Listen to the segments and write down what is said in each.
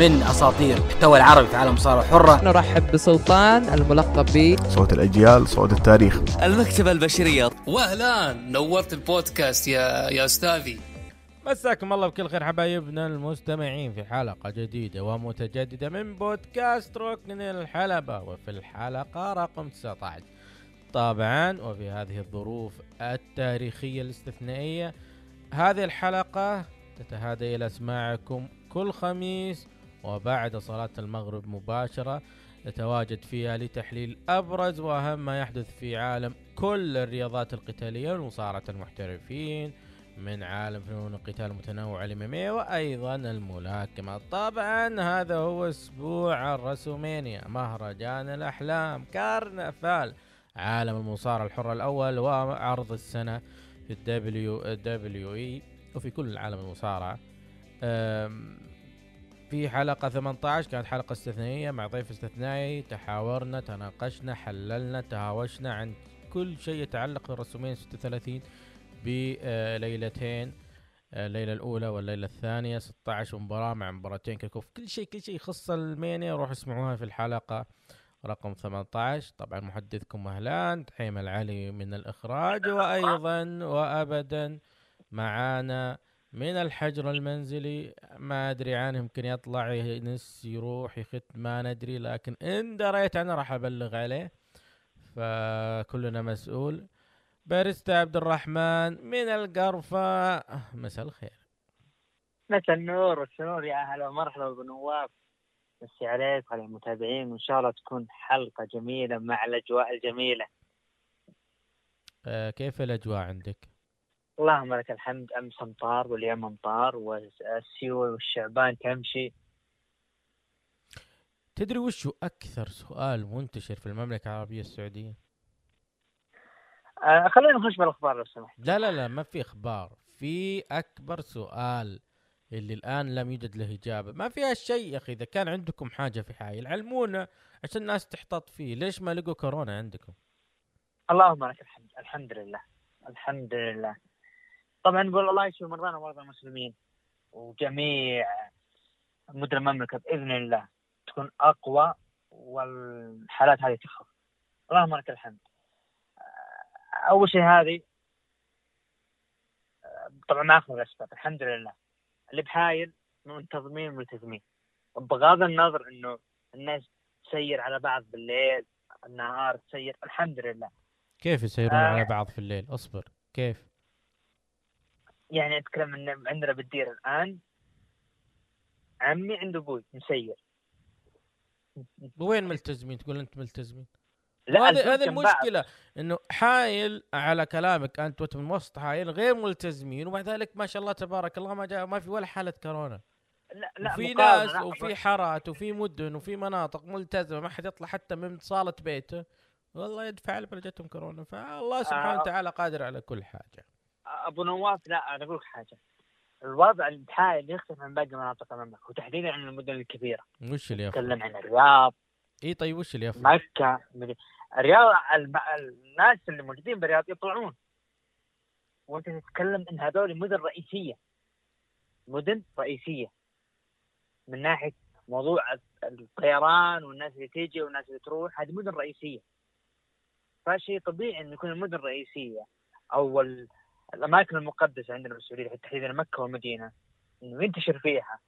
من أساطير المحتوى العربي في عالم المصارعه الحره نرحب بسلطان الملقب ب صوت الأجيال صوت التاريخ. المكتبة البشرية. واهلا نورت البودكاست يا يا أستاذي. مساكم الله بكل خير حبايبنا المستمعين في حلقة جديدة ومتجددة من بودكاست ركن الحلبة. وفي الحلقة رقم 19 طبعا وفي هذه الظروف التاريخية الاستثنائية هذه الحلقة تتهادى إلى أسماعكم كل خميس وبعد صلاة المغرب مباشرة نتواجد فيها لتحليل أبرز وأهم ما يحدث في عالم كل الرياضات القتالية ومصارعة المحترفين من عالم فنون القتال المتنوع الام وأيضا الملاكمة. طبعا هذا هو أسبوع الرسومينيا مهرجان الأحلام كارنفال عالم المصارعة الحرة الأول وعرض السنة في الدبليو دبليو إي وفي كل عالم المصارعة. أم، في حلقة 18 كانت حلقة استثنائية مع ضيف استثنائي. تحاورنا تناقشنا حللنا تهاوشنا عن كل شيء يتعلق بالراسلمينيا 36 بليلتين الليلة الأولى والليلة الثانية. 16 مباراة مع مباراتين kickoff. كل شيء كل شيء يخص المانيا. روح اسمعوها في الحلقة. رقم 18 طبعا محدثكم مهلان تحيم العلي من الإخراج. وأيضا وأبدا معانا من الحجر المنزلي ما أدري عنه يمكن يطلع ينس يروح يخت ما ندري لكن إن دريت أنا راح أبلغ عليه. فكلنا مسؤول. باريستا عبد الرحمن من القرفة. مساء الخير. مساء النور والسرور. يا أهلا ومرحبا بنواف مسي عليك وعلى المتابعين. وإن شاء الله تكون حلقة جميلة مع الأجواء الجميلة. آه كيف الأجواء عندك؟ اللهم لك الحمد أمس أمطار واليوم أمطار والسيول والشعبان تمشي. تدري وش هو أكثر سؤال منتشر في المملكة العربية السعودية؟ آه خلينا نخش بالاخبار لو سمحت. لا لا لا ما في أخبار. في أكبر سؤال اللي الآن لم يوجد له إجابة. ما فيها شيء يا أخي إذا كان عندكم حاجة في حايل علمونا عشان الناس تحتاط فيه. ليش ما لقوا كورونا عندكم؟ اللهم لك الحمد الحمد لله الحمد لله. طبعا نقول الله يشفي مرضانا ومرضى المسلمين. وجميع مدن المملكة بإذن الله تكون أقوى والحالات هذه تخف. اللهم لك الحمد. أول شيء هذه طبعا ما أخذ الأسباب الحمد لله. اللي بحايل منتظمين ملتزمين بغض النظر إنه الناس تسير على بعض بالليل النهار تسير الحمد لله. كيف يسيرون آه. على بعض في الليل؟ أصبر كيف؟ يعني أتكلم إن عندنا بالدير الآن. عمي عند أبوي مسير. وين ملتزمين؟ تقول أنت ملتزمين. لا هذه. المشكلة إنه حايل على كلامك أنت وأنت من وسط حايل غير ملتزمين ومع ذلك ما شاء الله تبارك الله ما جاء ما في ولا حالة كورونا. لا لا مقارنة، ناس لا، وفي حارات وفي مدن وفي مناطق ملتزمة ما حد يطلع حتى من صالة بيته. والله يدفع لهم جتهم كورونا. فالله سبحانه آه. وتعالى قادر على كل حاجة. أبو نواف لا أنا أقول لك حاجة. الوضع الحالي يختلف عن باقي مناطق المملكة وتحديدا عن المدن الكبيرة. وش اللي يفرق؟ نتكلم عن الرياض. إي طيب وش اللي يفرق؟ مكة الرياض الب- الناس اللي موجودين بالرياض يطلعون. وأنت تتكلم إن هذول مدن رئيسية. مدن رئيسية. من ناحية موضوع الطيران والناس اللي تيجي والناس اللي تروح هذه مدن رئيسية. فشيء طبيعي انه يكون المدن الرئيسيه أو الأماكن المقدسة عندنا في السعودية تحديدا مكة والمدينة إنه ينتشر فيها.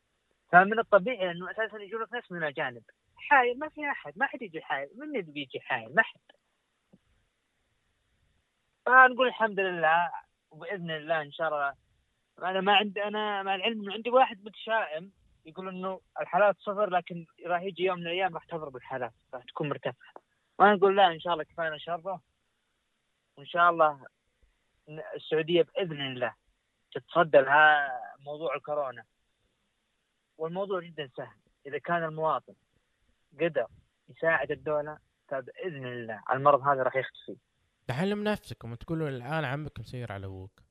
فمن الطبيعي إنه أساسا يجون ناس من الأجانب. حايل ما في أحد ما حد يجي حايل من اللي بيجي حايل ما حد. فنقول الحمد لله وبإذن الله إن شاء الله. أنا ما عندي أنا مع العلم إنه عندي واحد متشائم يقول إنه الحالات صفر لكن راح يجي يوم من الأيام راح تضرب الحالات راح تكون مرتفعة. وأنا نقول لا إن شاء الله كفانا شره وإن شاء الله السعودية بإذن الله تتصدى لها موضوع الكورونا. والموضوع جدا سهل. إذا كان المواطن قدر يساعد الدولة فبإذن الله المرض هذا راح يختفي. تحلم نفسك وما تقولوا الآن عمك مسير على أبوك.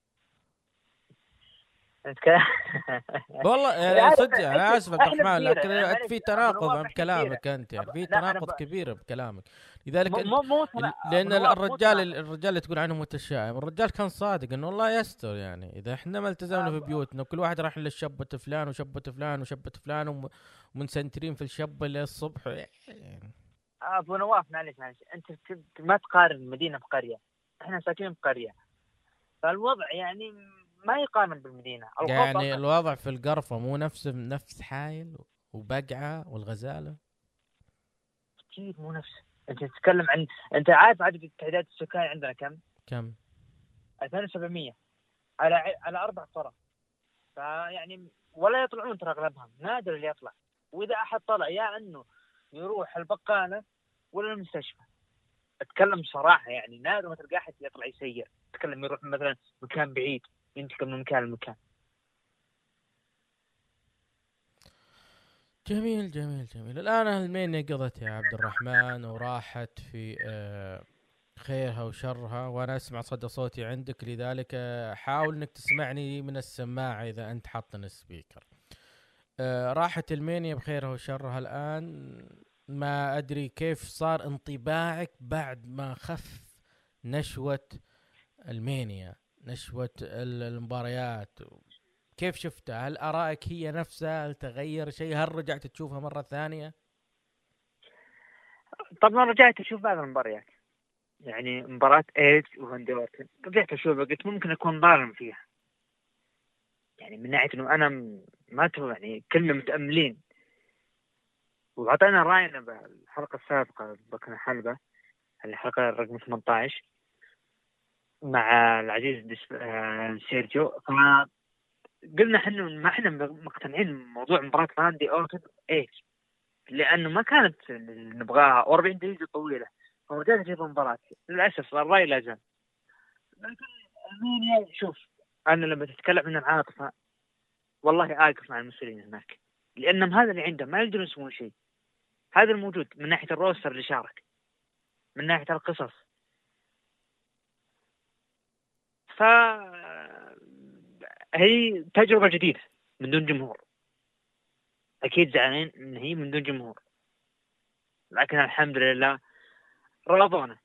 والله يعني صدق أنا اسف عبد الرحمن لكن في تناقض بكلامك. أنت يعني في تناقض كبير بكلامك لذلك مو مو لأن الرجال. الرجال اللي تقول عنه متشائم. الرجال كان صادق إنه الله يستر يعني. إذا إحنا ما التزمنا في بيوتنا وكل واحد راح للشبة فلان وشبة فلان وشبة فلان وم- ومنسنترين في الشبة للصبح. يعني أبو نواف معلش معلش. أنت ما تقارن مدينة بقرية. إحنا ساكنين بقرية. فالوضع يعني ما يقارن بالمدينة يعني أقل. الوضع في القرفة مو نفس نفس حايل وبقعة والغزالة؟ أكيد مو نفسه أنت تتكلم عن أنت عارف عدد تعداد السكان عندنا كم؟ كم؟ 2700 على على أربع قرى فيعني ولا يطلعون ترى أغلبهم. نادر اللي يطلع. وإذا أحد طلع يا إنه يروح البقالة ولا المستشفى. أتكلم صراحة يعني نادر ما تلقى أحد يطلع يسير. تتكلم يروح مثلا مكان بعيد. ينتقل من مكان لمكان. جميل جميل جميل. الآن المينيا قضت يا عبد الرحمن وراحت في آه، خيرها وشرها وأنا أسمع صدى صوتي عندك. لذلك آه، حاول أنك تسمعني من السماعة إذا أنت حاطن ال speaker آه، راحت المانيا بخيرها وشرها. الآن ما أدري كيف صار انطباعك بعد ما خف نشوة المانيا نشوة ال- المباريات كيف شفتها؟ هل آرائك هي نفسها؟ هل تغير شيء؟ هل رجعت تشوفها مرة ثانية؟ طبعا رجعت أشوف بعض المباريات يعني مباراة ايج وراندي اورتن رجعت أشوفها قلت ممكن أكون ظالم فيها يعني من ناحية إنه أنا ما يعني كلنا متأملين وعطينا رأينا بالحلقة السابقة بركن الحلبة الحلقة رقم 18 مع العزيز آه، سيرجيو. فقلنا إحنا ما إحنا مقتنعين بموضوع مباراة راندي أورتن ايج لأنه ما كانت نبغاها. و40 دقيقة طويلة. فرجعت أشوف المباراه للأسف الرأي لا زال. لكن المانيا شوف أنا لما تتكلم عن العاطفه والله آقف مع المسؤولين هناك. لأنهم هذا اللي عندهم ما يقدرون يسوون شيء. هذا الموجود من ناحية الروستر اللي شارك. من ناحية القصص. ف هي تجربة جديدة من دون جمهور. أكيد زعلانين إن هي من دون جمهور. لكن الحمد لله راضونا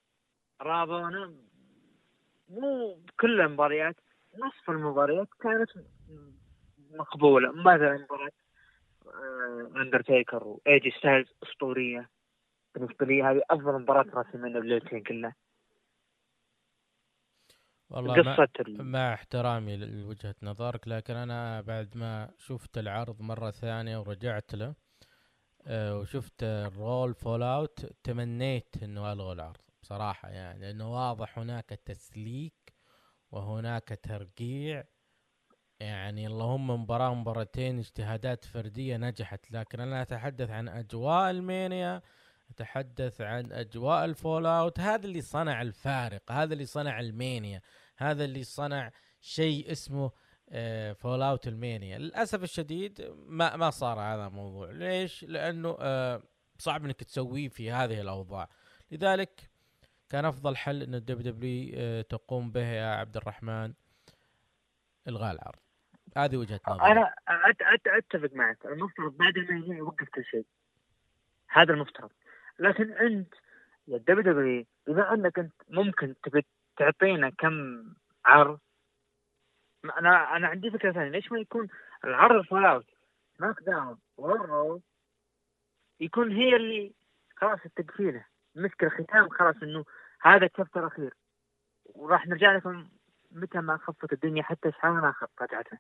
راضونا مو بكل المباريات نصف المباريات كانت مقبولة. مثلا مباراة اندرتيكر واي جي ستايلز أسطورية. بالنسبة لي هذه أفضل مباراة راسلمينيا بالليلتين كلها. والله قصة ال- مع احترامي لوجهة نظرك لكن أنا بعد ما شفت العرض مرة ثانية ورجعت له آه، وشفت الرو fallout تمنيت إنه ألغوا العرض بصراحة يعني لأنه واضح هناك تسليك وهناك ترقيع. يعني اللهم مباراة مباراتين اجتهادات فردية نجحت لكن أنا أتحدث عن أجواء المانيا أتحدث عن أجواء ال fallout. هذا اللي صنع الفارق هذا اللي صنع المانيا هذا اللي صنع شيء اسمه fallout المانيا. للأسف الشديد ما ما صار هذا الموضوع. ليش؟ لأنه آه، صعب إنك تسويه في هذه الأوضاع. لذلك كان أفضل حل إن الدبليو دبليو تقوم به يا عبد الرحمن إلغاء العرض. هذه وجهة نظري. أنا أتفق معك. المفترض بعد المانيا يوقف كل شيء. هذا المفترض. لكن انت يا دبليو دبليو بما أنك أنت ممكن تبي تعطينا كم عرض أنا أنا عندي فكرة ثانية ليش ما يكون العرض fallout سماك داون والرو يكون هي اللي خلاص التقفيلة. مسك الختام خلاص إنه هذا ال chapter الاخير وراح نرجع لكم متى ما خفت الدنيا حتى حاولنا رجعتها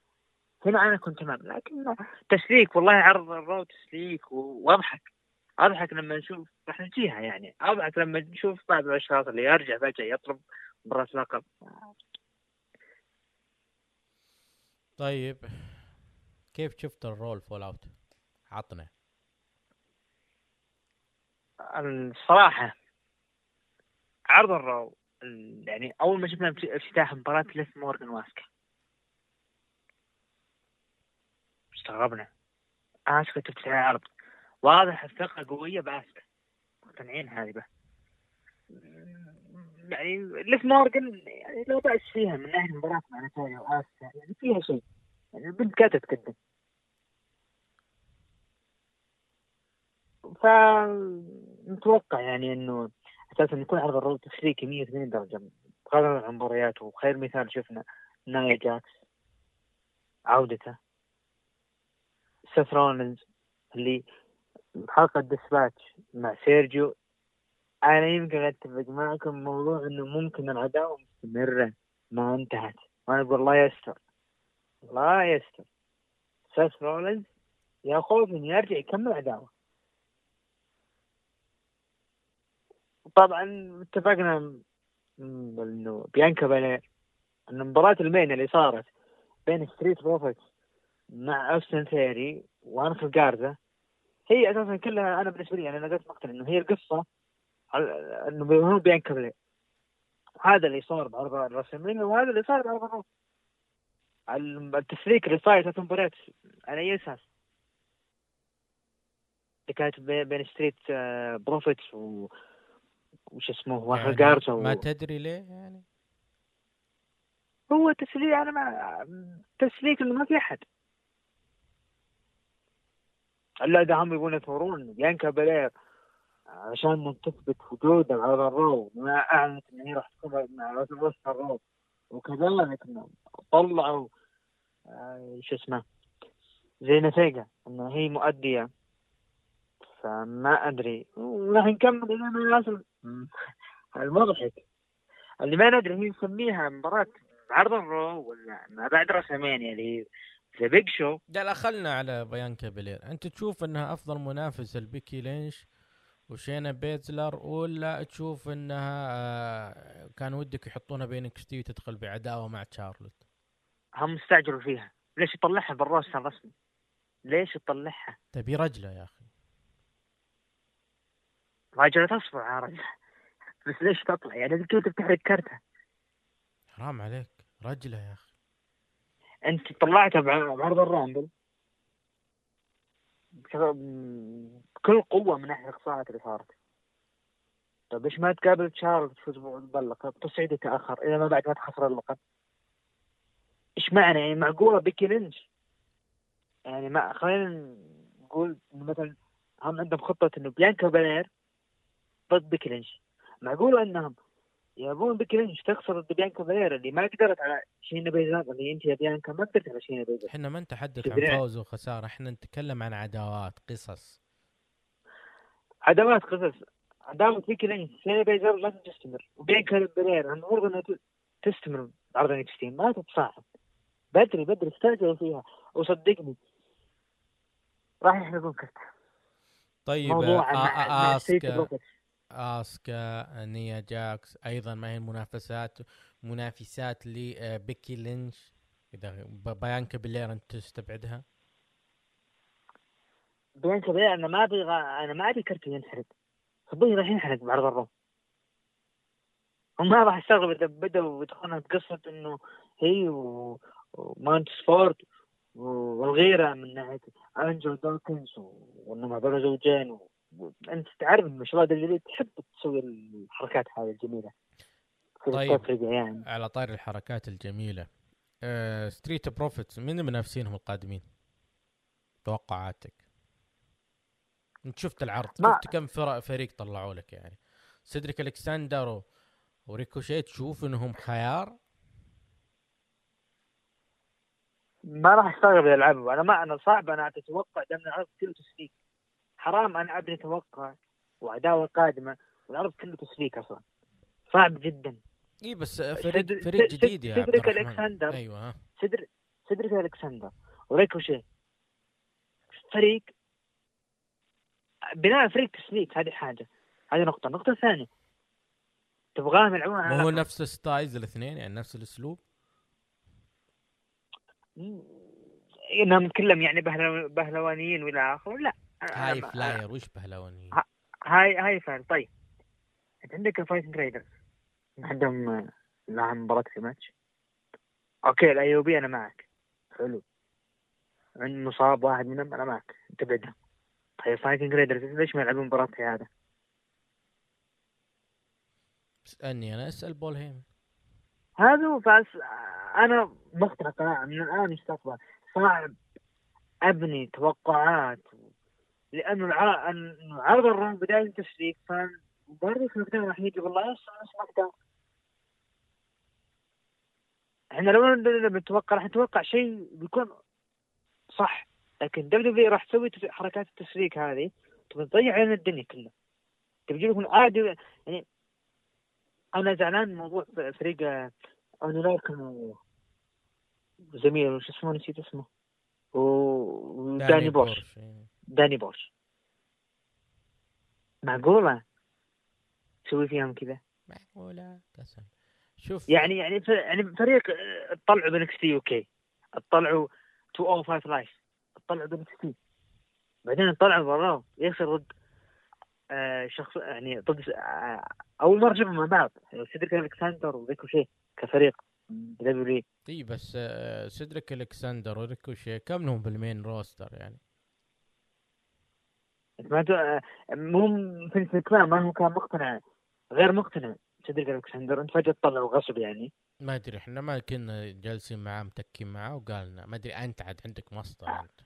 هنا أنا كنت تمام لكن تسليك والله عرض الرو تسليك وأضحك. أضحك لما نشوف راح نجيها يعني. أضحك لما نشوف بعض الأشخاص اللي يرجع فجأة يطلب مباراة لقب طيب. كيف شفت الرو fallout؟ عطنا. الصراحة عرض الرو ال- يعني أول ما شفنا افتتاح مباراة ليف مورغان واسكا. استغربنا. آسكا تفتح العرض واضح الثقة قوية باسكا مقتنعين هذه به يعني ليث مورغان يعني لو بأس فيها من ناحية المباراة مع ناتاليا واسكا يعني فيها شيء. يعني البنت قاعدة تتقدم فنتوقع يعني إنه أساسا يكون عرض الرو تسليكي 180 درجة. بغض عن المباريات وخير مثال شفنا نايا جاكس عودته. سيث رولنز اللي بحلقة ديسباتش مع سيرجيو. أنا يمكن أتفق معكم موضوع إنه ممكن العداوة مستمرة ما انتهت. وأنا أقول الله يستر. الله يستر. سيث رولنز يا خوف إنه يرجع يكمل عداوة. طبعا اتفقنا إنه بيانكا بيلير ان مباراة ال main اللي صارت بين ستريت بروفيتس مع اوستن ثيوري وأنخل جارزا هي أساسا كلها أنا بالنسبة لي أنا قلت مقتنع إنه هي القصة إنه هو بيانكا بيلير هذا اللي صار بعرض الرسمين وهذا اللي صار بعرض الرو التسليك اللي صاير ثلاث مباريات على اي أساس؟ اللي كانت بي- بين ستريت آه، بروفيتس و وش اسمه وانخل يعني جارزا ما و... تدري ليه يعني؟ هو تسليك أنا مع تسليك إنه ما في أحد. إلا إذا هم يبون يبوشون بيانكا بلير عشان تثبت وجودها على الرو. ما أعلنت ان هي راح تكون مع وسط الرو. وكذلك طلعوا آه، شو اسمه زي نتيجة إنه هي مؤدية. فما أدري. وراح نكمل إلى ما يصل. المضحك اللي ما ندري هي نسميها مباراة عرض الرو ولا ما بعد رسمين اللي ذا بيج شو لا لا خلنا على بيانكا بيلير أنت تشوف إنها أفضل منافسه لبيكي لينش وشاينا بيزلر ولا تشوف إنها آه، كان ودك يحطونها بين NXT وتدخل بعداوه مع تشارلوت؟ هم استعجلوا فيها. ليش يطلعها بال roster الرسمي؟ ليش يطلعها؟ تبي رجلة يا أخي. راجل تصبر يا رجل. بس ليش تطلع؟ يعني كنت بتحرق كرتها حرام عليك. رجلة يا أخي. انت طلعتها بع- بعرض الرامبل. بكل قوة من ناحية الإقصاءات اللي صارت. طيب ليش ما تقابل تشارلز تفوز باللقب تصعد تأخر إلى ما بعد ما تخسر اللقب. إيش معنى؟ يعني معقولة بيكي لينش؟ يعني ما خلينا نقول مثلا هم عندهم خطة إنه بيانكا بلير ضد بيكي لينش. معقولة إنهم يبون بيكي لينش تخسر ضد بيانكا بلير اللي ما قدرت على شاينا بيزلر اللي أنت يا بيانكا ما قدرت على شاينا بيزلر إحنا ما نتحدث عن فوز وخسارة إحنا نتكلم عن عداوات قصص. عداوات قصص. عداوة بيكي لينش شاينا بيزلر لازم تستمر. وبيانكا بلير المفروض انها تستمر عرض NXT ما تتصاعد. بدري بدري استعجلوا فيها. وصدقني راح يحرقون كرتها طيب موضوع آه، آه، مع ستريت آسكا نيا جاكس أيضا ما هي المنافسات منافسات لبيكي لينش. إذا بيانكا بيلير أنت تستبعدها؟ بيانكا بلير أنا ما أبغى أنا ما أبي كرتي ينحرق. صدقني راح ينحرق بعرض ال Raw. وما راح استغرب إذا بدأوا يدخلون قصة إنه هي و- ومونتيز فورد والغيرة من ناحية أنجيلو دوكنز وانهم هذول زوجين. أنت تعرف ان شباب الجديد تحب تسوي الحركات هذه الجميلة. في طيب. يعني. على طار الحركات الجميلة. آه Street Profits من منافسينهم القادمين؟ توقعاتك. أنت شفت العرض ما- شفت كم فرق فريق طلعوا لك يعني. سيدريك الكسندر و... وريكوشيت تشوف إنهم خيار؟ ما راح أستغرب اذا لعبوا أنا ما أنا صعب أنا أتوقع دام العرض كله تسليك. حرام أنا أبني أتوقع وعداوه قادمة والعرض كله تسليك أصلا. صعب جدا. اي بس فريق فريق جديد يا سيدريك ألكسندر. أيوه ها. سيدر سيدريك ألكسندر. وريكوشيه فريق بناء فريق تسليك هذه حاجة. هذه نقطة. النقطه الثانية تبغاهم يلعبون هو. نفس ال styles الاثنين؟ يعني نفس الأسلوب. إنهم كلهم يعني بهلو... بهلوانيين والى آخره؟ لا. high أنا- flyer وش بهلوني ها- high high flyer طيب انت عندك ال Viking Raiders عندهم آه، لهم مباراة في ماتش أوكي الايوبي أنا معك. حلو. عند مصاب واحد منهم أنا معك. تبعدهم طيب فايتنج رايدرز ليش ما يلعبون مباراة في هذا؟ اسألني أنا اسأل بول هيمن هذا هو بس أنا مقتنع قناعه من الآن يستقبل صعب أبني توقعات لأنه عرض الروم بداية التشريك فبرضه في مقدار راح يجي والله نفس نفس مقدار إحنا لو بنتوقع راح نتوقع شيء بيكون صح. لكن دبليو دبليو راح تسوي تس- حركات التشريك هذه تبي تضيع علينا الدنيا كلها. تبي تجيب لكم عادي يعني أنا زعلان من موضوع فريق آه، اونيلار كان زميل وش اسمه نسيت اسمه. وداني بيرش. داني بيرش معقولة تسوي فيهم كذا؟ معقولة قسم. شوف. يعني يعني يعني فريق آه، طلعوا ب NXT okay طلعوا 205 Live. طلعوا ب NXT. بعدين طلعوا ب Raw يخسر ضد آه شخص يعني ضد آه أول مرة شوفهم مع بعض. سيدريك الكساندر وريكوشيه كفريق دبليو إي. بس آه، سيدريك ألكسندر وريكوشيه كم لهم بال main roster يعني؟ ما آه، مو في الكلام ما هو كان مقتنع غير مقتنع. سيدريك الكساندر أنت فجأة تطلعوا غصب يعني. ما أدري إحنا ما كنا جالسين معاه متكين معاه وقالنا ما أدري أنت عاد عندك مصدر أنت.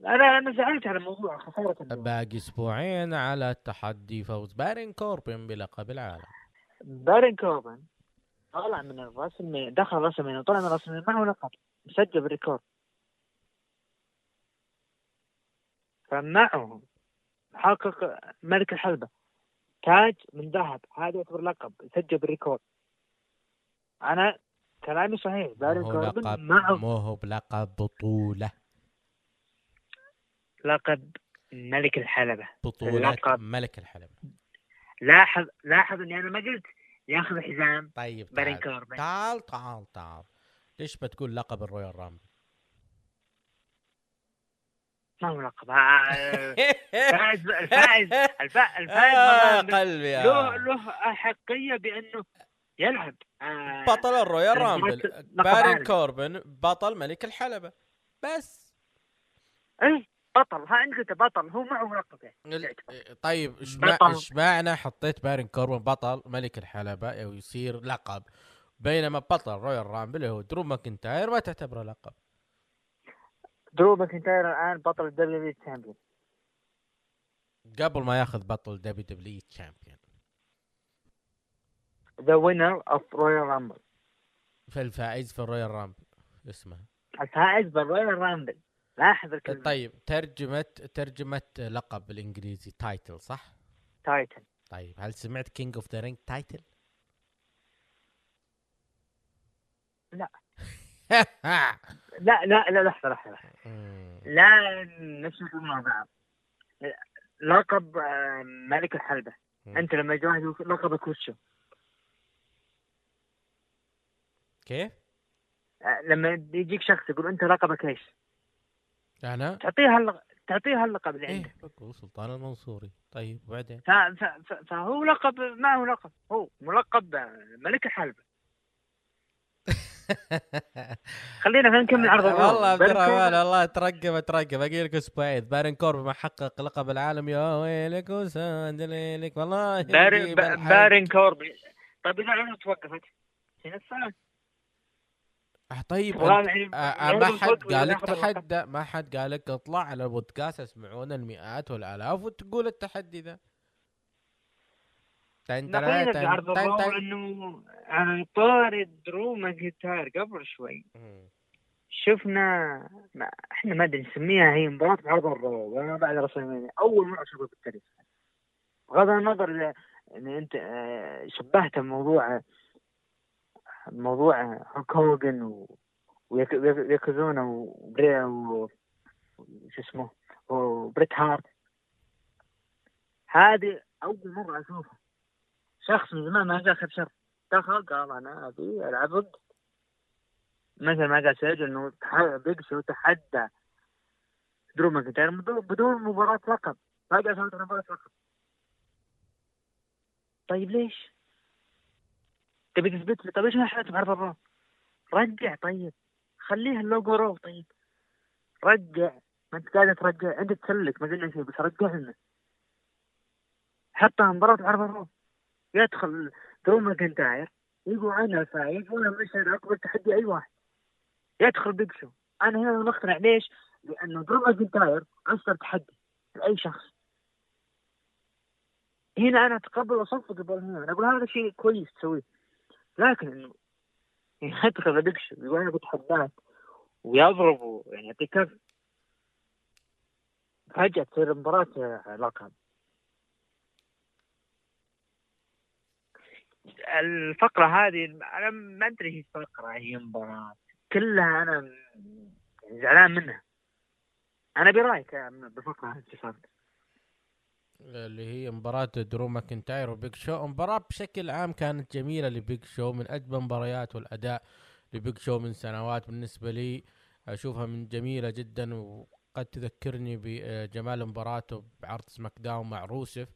أنا أنا زعلت على الموضوع خسارة باقي أسبوعين على تحدي فوز بارين كوربين بلقب العالم. بارين كوربن طلع من الرسم دخل رسم طلع من الرسم معه لقب مسجل بال record فمعه حقق ملك الحلبة. تاج من ذهب. هذا يعتبر لقب. سجل بال record. أنا كلامي صحيح. بارين مو كوربن معه. مو هو بلقب بطولة؟ لقب ملك الحلبة. بطولة لقب. ملك الحلبة. لاحظ لاحظ إني أنا ما قلت ياخذ حزام. طيب بارين تعال. كوربن. تعال تعال تعال. ليش بتقول لقب ال Royal Rumble؟ ما هو لقب آه، الفائز الفائز الفا- الفائز آه قلبي له يا له احقيه بأنه يلعب. آه، بطل ال Royal Rumble. لقب بارين. كوربن بطل ملك الحلبة. بس. اي بطل. ها انت بطل هو معه لقب يعني. ال- طيب إيش معنى حطيت بارين كوربن بطل ملك الحلبة أو يصير لقب؟ بينما بطل رويال رامبل هو درو ماكنتاير ما تعتبره لقب. درو ماكنتاير الآن بطل ال WW champion. قبل ما ياخذ بطل WW champion. the winner of Royal Rumble في الفائز في الرويال رامبل. اسمه. الفائز بالرويال رامبل. لاحظ الكلمة. طيب ترجمة ترجمة لقب بالإنجليزي title صح؟ title طيب هل سمعت King of the Ring title؟ لا. لا لا لا لحظة لحظة لحظة. لا نسمع مع بعض لقب آه، ملك الحلبة. مم. أنت لما جاء لقبك وشو كيف؟ آه، لما يجيك شخص يقول أنت لقبك إيش أنا؟ تعطيه هاللق... تعطيه هاللقب اللي عندك. بقول سلطان المنصوري. طيب وبعدين؟ ف... ف... ف... فهو لقب معه لقب هو ملقب آه، ملك الحلبة. خلينا نكمل عرض. والله عبد الرحمن والله ترقب ترقب. أقول لك أسبوعين بارين كورب ما حقق لقب العالم. يا ويلك وساد ليلك. والله بارين يجيب ب- الحق. بارين كوربن طيب إذا توقفت هنا آه، طيب آه، آه، ما حد قال لك. تحدى ما حد قال لك اطلع على البودكاست يسمعون المئات والآلاف وتقول التحدي ذا. تن تن نقينا تن في عرض تن. إنه على طاري درو ماكنتاير قبل شوي. شفنا ما إحنا ما أدري نسميها هي مباراة عرض الرو وما بعد رسلمانيا أول مرة أشوفها بالتاريخ بغض النظر إذا- إن أنت آه، شبهت الموضوع موضوع هوك هوجن و ويك- ويك- وياكوزونا وبري و شو اسمه وبريت هارت هذه أول مرة أشوفها شخص من زمان ما جاء اخذ شر. دخل قال أنا أبي العب مثل ما قال سيج إنه تح- بيج شو تحدى درو ماكنتاير بدون مباراة لقب ما قال سويت مباراة لقب طيب ليش؟ تبي تثبت لي؟ طيب ليش ما حلت بعرض الرو؟ رجع طيب. خليها اللوجو رو طيب. رجع. ما أنت قاعد ترجع. أنت تسلك ما قلنا شيء بس رجع لنا حطها مباراة عرض الرو يدخل درو ماكنتاير يقول أنا فايز وأنا مش اقبل تحدي أي واحد. يدخل بيج شو أنا هنا مقتنع ليش؟ لأنه درو ماكنتاير أصدر تحدي لأي شخص. هنا أنا أتقبل وأصفق هنا. أنا أقول هذا شيء كويس تسويه. لكن إنه يدخل بيج شو يقول أنا بتحداك ويضربه. يعني يعطيه كف فجأة تصير مباراة لقب الفقرة هذه أنا ما أدري هي فقرة هي مباراة. كلها أنا زعلان منها. أنا برأيك بالفقرة هذه اللي صارت اللي هي مباراة درو ماكنتاير وبيج شو. مباراة بشكل عام كانت جميلة لبيج شو من أجمل مباريات والأداء لبيج شو من سنوات. بالنسبة لي أشوفها من جميلة جدا وقد تذكرني بجمال مباراته بعرض سماك داون مع روسف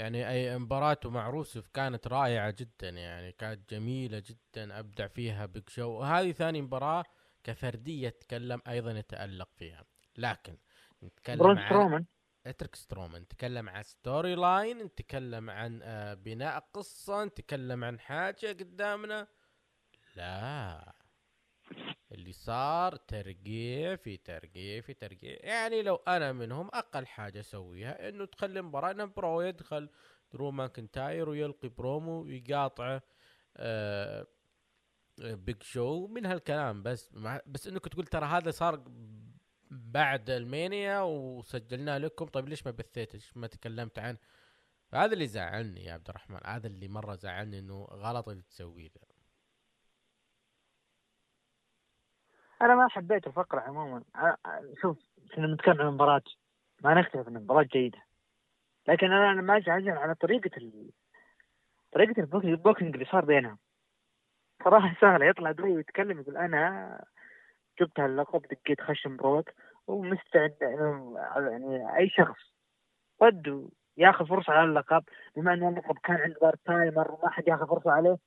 يعني أي مباراته مع روسف كانت رائعة جدا يعني كانت جميلة جدا أبدع فيها بيج شو وهذه ثاني مباراة كفردية تكلم أيضا يتألق فيها. لكن نتكلم عن سترومان. اترك سترومان نتكلم عن story line نتكلم عن آه، بناء قصة نتكلم عن حاجة قدامنا. لا. اللي صار ترقيع في ترقيع في ترقيع يعني لو أنا منهم أقل حاجة أسويها إنه تخلي مباراة برو يدخل درو ماكنتاير ويلقي برومو ويقاطعه آه بيج شو من هالكلام. بس بس إنك تقول ترى هذا صار بعد المانيا وسجلناه لكم. طيب ليش ما بثيت؟ ليش ما تكلمت عنه هذا اللي زعلني يا عبد الرحمن. هذا اللي مرة زعلني إنه غلط اللي تسويه ذا أنا ما حبيت الفقرة عموما. شوف كنا بنتكلم عن مباراة ما نختلف أن المباراة جيدة. لكن أنا أنا ما أزعل على طريقة ال... ال book- ال booking اللي صار بينهم. صراحة سهلة. يطلع درو يتكلم يقول أنا جبت هاللقب دقيت خشم بروك ومستعد يعني أي شخص ود ياخذ فرصة على اللقب. بما أن اللقب كان عند part timer وما حد ياخذ فرصة عليه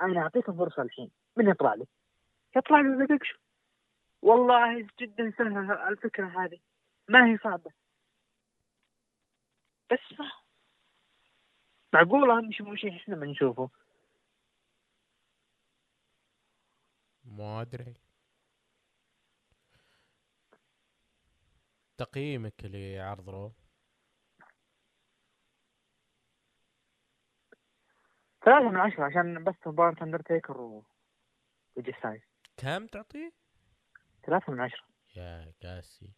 أنا أعطيك الفرصة الحين. من يطلع لي؟ يطلع لي ذا. والله جدا سهلة الفكرة هذه. ما هي صعبة. بس ما معقولة مش مش إحنا بنشوفه؟ ما أدري. تقييمك لعرض رو. ثلاثة من عشرة عشان بس مباراة اندرتيكر و اي جي ستايلز كم تعطيه؟ ثلاثة من عشرة. يا قاسي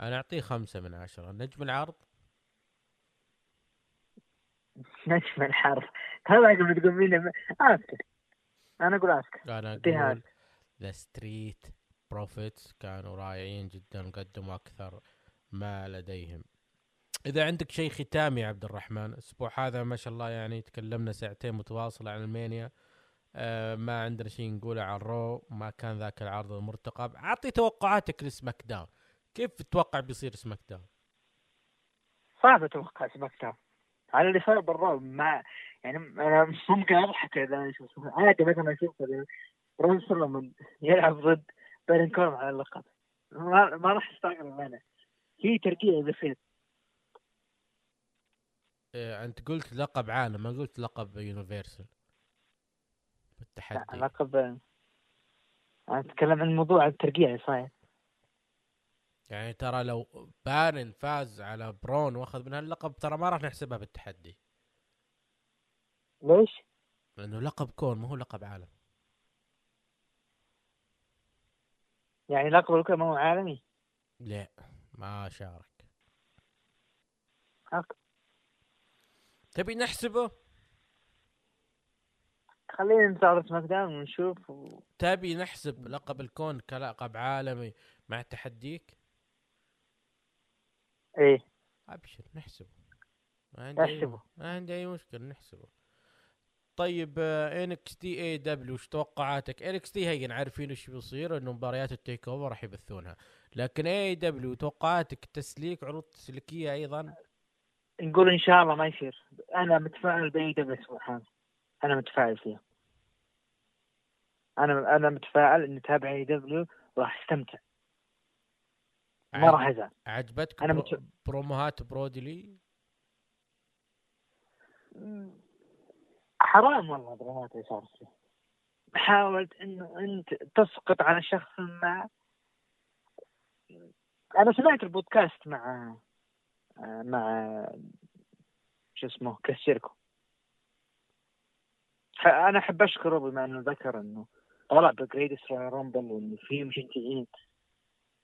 أنا أعطيه خمسة من عشرة. نجم العرض؟ نجم العرض هذا قبل تقول مين؟ اسكر أنا أقول اسكر أنا أعطيها أقول ذا ستريت بروفيتس كانوا رائعين جدا وقدموا أكثر ما لديهم. إذا عندك شيء ختامي يا عبد الرحمن الأسبوع هذا ما شاء الله يعني تكلمنا ساعتين متواصله عن المانيا. آه ما عندنا شيء نقوله عن رو ما كان ذاك العرض المرتقب. اعطي توقعاتك لسماك داون. كيف تتوقع بيصير سماك داون؟ صعب أتوقع سماك داون. على اللي صار بالرو ما يعني أنا ممكن اضحك إذا أشوف عادي مثلا أشوف رون سولومون يلعب ضد بارن كوربن على اللقب. ما, ما راح استغرب أنا. في ترقيع بيصير آه أنت قلت لقب عالم ما قلت لقب يونيفرسال لا، بالتحدي لقب أنا أتكلم عن موضوع الترقيع اللي صاير يعني ترى لو بارن فاز على برون واخذ من هاللقب ترى ما راح نحسبها بالتحدي. ليش؟ لأنه لقب كون ما هو لقب عالم يعني لقب الكل ما هو عالمي؟ لا ما شارك. حق. تبي نحسبه؟ خلينا نستعرض SmackDown ونشوف و... تبي نحسب لقب الكون كلقب عالمي مع تحديك؟ إيه. أبشر نحسبه. ما عندي احسبه ما عندي أي مشكلة نحسبه. طيب NXT AEW وش توقعاتك؟ NXT هي عارفين وش بيصير إنه مباريات ال TakeOver راح يبثونها. لكن AEW توقعاتك تسليك عروض تسليكية أيضا؟ نقول إن شاء الله ما يصير. أنا متفائل ب AEW الأسبوع هذا أنا متفائل فيها. أنا أنا متفائل إني اتابع AEW وراح أستمتع. ما راح أزعل. عجبتك أنا. متش- بروموهات برودي لي حرام والله الدراهات اللي صارت حاولت انه انت تسقط على شخص ما. أنا سمعت البودكاست مع مع شو اسمه كريس أنا أحب أشكره بما إنه ذكر إنه طلع ب Greatest Rumble وانه في مشجعين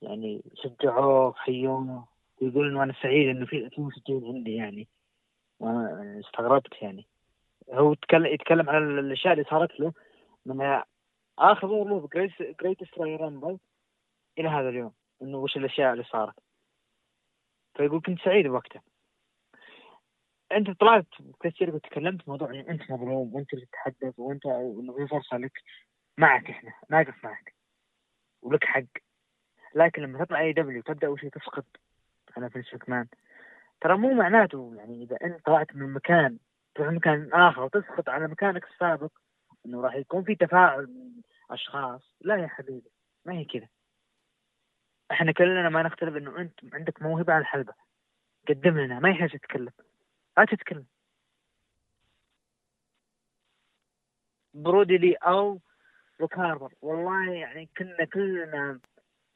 يعني شجعوه حيوه ويقول انه أنا سعيد إنه في في مشجعين عندي يعني. وأنا استغربت يعني. هو يتكلم عن الأشياء اللي صارت له من آخر ظهور له ب Greatest Rumble إلى هذا اليوم إنه وش الأشياء اللي صارت. فيقول كنت سعيد بوقتها. أنت طلعت كثير وتكلمت موضوع أنت مظلوم وأنت اللي تتحدث وأنت إنه في فرصة لك معك إحنا ناقف معك. ولك حق. لكن لما تطلع AEW تبدأ أول شيء تسقط. على فينس مكمان ترى مو معناته يعني إذا أنت طلعت من مكان تروح مكان آخر وتسقط على مكانك السابق إنه راح يكون في تفاعل من أشخاص. لا يا حبيبي ما هي كذا. إحنا كلنا ما نختلف إنه أنت عندك موهبة على الحلبة. قدم لنا ما يحتاج تتكلم. لا تتكلم. برودي لي أو روك هاربر والله يعني كنا كلنا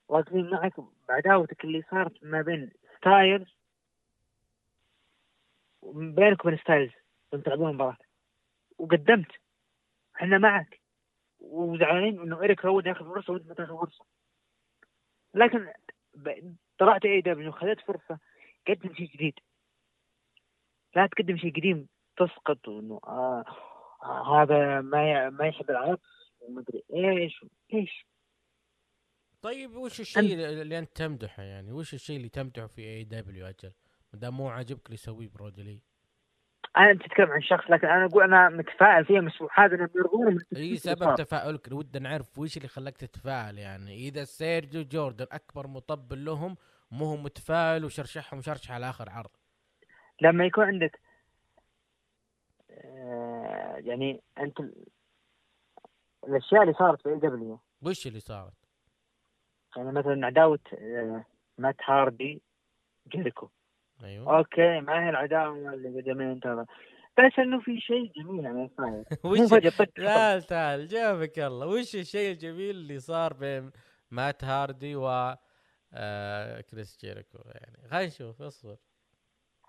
واقفين معك بعداوتك اللي صارت ما بين ستايلز بينك وبين ستايلز وانت تلعبون المباراة وقدمت. إحنا معك. وزعلانين انه إيريك روان ياخذ فرصة وانت ما تاخذ فرصة. لكن طلعت AEW خذت فرصة قدم شيء جديد. لا تقدم شيء قديم تسقط وإنه آه, آه هذا ما ما يحب العرب. ومدري إيش إيش طيب وش الشيء اللي أنت تمدحه يعني؟ وش الشيء اللي تمدحه في AEW أجل؟ ما دام مو عاجبك اللي يسويه برودي لي أنا تتكلم عن شخص لكن أنا أقول أنا متفائل فيها مسموحات انهم يرضون إي سبب تفاؤلك ودنا نعرف وش اللي خلاك تتفائل يعني. إذا سيرجيو جوردن أكبر مطبل لهم مو هو متفائل وشرشحهم شرشح على آخر عرض. لما يكون عندك آه يعني أنت الأشياء اللي صارت في AEW وش اللي صارت؟ يعني مثلا عداوة آه مات هاردي جيريكو. أيوه. أوكي ما هي العداوة اللي قدمين ترى بس إنه في شيء جميل صاير وش مو فجأة طق تعال تعال جابك الله. وش الشيء الجميل اللي صار بين مات هاردي و آه كريس جيريكو؟ يعني خلينا نشوف اصبر.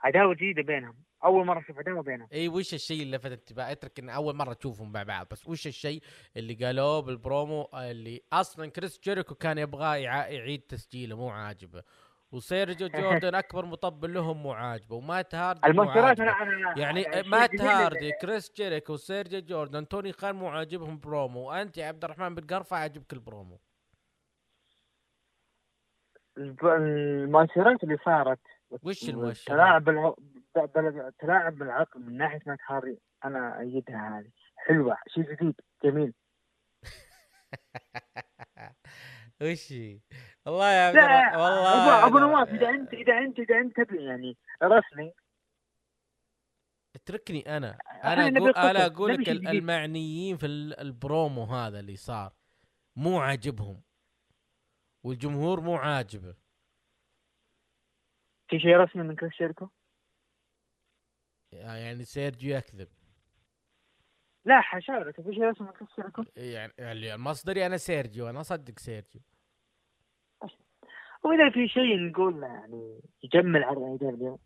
عداوة جديدة بينهم. أول مرة أشوف عداوه بينهم. إي وش الشيء اللي لفت انتباه؟ أترك إن أول مرة تشوفهم مع بعض بس وش الشيء اللي قالوه بالبرومو؟ اللي أصلا كريس جيريكو كان يبغاه يع- يعيد تسجيله مو عاجبه. وسيرجيو جوردن أكبر مطبل لهم مو عاجبه ومات هاردي المؤثرات. أنا أنا يعني الشيء مات هاردي كريس جيريكو سيرجيو جوردن توني خان مو عاجبهم برومو. وانت يا عبد الرحمن بن قرفه عاجبك البرومو؟ الب- المؤثرات اللي صارت وش المؤشرات؟ تلاعب تلاعب بالعقل من ناحية مات هاري أنا أيدها هذه. حلوة. شيء جديد. جميل. وش؟ والله يا عبد والله ابو نواف إذا انت إذا انت إذا أنت تبي يعني رسمي. اتركني أنا. أنا أقول أنا أقول لك. المعنيين في ال- البرومو هذا اللي صار. مو عاجبهم. والجمهور مو عاجبه. في شيء رسمي من كريس جيريكو؟ يعني سيرجيو يكذب. لا حاشا لك في شيء كريس جيريكو؟ يعني يعني مصدري أنا سيرجيو. أنا أصدق سيرجيو. وإذا في شيء نقول يعني يجمل عرض اي دبليو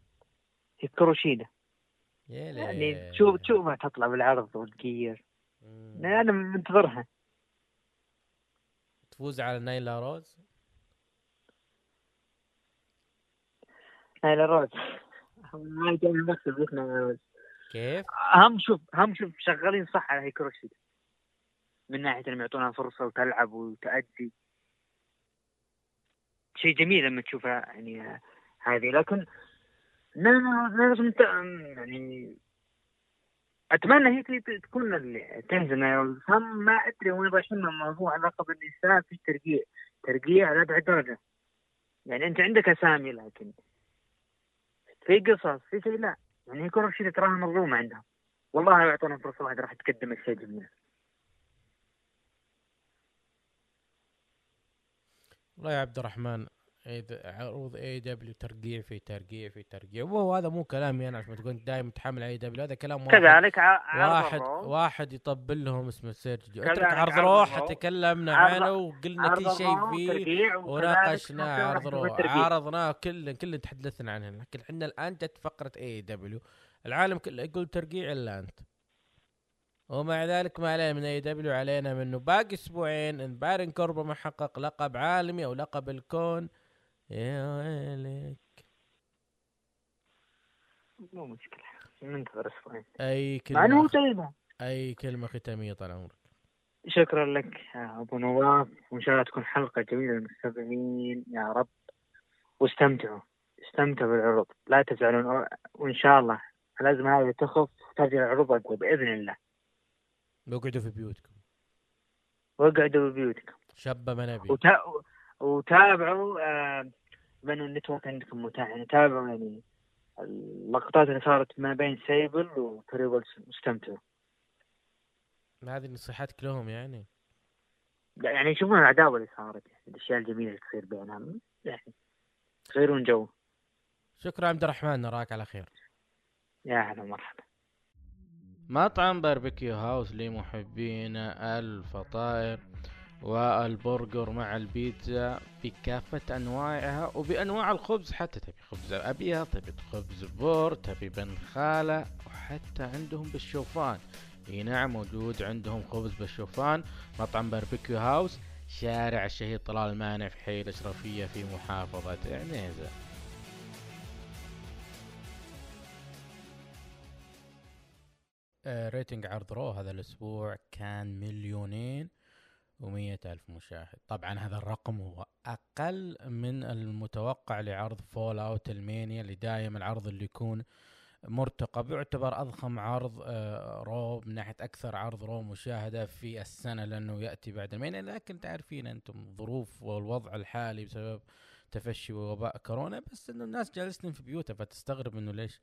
كروشيدا يعني ليه. تشوف تشوفها تطلع بالعرض والجير. يعني أنا منتظرها. تفوز على نايلا روز؟ نايلا روز. روز كيف؟ هم شوف هم شوف شغالين صح على هيكروشي من ناحية إنهم يعطونها فرصة وتلعب وتأدي. شيء جميل لما تشوفها يعني هذه. لكن لا لا لازم يعني أتمنى هي تكون اللي تنزل. هم ما أدري وين رايحين من موضوع لقب النساء في ترقيع. ترقيع لأبعد درجة. يعني أنت عندك أسامي لكن في قصص في شيء لا. يعني شيء تراها مظلومة عندهم. والله لو يعطونا فرصة واحدة راح تقدم الشيء جميل والله يا عبد الرحمن إذا عروض AEW ترقيع في ترقيع في ترقيع. وهو هذا مو كلامي أنا عشان تكون دائما متحمل AEW هذا كلام واحد. كذلك واحد. واحد يطبل لهم اسمه سيرجيو. اترك عرض Raw. تكلمنا عنه وقلنا كل شيء فيه وناقشناه عرض Raw الترقيع. عرضناه كله كله تحدثنا عنه. لكن إحنا الآن جت فقرة AEW العالم كله يقول ترقيع إلا أنت. ومع ذلك ما علينا من AEW علينا منه باقي أسبوعين إن بارون كوربن ما حقق لقب عالمي أو لقب الكون يا ويلك؟ مو مشكلة ننتظر أسبوعين أي مع إنه هو كلمه طيبة. أي كلمة ختامية طال عمرك. شكرا لك أبو نواف. وإن شاء الله تكون حلقة جميلة للمستمعين. يا رب. واستمتعوا. استمتعوا بالعروض. لا تزعلون. وإن شاء الله الأزمة هذه تخف. ترجع العروض أقوى بإذن الله. اقعدوا في بيوتكم. واقعدوا ببيوتكم شبه ما نبي وتا... وتابعوا بما انه ال Network عندكم متاح. يعني تابعوا يعني اللقطات اللي صارت ما بين سيبل وتريبل واستمتعوا هذه نصيحتك لهم يعني؟ لا، يعني يشوفون العداوة اللي صارت يعني الأشياء الجميلة اللي تصير بينهم يعني يغيرون جو. شكرا عبد الرحمن نراك على خير. يا أهلا ومرحبا. مطعم Barbecue House لمحبين الفطائر والبرجر مع البيتزا بكافة أنواعها وبأنواع الخبز. حتى تبي خبز أبيض تبي خبز بر تبي بنخالة وحتى عندهم بالشوفان. إي نعم موجود عندهم خبز بالشوفان. مطعم Barbecue House شارع الشهيد طلال المانع في حي الأشرفية في محافظة عنيزة. آه، rating عرض Raw هذا الأسبوع كان مليونين. ومية ألف مشاهد. طبعا هذا الرقم هو أقل من المتوقع لعرض fallout ال Mania اللي دايم العرض اللي يكون مرتقب. يعتبر أضخم عرض آه، Raw من ناحية أكثر عرض Raw مشاهدة في السنة لأنه يأتي بعد ال Mania لكن تعرفين أنتم الظروف والوضع الحالي بسبب تفشي وباء كورونا بس إنه الناس جالسين في بيوتها فتستغرب إنه ليش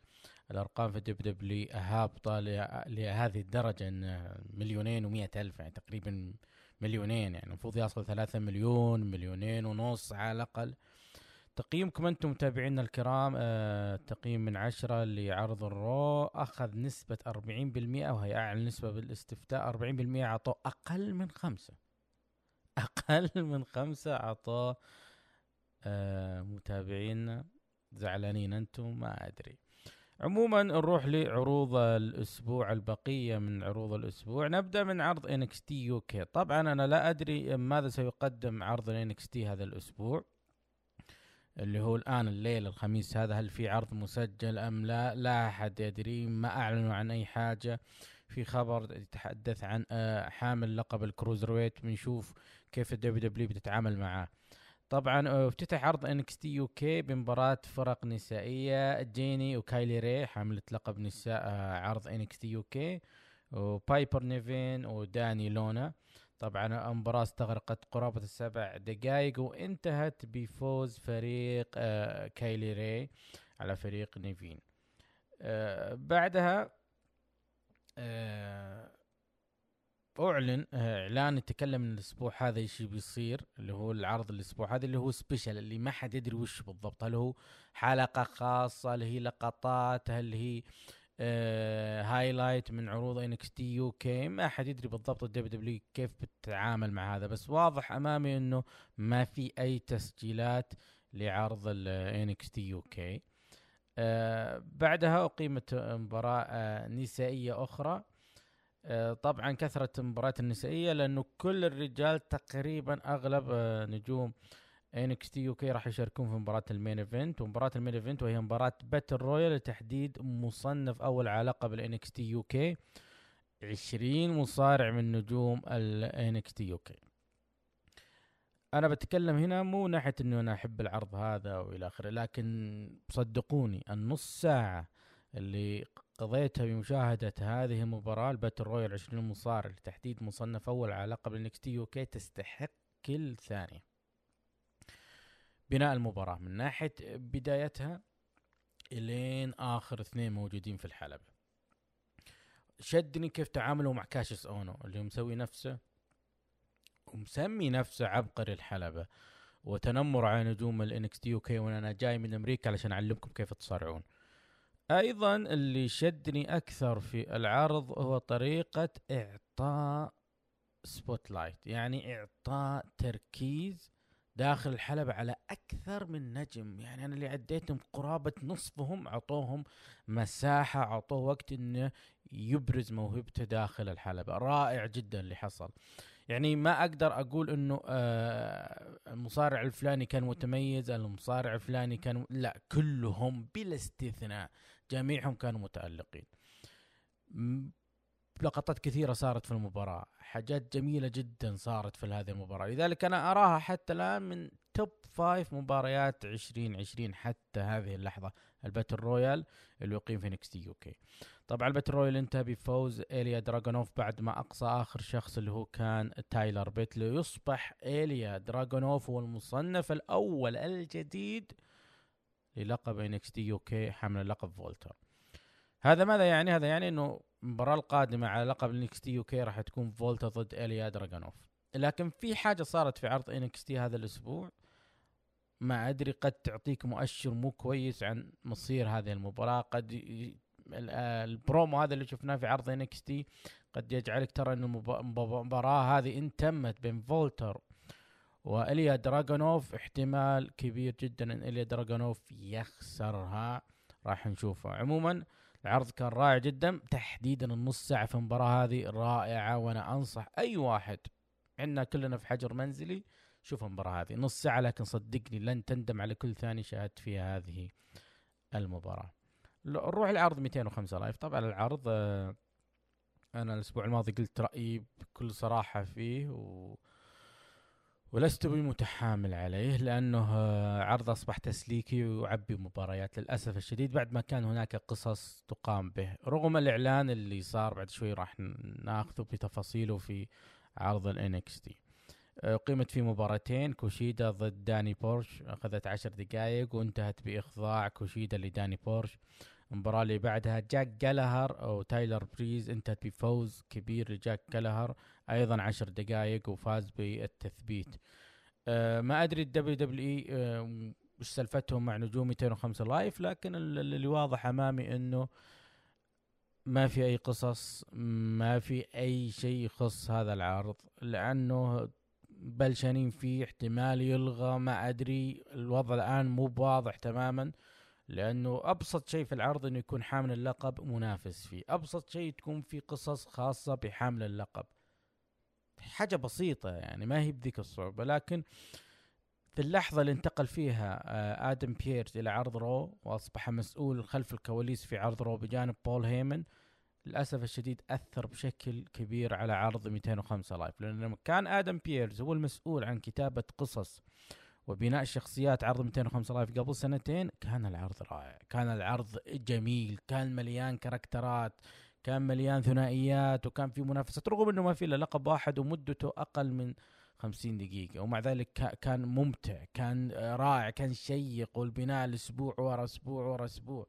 الأرقام في دب دبلي هابطة له- لهذه الدرجة ان مليونين ومئة ألف يعني تقريبا مليونين يعني المفروض يصل ثلاثة مليون مليونين ونص على الأقل. تقييمكم أنتم متابعينا الكرام آه تقييم من عشرة لعرض الرو أخذ نسبة 40% وهي أعلى نسبة بالاستفتاء 40% اعطوه أقل من خمسة. أقل من خمسة اعطوه آه متابعينا. زعلانين أنتم؟ ما أدري. عموما نروح لعروض الأسبوع البقية من عروض الأسبوع. نبدأ من عرض NXT UK. طبعا أنا لا أدري ماذا سيقدم عرض NXT هذا الأسبوع اللي هو الآن الليل الخميس. هذا هل في عرض مسجل أم لا؟ لا أحد يدري ما اعلنوا عن أي حاجة. في خبر يتحدث عن آه، حامل لقب ال cruiserweight. بنشوف كيف ال WWE بتتعامل معاه طبعا آه، افتتح عرض NXT UK بمباراة فرق نسائية جيني وكايلي ري حاملة لقب نساء آه، عرض NXT UK وبايبر نيفين وداني لونا. طبعا المباراة استغرقت قرابة السبع دقائق وانتهت بفوز فريق آه، كايلي ري على فريق نيفين. آه، بعدها آه، أعلن آه، إعلان يتكلم إن الأسبوع هذا إيش بيصير؟ اللي هو العرض الأسبوع هذا اللي هو special اللي ما حد يدري وش بالضبط. هل هو حلقة خاصة؟ هل هي لقطات؟ هل هي آه highlight من عروض NXT UK ما حد يدري بالضبط ال WWE كيف بتتعامل مع هذا. بس واضح أمامي إنه ما في أي تسجيلات لعرض ال NXT UK بعدها أقيمت مباراة آه نسائية أخرى. طبعا كثرة المباريات النسائية لأنه كل الرجال تقريبا أغلب آه، نجوم NXT UK راح يشاركون في مباراة ال main event. ومباراة ال main event وهي مباراة battle royal لتحديد مصنف أول على لقب ال NXT UK. 20 مصارع من نجوم ال NXT UK. أنا بتكلم هنا مو ناحية انه أنا أحب العرض هذا وإلى آخره لكن صدقوني النص ساعة اللي قضيتها بمشاهدة هذه المباراة ال battle royal 20 مصارع لتحديد مصنف أول على لقب ال NXT UK تستحق كل ثانية. بناء المباراة من ناحية بدايتها إلين آخر اثنين موجودين في الحلبة. شدني كيف تعاملوا مع كاسيوس أونو اللي مسوي نفسه ومسمي نفسه عبقري الحلبة وتنمر على نجوم ال NXT UK وأنا جاي من أمريكا علشان أعلمكم كيف تصارعون. أيضا اللي شدني أكثر في العرض هو طريقة إعطاء spotlight يعني إعطاء تركيز داخل الحلبة على أكثر من نجم. يعني أنا اللي عديتهم قرابة نصفهم أعطوهم مساحة أعطوه وقت إنه يبرز موهبته داخل الحلبة رائع جدا اللي حصل. يعني ما أقدر أقول إنه آه المصارع الفلاني كان متميز المصارع الفلاني كان لا كلهم بلا استثناء. جميعهم كانوا متألقين. لقطات كثيرة صارت في المباراة. حاجات جميلة جدا صارت في هذه المباراة. لذلك أنا أراها حتى الآن من top five مباريات 2020 حتى هذه اللحظة. ال battle royal اللي يقيم في NXT UK. طبعا ال battle royal انتهى بفوز إيليا دراغونوف بعد ما أقصى آخر شخص اللي هو كان تايلر بيت ليصبح إيليا دراغونوف هو المصنف الأول الجديد للقب NXT UK حمل لقب فولتر. هذا ماذا يعني؟ هذا يعني إنه المباراة القادمة على لقب NXT UK راح تكون فولتر ضد اليا دراجونوف لكن في حاجة صارت في عرض NXT هذا الأسبوع. ما أدري قد تعطيك مؤشر مو كويس عن مصير هذه المباراة. قد البرومو هذا اللي شفناه في عرض NXT قد يجعلك ترى ان المب- المباراة هذه إن تمت بين فولتر وإليا دراجونوف احتمال كبير جدا إن إليا دراجونوف يخسرها. راح نشوفه. عموما العرض كان رائع جدا. تحديدا النص ساعة في المباراة هذه رائعة وأنا أنصح أي واحد. عندنا كلنا في حجر منزلي شوف المباراة هذه. نص ساعة لكن صدقني لن تندم على كل ثانية شاهدت فيها هذه المباراة. نروح لعرض 205 Live. طبعا العرض آه، أنا الأسبوع الماضي قلت رأيي بكل صراحة فيه و ولست بمتحامل عليه لأنه آه، عرض أصبح تسليكي ويعبي مباريات للأسف الشديد بعد ما كان هناك قصص تقام به. رغم الإعلان اللي صار بعد شوي راح نأخذه بتفاصيله في عرض ال NXT. أقيمت في مباراتين كوشيدا ضد داني بورش أخذت عشر دقائق وانتهت بإخضاع كوشيدا لداني بورش. المباراة اللي بعدها جاك جالهر أو تايلر بريز انتهت بفوز كبير لجاك جالهر أيضا عشر دقائق وفاز بالتثبيت. أه ما أدري ال WWE أه وش سالفتهم مع نجوم 205 Live لكن ال- ال- اللي واضح أمامي إنه ما في أي قصص ما في أي شيء يخص هذا العرض لأنه بلشانين فيه احتمال يلغى ما أدري الوضع الآن مو بواضح تماما لأنه أبسط شيء في العرض إنه يكون حامل اللقب منافس فيه أبسط شيء تكون في قصص خاصة بحامل اللقب. حاجة بسيطة يعني ما هي بذيك الصعوبة. لكن في اللحظة اللي انتقل فيها آه، آدم بييرز إلى عرض Raw وأصبح مسؤول خلف الكواليس في عرض Raw بجانب بول هيمن للأسف الشديد أثر بشكل كبير على عرض 205 Live. لأن لما كان آدم بييرز هو المسؤول عن كتابة قصص وبناء شخصيات عرض 205 Live قبل سنتين كان العرض رائع كان العرض جميل كان مليان كاركترات كان مليان ثنائيات وكان في منافسات رغم إنه ما في إلا لقب واحد ومدته أقل من 50 دقيقة. ومع ذلك كا- كان ممتع كان رائع كان شيق والبناء الأسبوع ورا أسبوع ورا أسبوع.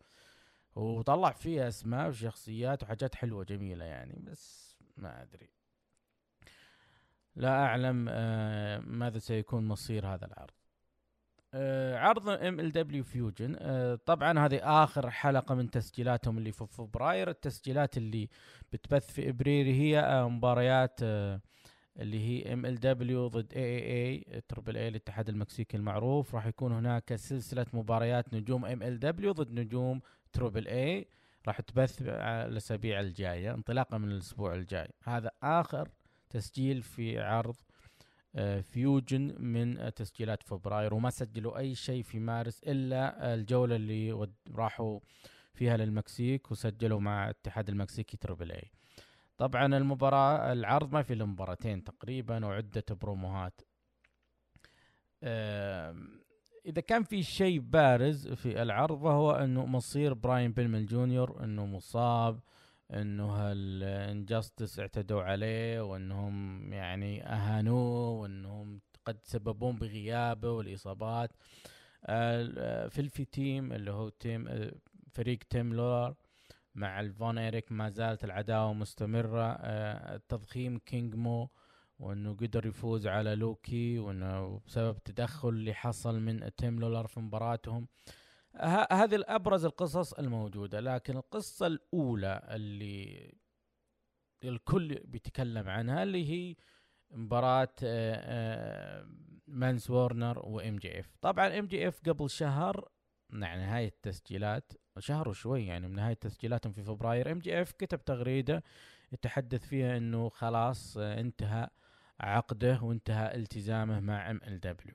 وطلع فيه أسماء وشخصيات وحاجات حلوة جميلة يعني بس ما أدري. لا أعلم آه، ماذا سيكون مصير هذا العرض. عرض MLW Fusion. طبعا هذه آخر حلقة من تسجيلاتهم اللي في فبراير. التسجيلات اللي بتبث في إبريل هي آه، مباريات آه، اللي هي ام ال دبليو ضد إي إي إي تربل إي الاتحاد المكسيكي المعروف. راح يكون هناك سلسلة مباريات نجوم MLW ضد نجوم Triple A. راح تبث الأسابيع الجاية انطلاقا من الأسبوع الجاي. هذا آخر تسجيل في عرض آه، Fusion من تسجيلات فبراير وما سجلوا أي شيء في مارس إلا الجولة اللي راحوا فيها للمكسيك وسجلوا مع الاتحاد المكسيكي Triple A طبعا المباراة العرض ما في مباراتين تقريبا وعدة بروموهات. إذا كان في شيء بارز في العرض وهو إنه مصير براين بيلمن جونيور إنه مصاب إنه ال Injustice اعتدوا عليه وإنهم يعني أهانوه وإنهم قد سببون بغيابه والإصابات. في ال Filthy Team اللي هو team فريق تيم لولر مع الفون إيريك ما زالت العداوة مستمرة. آه، تضخيم كينج مو وإنه قدر يفوز على لوكي وإنه بسبب تدخل اللي حصل من تيم لولر في مباراتهم. هذه الأبرز القصص الموجودة لكن القصة الأولى اللي الكل بيتكلم عنها اللي هي مباراة آه، آه، مانس وورنر و MJF. طبعا MJF قبل شهر مع نهاية التسجيلات شهر وشوي يعني من نهاية تسجيلاتهم في فبراير MJF كتب تغريدة يتحدث فيها إنه خلاص آه، انتهى عقده وانتهى التزامه مع MLW.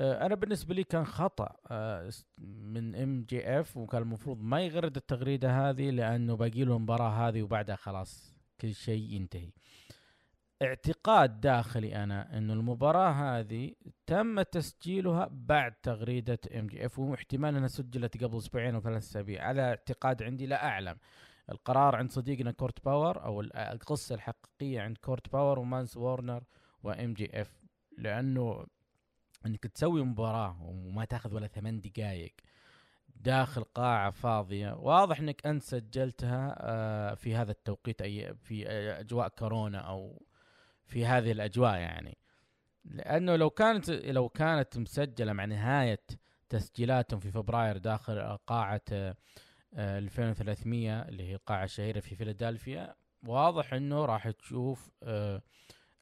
أنا بالنسبة لي كان خطأ آه، من MJF وكان المفروض ما يغرد التغريدة هذه لأنه باقي له المباراه هذه وبعدها خلاص كل شيء ينتهي. اعتقاد داخلي أنا إنه المباراة هذه تم تسجيلها بعد تغريدة MJF واحتمال أنها سجلت قبل أسبوعين أو ثلاث أسابيع. هذا اعتقاد عندي لا أعلم. القرار عند صديقنا كورت باور أو ال- القصة الحقيقية عند كورت باور ومانس وورنر و MJF لأنه إنك تسوي مباراة وما تاخذ ولا ثمان دقائق داخل قاعة فاضية. واضح إنك أنت سجلتها آه، في هذا التوقيت أي في آه، أجواء كورونا أو في هذه الأجواء يعني. لأنه لو كانت لو كانت مسجلة مع نهاية تسجيلاتهم في فبراير داخل قاعة آه، آه، 2300 اللي هي القاعة الشهيرة في فيلادلفيا واضح إنه راح تشوف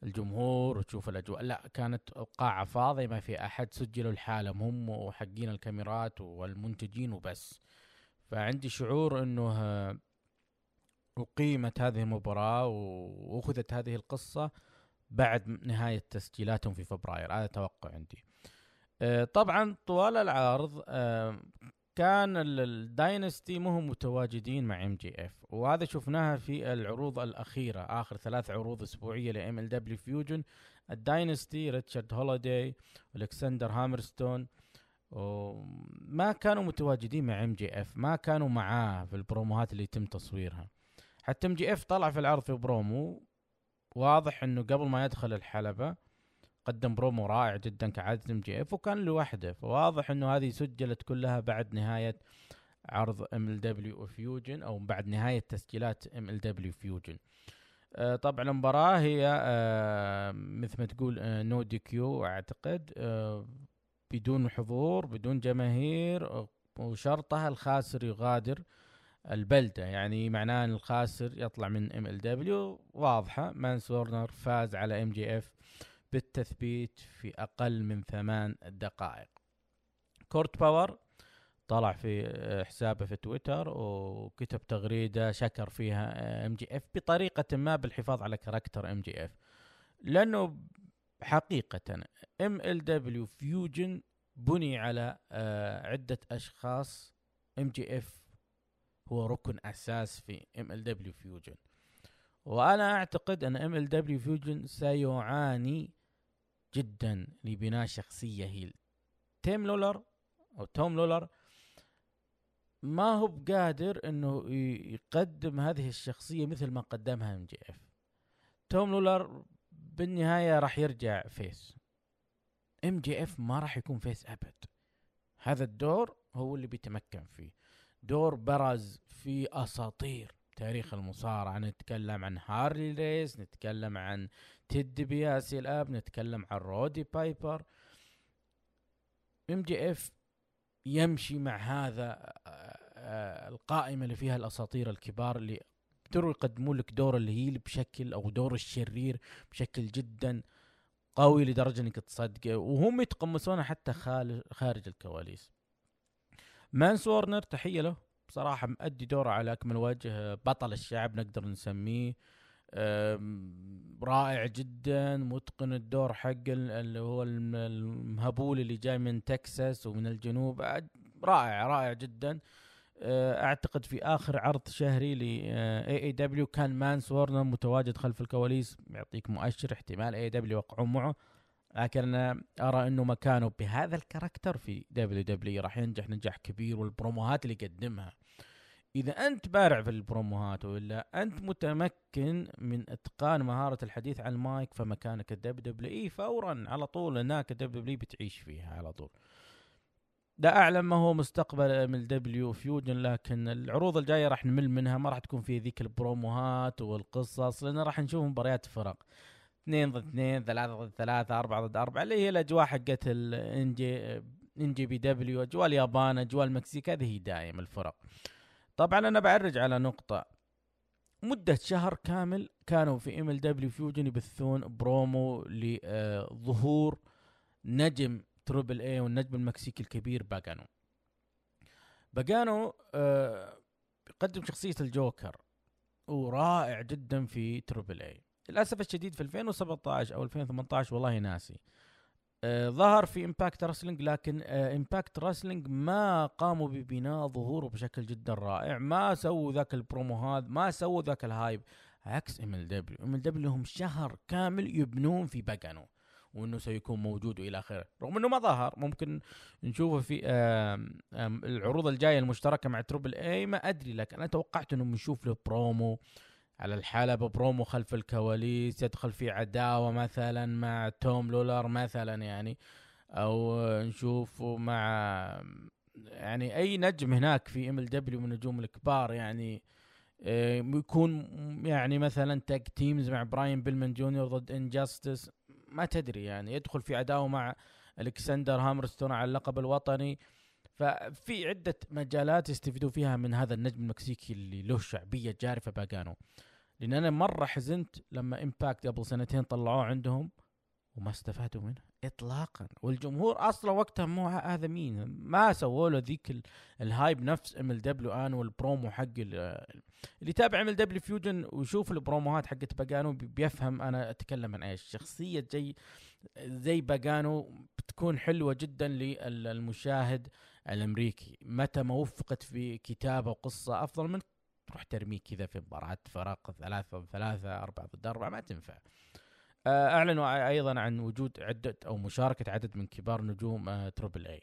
الجمهور وتشوف الأجواء. لا كانت القاعة فاضية ما في أحد سجلوا لحالهم هم وحقين الكاميرات والمنتجين وبس. فعندي شعور إنه أقيمت هذه المباراة وأخذت هذه القصة بعد نهاية تسجيلاتهم في فبراير. هذا توقع عندي. آه، طبعا طوال العرض آه، كان ال- ال Dynasty مهم متواجدين مع MJF وهذا شفناها في العروض الأخيرة آخر ثلاث عروض أسبوعية ل MLW Fusion ال Dynasty ريتشارد هوليداي والكسندر هامرستون. وما كانوا متواجدين مع MJF ما كانوا معاه في البروموهات اللي يتم تصويرها. حتى MJF طلع في العرض في برومو واضح إنه قبل ما يدخل الحلبة قدم برومو رائع جدا كعادة MJF وكان لوحده. فواضح إنه هذه سجلت كلها بعد نهاية عرض MLW Fusion أو بعد نهاية تسجيلات MLW Fusion. آه، طبعا المباراة هي آه، مثل ما تقول آه، No DQ أعتقد بدون حضور بدون جماهير وشرطها الخاسر يغادر البلدة. يعني معناه إن الخاسر يطلع من MLW واضحة. مانس وورنر فاز على MJF. بالتثبيت في أقل من ثمان دقائق. كورت باور طلع في آه، حسابه في تويتر وكتب تغريدة شكر فيها MJF بطريقة ما بالحفاظ على character MJF لأنه حقيقة MLW Fusion بني على آه، عدة أشخاص. MJF هو ركن أساس في MLW Fusion وأنا أعتقد أن MLW Fusion سيعاني جدا لبناء شخصية heel. تيم لولر أو توم لولر ما هو بقادر إنه يقدم هذه الشخصية مثل ما قدمها MJF. توم لولر بالنهاية راح يرجع face. MJF ما راح يكون face أبد. هذا الدور هو اللي بيتمكن فيه. دور برز في أساطير. تاريخ المصارعة نتكلم عن هارلي ريس نتكلم عن تيد ديبياسي الآب نتكلم عن رودي بايبر. MJF يمشي مع هذا آه، آه، القائمة اللي فيها الأساطير الكبار اللي يقدروا يقدموا لك دور ال heel بشكل أو دور الشرير بشكل جدا قوي لدرجة إنك تصدقه وهم يتقمصونه حتى خارج الكواليس. مانس وورنر تحية له. بصراحة مؤدي دوره على أكمل وجه. بطل الشعب نقدر نسميه. رائع جدا. متقن الدور حق ال- اللي هو الم- المهبول اللي جاي من تكساس ومن الجنوب. رائع رائع جدا. أعتقد في آخر عرض شهري ل AEW كان مانس وورنر متواجد خلف الكواليس. يعطيك مؤشر احتمال AEW يوقعون معه. لكن أنا أرى إنه مكانه بهذا ال character في WWE راح ينجح نجاح كبير والبروموهات اللي يقدمها. إذا أنت بارع في البروموهات ولا أنت متمكن من إتقان مهارة الحديث عن المايك فمكانك ال WWE فورا على طول هناك ال WWE بتعيش فيها على طول. لا أعلم ما هو مستقبل MLW Fusion لكن العروض الجاية راح نمل منها ما راح تكون في ذيك البروموهات والقصص لأن راح نشوف مباريات فرق. اثنين ضد اثنين ثلاثة ضد ثلاثة أربعة ضد أربعة اللي هي الأجواء حقت ال NJ NJPW أجواء اليابان أجواء المكسيك هذه هي دائم الفرق. طبعا أنا بعرج على نقطة. مدة شهر كامل كانوا في MLW Fusion يبثون برومو لظهور نجم Triple A والنجم المكسيكي الكبير باجانو باجانو آه، يقدم شخصية الجوكر ورائع جدا في Triple A للأسف الشديد في 2017 أو 2018 والله ناسي. آه ظهر في Impact Wrestling لكن آه Impact Wrestling ما قاموا ببناء ظهوره بشكل جدا رائع. ما سووا ذاك البرومو هذا ما سووا ذاك ال hype عكس ام ال دبليو ام ال دبليو لهم شهر كامل يبنون في باجانو وإنه سيكون موجود والى آخره. رغم إنه ما ظهر ممكن نشوفه في العروض الجاية المشتركة مع Triple A ما أدري لكن أنا توقعت انه بنشوف له برومو على الحلبة برومو خلف الكواليس يدخل في عداوة مثلا مع توم لولر مثلا يعني أو نشوفه مع يعني أي نجم هناك في MLW من النجوم الكبار يعني آه، يكون يعني مثلا tag teams مع براين بيلمان جونيور ضد Injustice ما تدري يعني يدخل في عداوة مع ألكسندر هامرستون على اللقب الوطني. ففي عدة مجالات يستفيدوا فيها من هذا النجم المكسيكي اللي له شعبية جارفة باجانو لأن أنا مرة حزنت لما Impact قبل سنتين طلعوه عندهم وما استفادوا منه اطلاقا. والجمهور أصلا وقتها مو هذا مين؟ ما سووا له ذيك ال- ال hype نفس MLW آن والبرومو حق ال- اللي يتابع MLW Fusion ويشوف البروموهات حقت باجانو بي- بيفهم أنا أتكلم عن إيش. شخصية زي زي باجانو بتكون حلوة جدا للمشاهد الأمريكي. متى ما وفقت في كتابة وقصة أفضل من تروح ترميه كذا في مباراة فرق ثلاثة ضد ثلاثة أربعة ضد أربعة ما تنفع. آه، أعلنوا أيضا عن وجود عدة أو مشاركة عدد من كبار نجوم آه، Triple A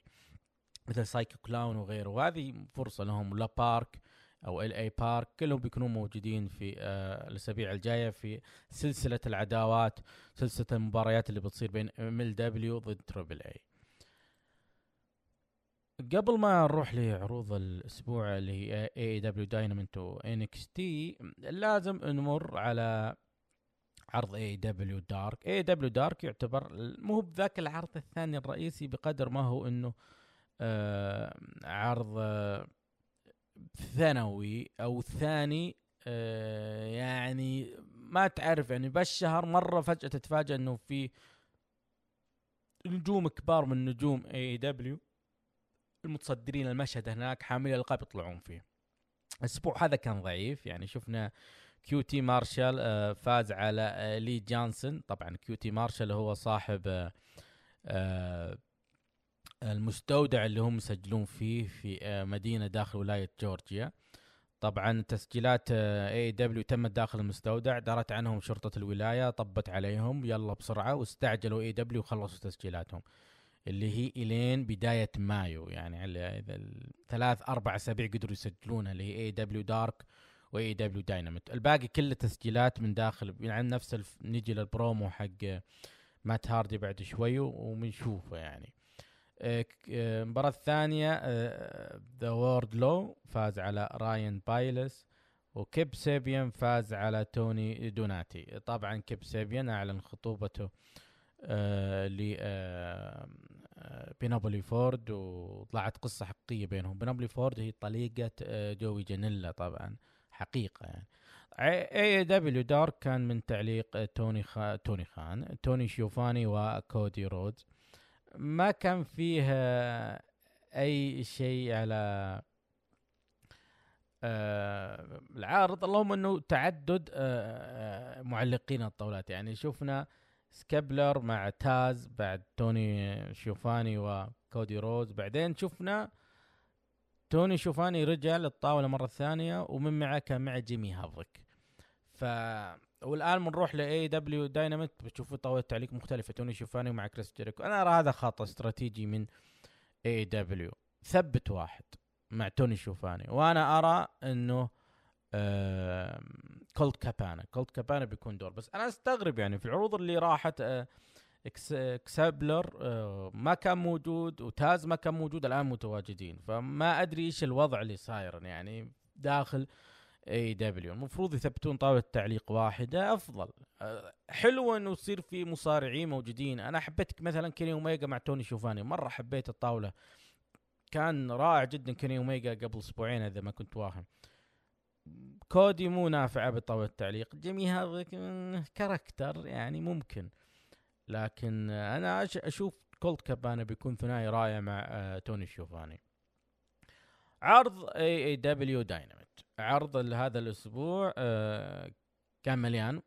مثل سايكو كلاون وغيره. وهذه فرصة لهم لا بارك أو LA Park كلهم بيكونوا موجودين في آه، الأسابيع الجاية في سلسلة العداوات سلسلة المباريات اللي بتصير بين MLW ضد Triple A قبل ما نروح لعروض الأسبوع اللي هي AEW Dynamite و NXT لازم نمر على عرض AEW Dark AEW Dark يعتبر مو بذاك العرض الثاني الرئيسي بقدر ما هو إنه آه عرض آه ثانوي أو ثاني آه يعني ما تعرف يعني بالشهر مرة فجأة تتفاجئ إنه في نجوم كبار من نجوم AEW المتصدرين المشهد هناك حاملي الألقاب يطلعون فيه. الأسبوع هذا كان ضعيف يعني شفنا QT مارشال آه، فاز على آه، لي جانسون. طبعا QT مارشال هو صاحب آه، المستودع اللي هم مسجلون فيه في مدينة داخل ولاية جورجيا. طبعا تسجيلات AEW تمت داخل المستودع دارت عنهم شرطة الولاية طبت عليهم يلا بسرعة واستعجلوا AEW وخلصوا تسجيلاتهم. اللي هي إلين بداية مايو. يعني على إذا الثلاث أربع أسابيع قدروا يسجلونها اللي هي AEW Dark و AEW Dynamite الباقي كله تسجيلات من داخل يعني نفس الف... نجي للبرومو حق مات هاردي بعد شوي وبنشوفه يعني. آه، ك- آه، المباراة الثانية واردلو فاز على راين بايلس وكيب سيبيان فاز على توني دوناتي طبعا كيب سيبيان أعلن خطوبته آه ل آه آه، بينلوبي فورد وطلعت قصة حقيقية بينهم. بينلوبي فورد هي طليقة جوي جانيلا طبعا حقيقة يعني. AEW Dark كان من تعليق توني خا توني خان توني شيوفاني وكودي رودز. ما كان فيه أي شيء على آه العارض اللهم إنه تعدد آه، معلقين الطاولات. يعني شفنا اكسكاليبر مع تاز بعد توني شوفاني وكودي روز. بعدين شفنا توني شوفاني رجع للطاولة مرة ثانية ومن معه كان مع جيمي هافوك. ف والآن بنروح ل AEW Dynamite بتشوفوا طاولة تعليق مختلفة توني شوفاني مع كريس جيريكو. أنا أرى هذا خطا استراتيجي من AEW ثبت واحد مع توني شوفاني وأنا أرى إنه آم، كولت كابانا كولت كابانا بيكون دور. بس أنا أستغرب يعني في العروض اللي راحت آه، إكسكاليبر آه، ما كان موجود وتاز ما كان موجود الآن متواجدين. فما أدري إيش الوضع اللي صاير يعني داخل AEW المفروض يثبتون طاوله تعليق واحدة أفضل. أه، حلو إنه يصير في مصارعين موجودين. أنا حبيت مثلا كيني اوميجا مع توني شوفاني. مرة حبيت الطاولة. كان رائع جدا كيني اوميجا قبل أسبوعين إذا ما كنت واهم. كودي مو نافعه بطاوله التعليق. جيمي هذا character يعني ممكن. لكن أنا أشوف كولت كابانا بيكون ثنائي رائع مع آه، توني شوفاني عرض AEW Dynamite عرض هذا الأسبوع آه، كان مليان.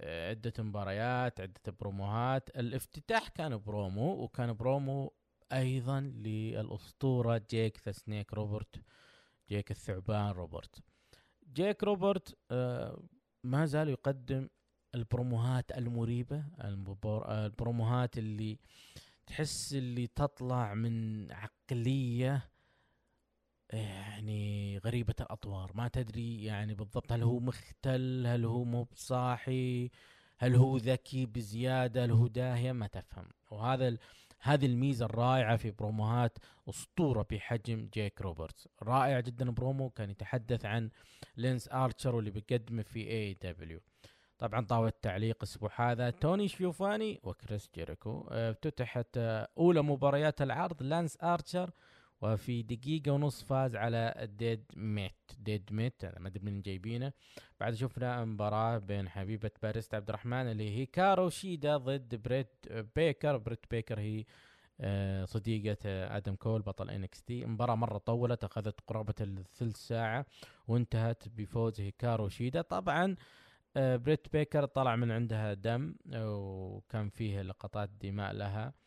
آه، عدة مباريات عدة بروموهات. الافتتاح كان برومو وكان برومو أيضا للأسطورة جيك ذا سنيك روبرت. جيك الثعبان روبرت. جيك روبرت آه، ما زال يقدم البروموهات المريبة المبار- البروموهات اللي تحس اللي تطلع من عقلية يعني غريبة الأطوار. ما تدري يعني بالضبط هل هو مختل هل هو مو بصاحي هل هو ذكي بزيادة هل هو داهية؟ ما تفهم. وهذا. هذه الميزة الرائعة في بروموهات أسطورة بحجم جيك روبرتس. رائع جدا برومو كان يتحدث عن لانس آرشر واللي بيقدمه في AEW طبعا طاولة تعليق الأسبوع هذا توني شوفاني وكريس جيريكو. آه، افتتحت آه، أولى مباريات العرض لانس ارشر وفي دقيقة ونص فاز على ال dead meat dead meat أنا ما أدري من جايبينه. بعد شفنا مباراة بين حبيبة باريست عبد الرحمن اللي هيكارو شيدا ضد بريت بيكر. بريت بيكر هي آه، صديقة آه، آدم كول بطل NXT مباراة مرة طولت أخذت قرابة الثلث ساعة وانتهت بفوز هيكارو شيدا. طبعا آه، بريت بيكر طلع من عندها دم وكان فيه لقطات دماء لها.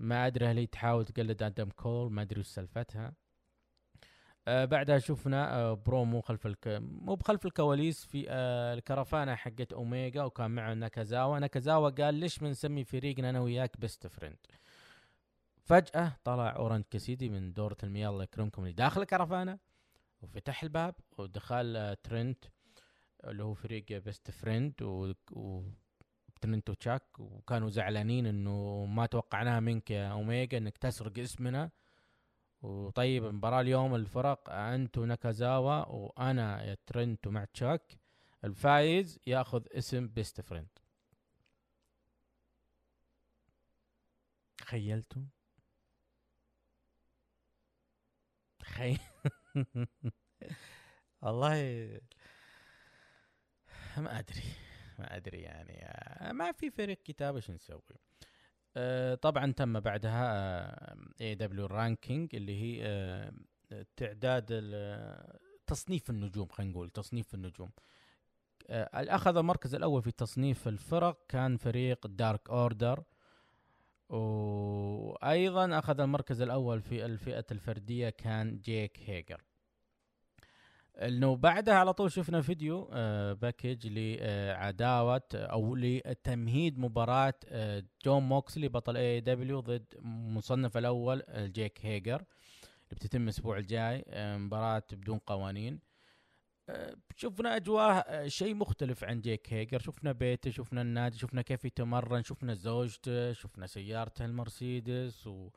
ما أدري هل هي تحاول تقلد آدم كول ما أدري وش سالفتها. آه بعدها شفنا آه برومو خلف الك... مو بخلف الكواليس في آه الكرفانة حقت اوميجا وكان معه ناكازاوا. ناكازاوا قال ليش بنسمي فريقنا أنا وياك best friend فجأة طلع اورنج كاسيدي من دورة المياه الله يكرمكم اللي داخل الكرفانة وفتح الباب ودخل آه ترنت اللي هو فريق best friend و, و... ترنت وتشاك وكانوا زعلانين انه ما توقعناها منك يا اوميجا إنك تسرق اسمنا. وطيب المباراة اليوم الفرق انت وناكازاوا وأنا يا ترنت ومع تشاك. الفايز ياخذ اسم best friend تخيلتم خي والله ما أدري. ما أدري يعني آه، ما في فريق كتابه إيش نسوي. آه، طبعا تم بعدها AEW ranking اللي هي آه، تعداد تصنيف النجوم خلينا نقول تصنيف النجوم. أخذ المركز الأول في تصنيف الفرق كان فريق Dark Order وأيضا أخذ المركز الأول في الفئة الفردية كان جيك هيجر إنه بعدها على طول شفنا فيديو آه package لعداوة أو لتمهيد مباراة آه جون موكسلي بطل AEW ضد مصنف الأول آه، جيك هيجر اللي بتتم الأسبوع الجاي آه مباراة بدون قوانين. آه، شفنا أجواء آه، شيء مختلف عن جيك هيجر. شفنا بيته شفنا النادي شفنا كيف يتمرن شفنا زوجته شفنا سيارته المرسيدس و...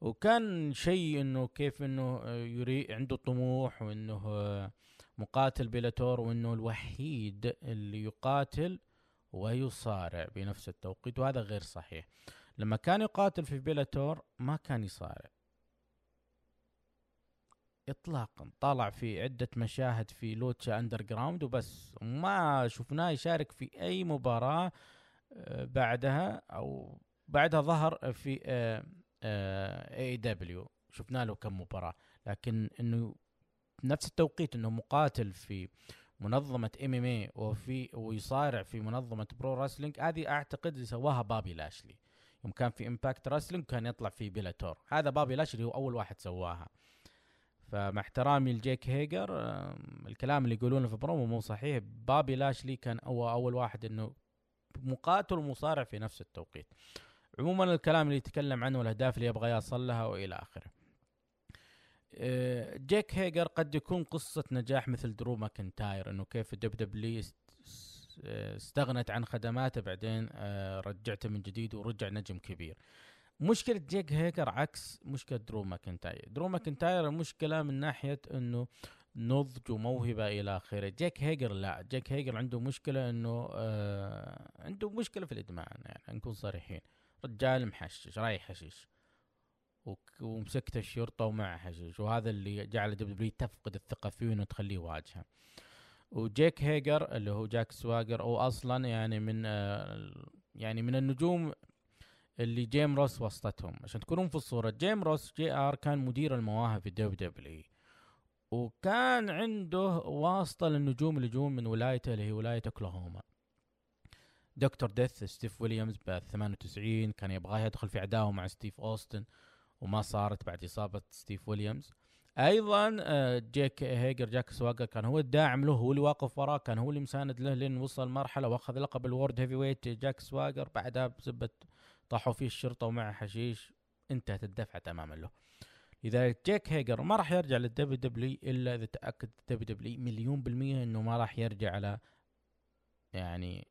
وكان شيء إنه كيف إنه آه، يري عنده طموح وإنه آه، مقاتل Bellator وإنه الوحيد اللي يقاتل ويصارع بنفس التوقيت وهذا غير صحيح. لما كان يقاتل في Bellator ما كان يصارع. اطلاقا طلع في عدة مشاهد في Lucha Underground وبس ما شفناه يشارك في أي مباراة آه، بعدها أو بعدها ظهر في AEW شفنا له كم مباراة. لكن إنه نفس التوقيت إنه مقاتل في منظمة MMA وفي ويصارع في منظمة pro wrestling هذه أعتقد اللي سواها بابي لاشلي. يوم كان في Impact Wrestling كان يطلع في Bellator هذا بابي لاشلي هو أول واحد سواها. فمع احترامي لجيك هيجر الكلام اللي يقولونه في برومو مو صحيح. بابي لاشلي كان هو أول واحد إنه مقاتل ومصارع في نفس التوقيت. عموما الكلام اللي يتكلم عنه والأهداف اللي يبغى يصلها وإلى آخره. آه، جيك هيجر قد يكون قصة نجاح مثل درو ماكنتاير إنه كيف ال WWE آه، استغنت عن خدماته بعدين آه، رجعته من جديد ورجع نجم كبير. مشكلة جيك هيجر عكس مشكلة درو ماكنتاير. درو ماكنتاير المشكلة من ناحية إنه نضج وموهبة إلى آخره. جيك هيجر لا. جيك هيجر عنده مشكلة إنه آه عنده مشكلة في الإدمان يعني نكون صريحين. رجال محشش رايح حشيش. وك- ومسكت الشرطة ومع حشيش. وهذا اللي جعل WWE تفقد الثقة فيه إنه تخليه يواجهه وجيك هيجر اللي هو جاك سواجر هو أصلا يعني من آه يعني من النجوم اللي جيم روس وسطتهم. عشان تكونون في الصورة جيم روس J.R. كان مدير المواهب في WWE. وكان عنده واسطة للنجوم اللي يجون من ولايته اللي هي ولاية أوكلاهوما. Dr. Death ستيف ويليامز ب 98 كان يبغاه يدخل في عداوة مع ستيف أوستن وما صارت بعد إصابة ستيف ويليامز. أيضا آه، جيك هيجر جاك سواجر كان هو الداعم له هو اللي واقف وراه كان هو اللي مساند له لين وصل مرحلة وأخذ لقب ال World Heavyweight. جاك سواجر بعدها بزبه طاحوا فيه الشرطة ومعه حشيش انتهت الدفعة تماما له. لذلك جيك هيجر ما راح يرجع لل WWE إلا إذا تأكد ال WWE مليون بالمية إنه ما راح يرجع على يعني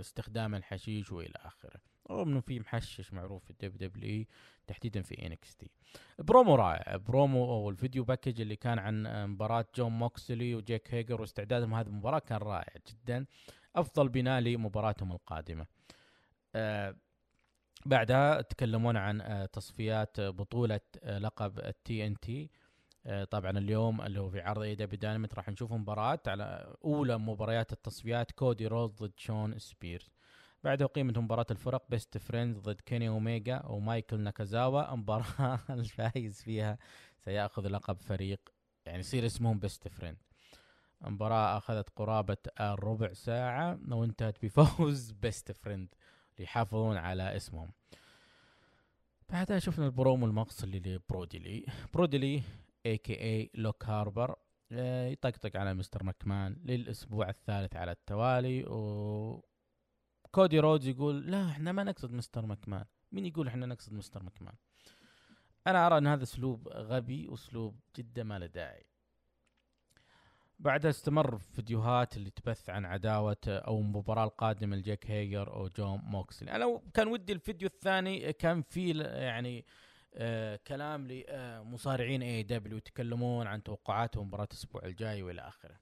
استخدام الحشيش وإلى آخره. رغم إنه في محشش معروف في ال WWE تحديدا في NXT. promo رائع. برومو أو ال video package اللي كان عن مباراة جون موكسلي وجيك هيجر واستعدادهم هذه المباراة كان رائع جدا. أفضل بناء لمباراتهم القادمة. آه بعدها تكلمون عن آه تصفيات بطولة آه لقب ال TNT. طبعا اليوم اللي هو في عرض AEW Dynamite راح نشوف مباراة على أولى مباريات التصفيات كودي رودز ضد شون سبيرز. بعدها قيمة مباراة الفرق Best Friend ضد كيني اوميجا ومايكل ناكازاوا. مباراة الفايز فيها سيأخذ لقب فريق يعني يصير اسمهم Best Friend المباراة أخذت قرابة الربع ساعة وانتهت بفوز Best Friend ليحافظون على اسمهم. بعدها شفنا البرومو المقصلي لبرودي لي. برودي لي a.k.a. لوك هاربر يطقطق على مستر ماكمان للأسبوع الثالث على التوالي و كودي رودز يقول لا إحنا ما نقصد مستر ماكمان. مين يقول إحنا نقصد مستر ماكمان؟ أنا أرى إن هذا أسلوب غبي وأسلوب جدا ما له داعي. بعدها استمر في فيديوهات اللي تبث عن عداوة أو المباراة القادمة لجيك هيجر أو جون موكسلي. أنا كان ودي الفيديو الثاني كان فيه يعني آه كلام لمصارعين AEW يتكلمون عن توقعاتهم مباراة الأسبوع الجاي وإلى آخره.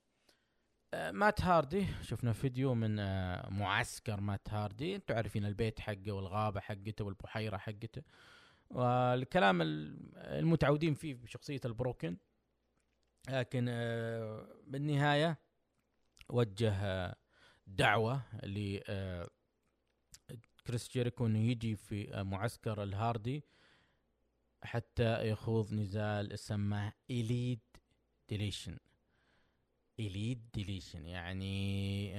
آه مات هاردي شفنا فيديو من آه معسكر مات هاردي. أنتم عارفين البيت حقه والغابة حقته والبحيرة حقته. والكلام ال- المتعودين فيه بشخصية ال Broken. لكن آه، بالنهاية وجه آه، دعوة ل آه، كريس جيريكو إنه يجي في آه، معسكر الهاردي. حتى يخوض نزال سماه Elite Deletion Elite Deletion يعني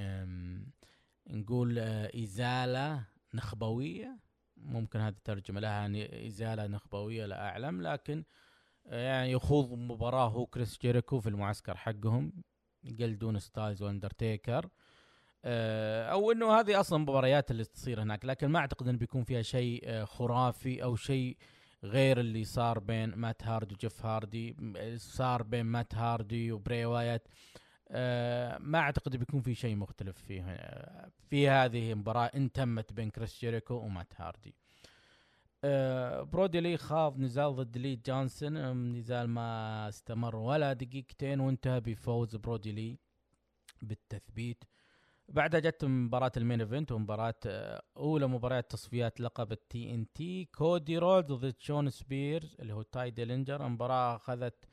نقول آه، إزالة نخبوية. ممكن هذه الترجمة لها يعني إزالة نخبوية لا أعلم لكن يعني يخوض مباراة هو كريس جيريكو في المعسكر حقهم يقلدون ستايلز وأندرتيكر. آه، أو إنه هذه أصلا مباريات اللي تصير هناك لكن ما أعتقد انه بيكون فيها شيء آه، خرافي أو شيء غير اللي صار بين مات هاردي وجيف هاردي صار بين مات هاردي وبري وايت. آه، ما أعتقد بيكون في شيء مختلف فيه في هذه مباراة ان تمت بين كريس جيريكو ومات هاردي. آه، برودي لي خاض نزال ضد لي جونسون نزال ما استمر ولا دقيقتين وانتهى بفوز برودي لي بالتثبيت. بعدها جت مباراة ال main event ومباراة آه، أولى مباريات تصفيات لقب ال TNT. كودي رودز ضد شون سبيرز اللي هو تاي ديلينجر. المباراة أخذت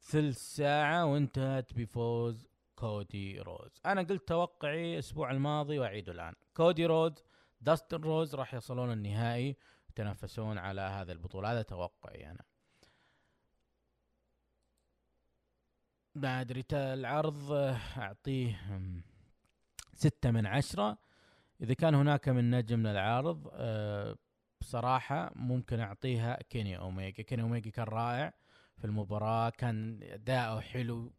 ثلث ساعة وانتهت بفوز كودي رودز أنا قلت توقعي الأسبوع الماضي وأعيده الآن. كودي رودز داستن رودز راح يصلون النهائي يتنافسون على هذا البطولة. هذا توقعي أنا. بعد rate العرض آه، أعطيه أم، ستة من عشرة. إذا كان هناك من نجم من العرض آه، بصراحة ممكن أعطيها كيني أوميجا. كيني أوميجا كان رائع في المباراة كان أداؤه حلو.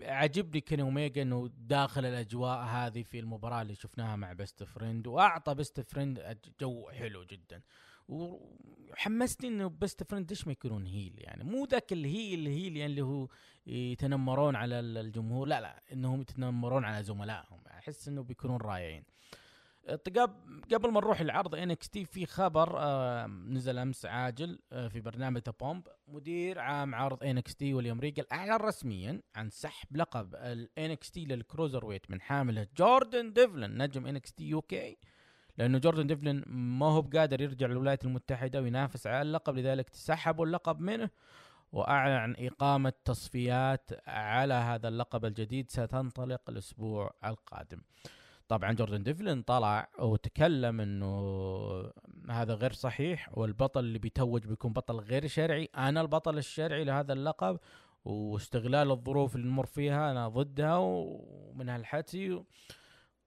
عجبني كيني أوميجا إنه داخل الأجواء هذه في المباراة اللي شفناها مع Best Friend وأعطى Best Friend جو حلو جدا. وحمسني إنه Best Friend ليش ما يكونون heel يعني؟ مو ذاك ال heel ال heel يعني اللي هو يتنمرون على الجمهور. لا لا إنهم يتنمرون على زملائهم. أحس إنه بيكونون رائعين. قبل ما نروح العرض NXT في خبر آه، نزل أمس عاجل آه، في برنامج The Bump مدير عام عرض NXT ويليام ريجل أعلن رسميا عن سحب لقب ال NXT لل Cruiserweight من حامله جوردن ديفلن نجم NXT UK. لأنه جوردن ديفلن ما هو بقادر يرجع للولايات المتحدة وينافس على اللقب لذلك سحبوا اللقب منه وأعلن عن إقامة تصفيات على هذا اللقب الجديد ستنطلق الأسبوع القادم. طبعا جوردن ديفلن طلع وتكلم إنه هذا غير صحيح والبطل اللي بيتوج بيكون بطل غير شرعي أنا البطل الشرعي لهذا اللقب واستغلال الظروف اللي نمر فيها أنا ضدها ومن هالحكي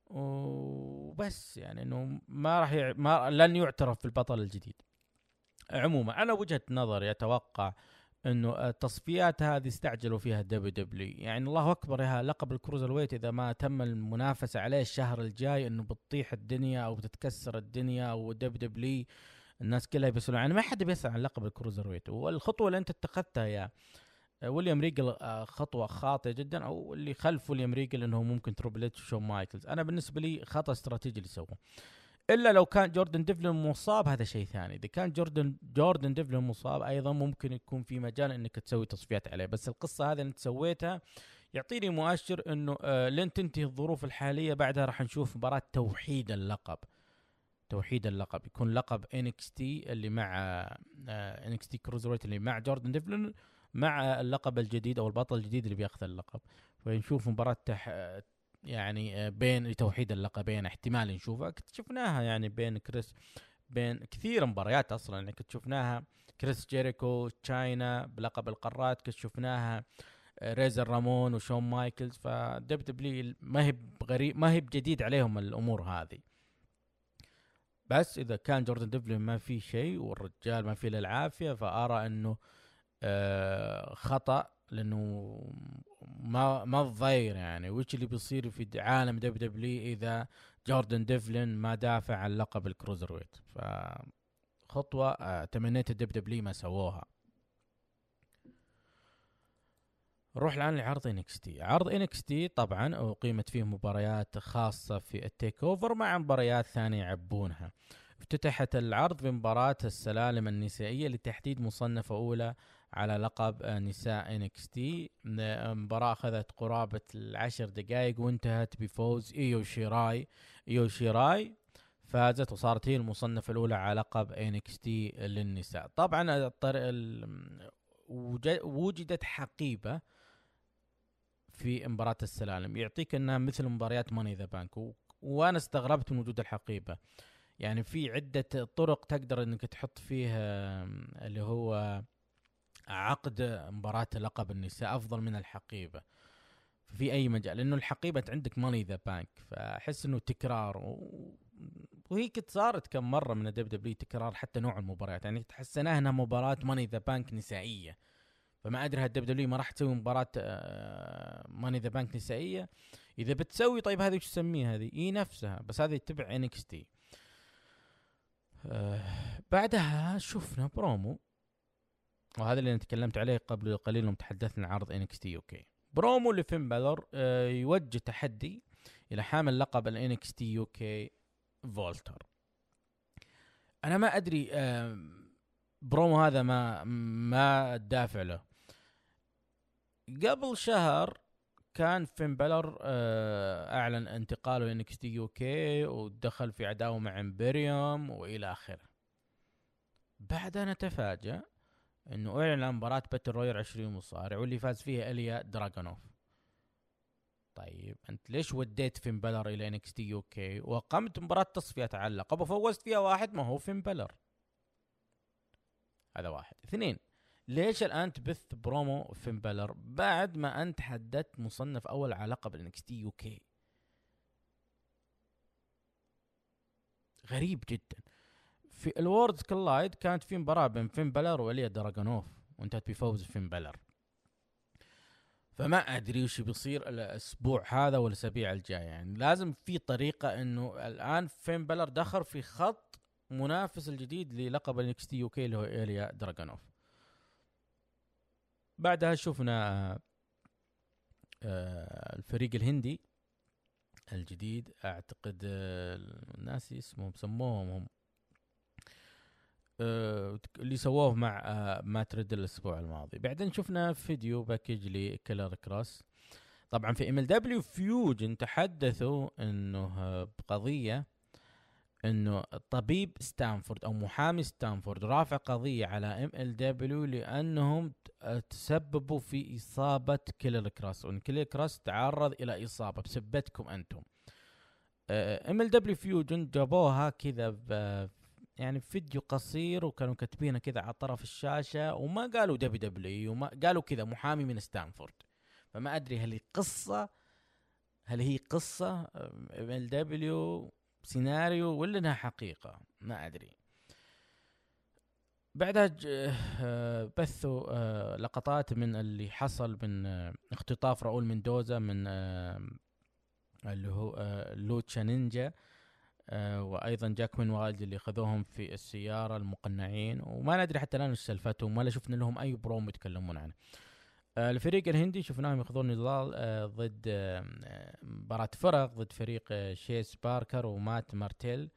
وبس يعني إنه ما راح يع... ما لن يعترف بالبطل الجديد. عموما أنا وجهة نظري أتوقع إنه التصفيات هذه استعجلوا فيها WWE. يعني الله أكبر يا لقب ال Cruiserweight إذا ما تم المنافسة عليه الشهر الجاي إنه بتطيح الدنيا أو بتتكسر الدنيا أو WWE. الناس كلها بيسالون عنه ما حد بيسأل عن لقب ال Cruiserweight والخطوة اللي أنت اتخذتها يا ويليام ريجل آه، خطوة خاطئة جدا أو اللي خلف ويليام ريجل إنه ممكن Triple H وشون مايكلز. أنا بالنسبة لي خطأ استراتيجي اللي سووه. إلا لو كان جوردن ديفلن مصاب هذا شيء ثاني. إذا كان جوردن جوردن ديفلن مصاب أيضا ممكن يكون في مجال إنك تسوي تصفيات عليه. بس القصة هذه اللي أنت سويتها يعطيني مؤشر إنه آه لين تنتهي الظروف الحالية بعدها راح نشوف مباراة توحيد اللقب. توحيد اللقب. يكون لقب NXT اللي مع NXT cruiser اللي مع جوردن ديفلن. مع اللقب الجديد أو البطل الجديد اللي بياخذ اللقب. فنشوف مباراة تح يعني آه، بين توحيد اللقبين احتمال نشوفها. كنت شفناها يعني بين كريس بين كثير مباريات أصلا. يعني كنت شفناها كريس جيريكو تشاينا بلقب القارات. كنت شفناها آه، ريزر رامون وشون مايكلز. ف WWE ما هي غريب ما هي بجديد عليهم الأمور هذه. بس إذا كان جوردن ديفلين ما في شيء والرجال ما في العافية فأرى إنه خطأ لأنه ما ما تضير يعني. وش اللي بيصير في عالم WWE إذا جوردن ديفلين ما دافع عن لقب ال cruiserweight ف خطوه آه تمنيت ال WWE ما سووها. نروح الآن لعرض NXT عرض NXT طبعا أقيمت فيه مباريات خاصة في ال TakeOver مع مباريات ثانية يعبونها. افتتحت العرض بمباراة السلالم النسائية لتحديد مصنفة أولى على لقب نساء NXT المباراة أخذت قرابة العشر دقائق وانتهت بفوز إيو شيراي. إيو شيراي فازت وصارت هي المصنفة الأولى على لقب NXT للنساء. طبعا وجدت حقيبة في مباراة السلالم. يعطيك إنها مثل مباريات Money in the Bank وأنا استغربت من وجود الحقيبة. يعني في عدة طرق تقدر إنك تحط فيها اللي هو عقد مباراة لقب النساء أفضل من الحقيبة. في أي مجال؟ لأنه الحقيبة عندك Money in the Bank فأحس إنه تكرار و... وهي كنت صارت كم مرة من ال WWE تكرار حتى نوع المباريات. يعني تحسناها إنها مباراة Money in the Bank نسائية. فما أدري هال WWE ما راح تسوي مباراة Money in the Bank نسائية؟ إذا بتسوي طيب هذه وش تسميها؟ هذه؟ اي نفسها بس هذه تبع NXT آه بعدها شفنا برومو. وهذا اللي أنا تكلمت عليه قبل قليل يوم تحدثنا عن عرض NXT أوكي. برومو لفين بالور آه يوجه تحدي إلى حامل لقب ال NXT UK فولتر. أنا ما أدري آه برومو هذا ما ما دافع له. قبل شهر كان فين بلر آه، أعلن انتقاله ل NXT UK ودخل في عداوة مع إمبريوم وإلى آخره. بعدها نتفاجأ إنه أعلن عن مباراة battle royal 20 مصارع واللي فاز فيها إليا دراجونوف طيب أنت ليش وديت فين بلر إلى NXT UK وقمت مباراة تصفية على اللقب وفوزت فيها واحد ما هو فين بلر هذا واحد. اثنين ليش الآن تبث برومو فين بلر بعد ما أنت حددت مصنف أول على لقب ال NXT UK غريب جدا. في ال Worlds Collide كانت في مباراه بين فين بلر وإليا دراجونوف وانتهت بفوز فين بلر. فما أدري وش بيصير الأسبوع هذا والأسابيع الجاية. يعني لازم في طريقة إنه الآن فين بلر دخل في خط منافس الجديد للقب ال NXT UK اللي هو إليا دراجونوف بعدها شفنا آه، الفريق الهندي الجديد أعتقد آه، الناس اسمهم سموهم هم اللي سووه مع آه، مات ريدل الأسبوع الماضي. بعدين شفنا video package لكيلر كروس طبعا في MLW Fusion تحدثوا إنه آه، بقضية إنه طبيب ستانفورد أو محامي ستانفورد رافع قضية على MLW لانهم آه، تسببوا في إصابة كيلر كراس وإن كيلر كراس تعرض إلى إصابة بسبتكم أنتم. MLW Fusion جابوها كذا يعني فيديو قصير وكانوا كاتبينه كذا على طرف الشاشة وما قالوا WWE وما قالوا كذا محامي من ستانفورد. فما أدري هل هي قصة هل هي قصة MLW سيناريو ولا إنها حقيقة؟ ما أدري. بعدها آه، بثوا آه، لقطات من اللي حصل من آه، اختطاف راؤول مندوزا من اللي هو لوتشا نينجا. آه، وأيضا جاكوين والد اللي خذوهم في السيارة المقنعين وما ندري حتى الآن إيش سالفتهم ولا شفنا لهم أي بروم يتكلمون عنه. آه، الفريق الهندي شفناهم يخوضون نضال آه، ضد مباراة فرق ضد فريق شيس باركر ومات مارتيل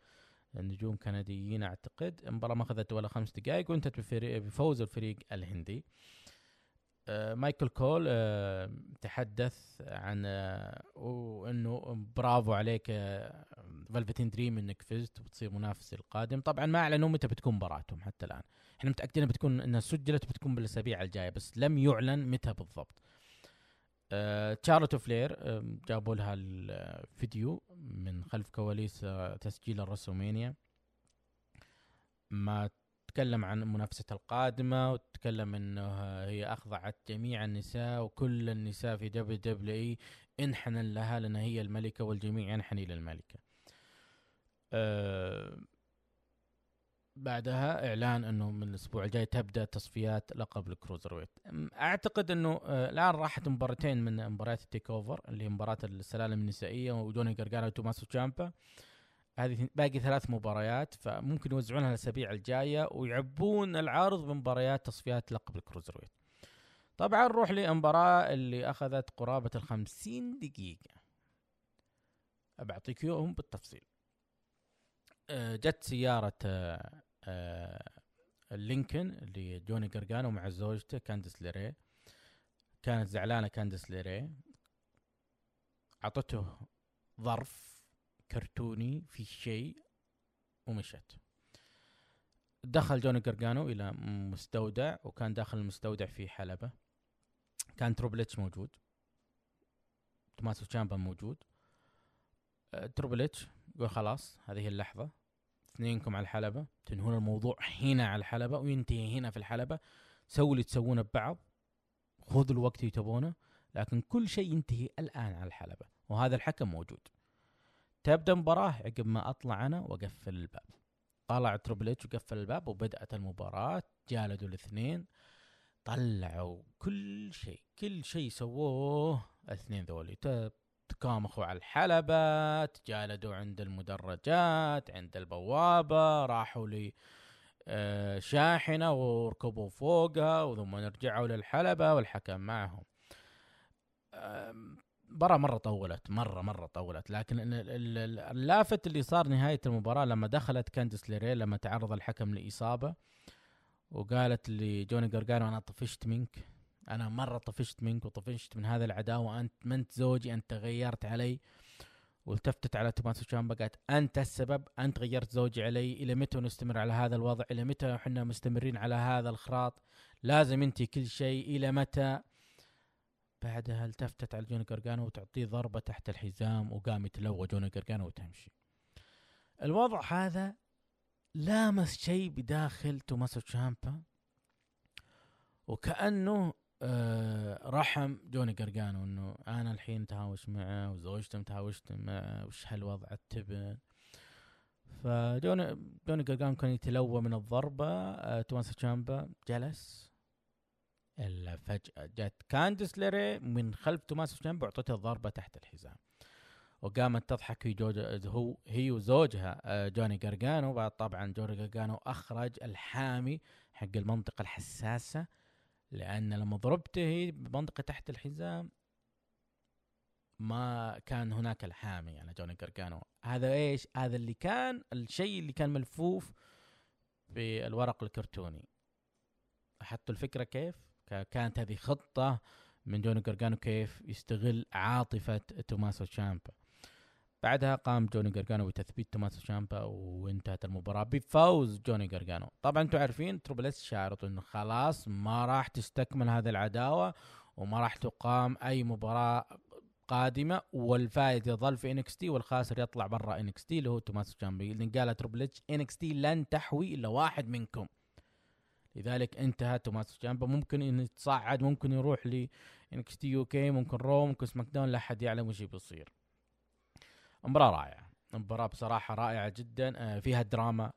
النجوم كنديين أعتقد المباراة ما أخذت ولا خمس دقائق وانتهت بفوز الفريق الهندي مايكل كول آه، تحدث عن آه، وإنه برافو عليك فيلفتين دريم إنك فزت وبتصير منافس القادم. طبعا ما أعلنوا متى بتكون مباراتهم حتى الآن. إحنا متأكدين بتكون إنها سجلت بتكون بالأسابيع الجاية بس لم يعلن متى بالضبط. آه، تشارلوت فلير آه، جابوا لها الفيديو من خلف كواليس آه، تسجيل ال WrestleMania. ما تكلم عن منافستها القادمة وتكلم إنه هي أخضعت جميع النساء وكل النساء في WWE انحنى لها لأن هي الملكة والجميع ينحني للملكة. أه بعدها إعلان إنه من الأسبوع الجاي تبدأ تصفيات لقب ال cruiserweight أعتقد إنه آه، الآن راحت مباراتين من مباريات ال TakeOver اللي هي مباراة السلالم النسائية وجوني جرجانا وتوماسو تشامبا هذه باقي ثلاث مباريات فممكن يوزعونها الأسابيع الجاية ويعبون العرض بمباريات تصفيات لقب ال cruiserweight طبعا نروح للمباراة اللي أخذت قرابة الخمسين دقيقة. بعطيك اياهم بالتفصيل. آه، جت سيارة آه، آه، ال Lincoln اللي جوني جرجانو مع زوجته كاندس ليري. كانت زعلانة كاندس ليري. عطته ظرف. كرتوني في شيء ومشت. دخل جوني جرجانو إلى مستودع وكان داخل المستودع في حلبة. كان Triple H موجود. توماسو تشامبا موجود. آه، Triple H يقول خلاص هذه هي اللحظة. اثنينكم على الحلبة. تنهون الموضوع هنا على الحلبة وينتهي هنا في الحلبة. سووا اللي تسوونه ببعض. خذوا الوقت اللي تبونه لكن كل شيء ينتهي الآن على الحلبة. وهذا الحكم موجود. تبدأ مباراة عقب ما أطلع أنا وأقفل الباب. طلع تربل اتش وقفل الباب وبدأت المباراة جالدوا الاثنين طلعوا كل شيء كل شيء سووه. الاثنين ذولي تكامخوا على الحلبة تجالدوا عند المدرجات عند البوابة راحوا لي آه، شاحنة وركبوا فوقها وثم رجعوا للحلبة والحكم معهم. آم، مباراة مرة طولت مرة مرة طولت لكن ال- ال- ال- اللافت اللي صار نهاية المباراة لما دخلت كانديس ليري لما تعرض الحكم لإصابة وقالت لجوني جرجانو أنا طفشت منك أنا مرة طفشت منك وطفشت من هذا العداوة أنت ما أنت زوجي أنت غيرت علي والتفتت على توماسو شامبا قالت أنت السبب أنت غيرت زوجي علي إلى متى نستمر على هذا الوضع إلى متى إحنا مستمرين على هذا الخراط لازم أنت كل شيء إلى متى بعدها التفتت على جوني جرجانو وتعطيه ضربة تحت الحزام وقام يتلوى جوني جرجانو وتمشي. الوضع هذا لامس شيء بداخل توماسو تشامبا وكأنه آه رحم جوني جرجانو إنه أنا الحين متهاوش معه وزوجته متهاوشت معه وش هالوضع التبن؟ فجوني جوني جرجانو كان يتلوى من الضربة آه توماسو تشامبا جلس. فجأة جت كانديس ليري من خلف توماس تشامبا وعطته ضربة تحت الحزام. وقامت تضحك هي هو هي وزوجها آه، جوني جرجانو بعد طبعا جوني جرجانو أخرج الحامي حق المنطقة الحساسة لأن لما ضربته هي بمنطقة تحت الحزام ما كان هناك الحامي على جوني جرجانو هذا إيش؟ هذا اللي كان الشيء اللي كان ملفوف في الورق الكرتوني. حطوا الفكرة كيف؟ كانت هذه خطة من جوني جرجانو كيف يستغل عاطفة توماسو تشامبا. بعدها قام جوني جرجانو بتثبيت توماسو تشامبا وانتهت المباراة بفوز جوني جرجانو. طبعا أنتم عارفين Triple H شعرت إنه خلاص ما راح تستكمل هذه العداوة وما راح تقام أي مباراة قادمة والفائز يظل في NXT والخاسر يطلع برا NXT اللي هو توماسو تشامبا. لأن قال Triple H NXT لن تحوي إلا واحد منكم. لذلك انتهى توماسو تشامبا. ممكن انه يتصعد ممكن يروح ل NXT UK ممكن Raw ممكن SmackDown لا أحد يعلم وش بيصير. مباراة رائعة. مباراة بصراحة رائعة جدا. آه، فيها دراما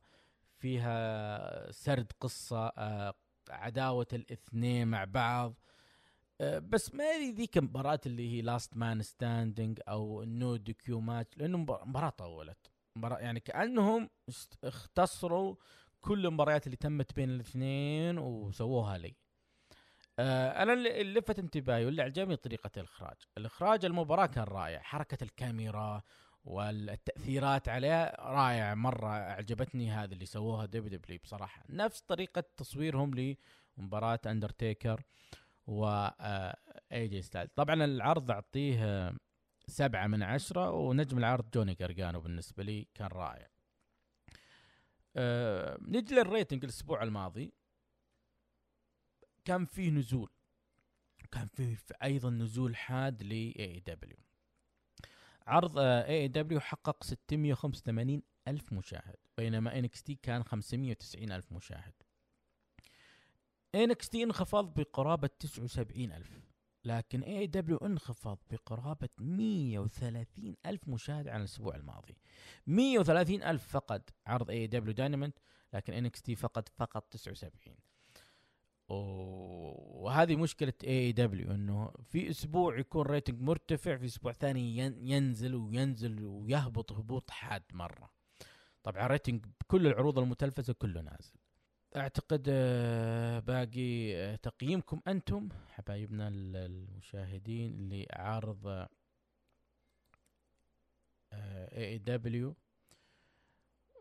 فيها سرد قصة آه، عداوة الاثنين مع بعض. آه، بس ما هي ذيك المباراة اللي هي last man standing أو no DQ match لأنه مباراة طولت. مباراة يعني كأنهم اختصروا كل المباريات اللي تمت بين الاثنين وسووها لي. آه أنا اللي لفت انتباهي واللي عجبني طريقة الإخراج، الإخراج المباراة كان رائع، حركة الكاميرا والتأثيرات عليها رائع. مرة عجبتني هذا اللي سووها WWE. بصراحة، نفس طريقة تصويرهم لمباراة أندرتيكر و اي جي ستايل طبعا العرض أعطيه سبعة من عشرة ونجم العرض جوني جرجانو بالنسبة لي كان رائع. آه، نجي لل rating الأسبوع الماضي كان فيه نزول. كان فيه في أيضا نزول حاد ل AEW عرض AEW حقق 685 ألف مشاهد بينما NXT كان 590 ألف مشاهد. NXT انخفض بقرابة 79 ألف. لكن AEW انخفض بقرابة 130 ألف مشاهد عن الأسبوع الماضي. 130 ألف فقط عرض AEW Dynamite لكن NXT فقط فقط 79 و- وهذه مشكلة AEW إنه في أسبوع يكون rating مرتفع في أسبوع ثاني ين- ينزل وينزل ويهبط هبوط حاد مرة. طبعا rating بكل العروض المتلفزة كله نازل. أعتقد آه، باقي آه، تقييمكم أنتم حبايبنا ال- المشاهدين لعرض AEW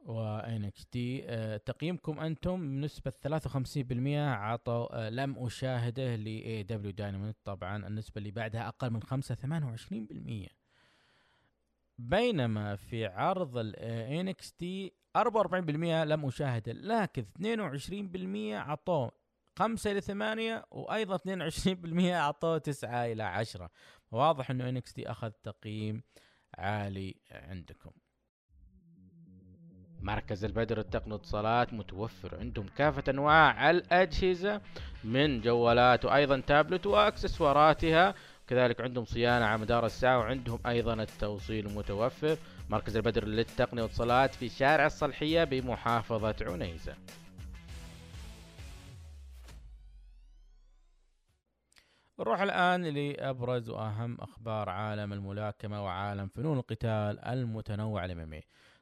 و NXT تقييمكم أنتم بنسبة 53% عطوا آه، لم أشاهده ل AEW Dynamite طبعا النسبة اللي بعدها أقل من 5 28% بينما في عرض ال NXT 44% لم أشاهده لكن 22% عطوه 5 إلى 8 وأيضا 22% عطوه 9 إلى 10 واضح أنه NXT أخذ تقييم عالي عندكم. مركز البدر التقني واتصالات متوفر. عندهم كافة أنواع الأجهزة من جوالات وأيضا تابلت وأكسسواراتها. كذلك عندهم صيانة على مدار الساعة وعندهم أيضا التوصيل متوفر مركز البدر للتقنية والإتصالات في شارع الصلحية بمحافظة عنيزة نروح الآن لأبرز وأهم أخبار عالم الملاكمة وعالم فنون القتال المتنوع الام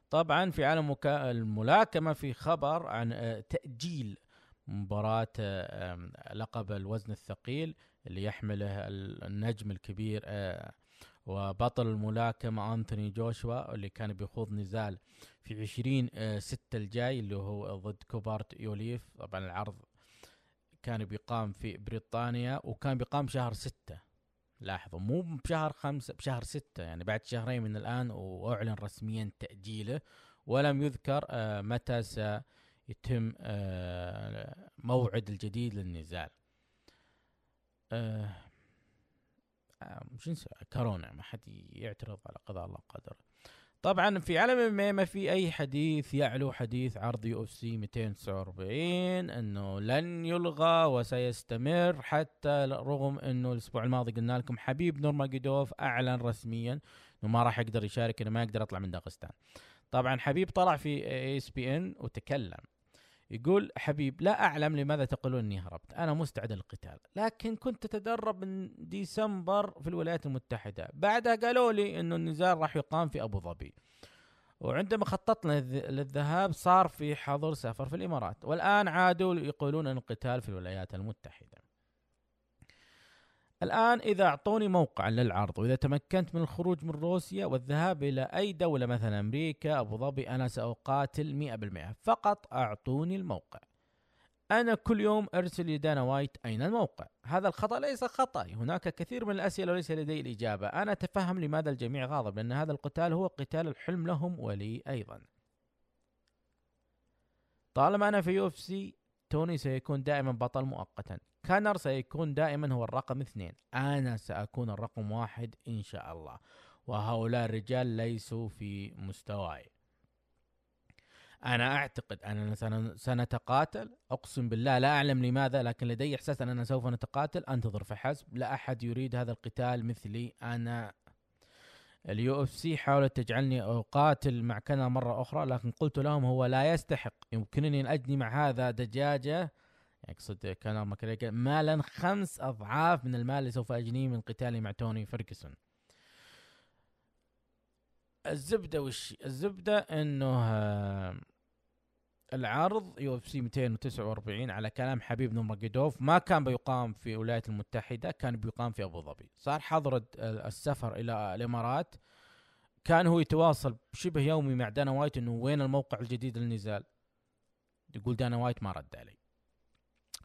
طبعا في عالم. الملاكمة في خبر عن آه، تأجيل مباراة لقب الوزن الثقيل اللي يحمله ال- النجم الكبير آه، وبطل الملاكمة أنتوني جوشوا اللي كان بيخوض نزال في 20 آه، ستة الجاي اللي هو ضد كوبارت يوليف. طبعا العرض كان بيقام في بريطانيا وكان بيقام شهر ستة. لاحظوا مو بشهر خمسة بشهر ستة يعني بعد شهرين من الآن وأعلن رسميا تأجيله. ولم يذكر آه، متى سيتم آه، موعد الجديد للنزال. نسوي كورونا ما حد يعترض على قضاء الله قدر طبعا في عالم ما في أي حديث يعلو حديث عرض UFC 249 إنه لن يلغى وسيستمر حتى رغم إنه الأسبوع الماضي قلنا لكم حبيب نورماجيدوف أعلن رسميا إنه ما راح يقدر يشارك إنه ما يقدر يطلع من داغستان. طبعا حبيب طلع في ESPN وتكلم. يقول حبيب لا أعلم لماذا تقولون اني هربت أنا مستعد للقتال لكن كنت اتدرب من ديسمبر في الولايات المتحدة بعدها قالوا لي إنه النزال راح يقام في أبو ظبي وعندما خططنا للذ- للذهاب صار في حظر سفر في الإمارات والآن عادوا يقولون ان القتال في الولايات المتحدة. الآن إذا أعطوني موقعا للعرض وإذا تمكنت من الخروج من روسيا والذهاب إلى أي دولة مثلا أمريكا أبو ظبي أنا سأقاتل مئة بالمئة. فقط أعطوني الموقع. أنا كل يوم أرسل لدانا وايت أين الموقع. هذا الخطأ ليس خطأ. هناك كثير من الأسئلة وليس لدي الإجابة. أنا أتفهم لماذا الجميع غاضب لأن هذا القتال هو قتال الحلم لهم ولي أيضا. طالما أنا في UFC توني سيكون دائما بطل مؤقتا. كونر سيكون دائما هو الرقم اثنين. أنا سأكون الرقم واحد إن شاء الله. وهؤلاء الرجال ليسوا في مستواي. أنا أعتقد أننا سن- سنتقاتل. أقسم بالله لا أعلم لماذا لكن لدي إحساس أننا سوف نتقاتل. أنتظر فحسب لا أحد يريد هذا القتال مثلي. أنا ال UFC حاولت تجعلني أقاتل مع كونر مرة أخرى لكن قلت لهم هو لا يستحق. يمكنني أن أجني مع هذا دجاجة يقصد كونر ماكريجر مالا خمس أضعاف من المال اللي سوف أجنيه من قتالي مع توني فيرجسون الزبدة وش الزبدة إنه آه، العرض UFC 249 على كلام حبيب نورماجيدوف ما كان بيقام في الولايات المتحدة كان بيقام في أبو ظبي. صار حظر السفر إلى الإمارات. كان هو يتواصل شبه يومي مع دانا وايت إنه وين الموقع الجديد للنزال؟ يقول دانا وايت ما رد علي.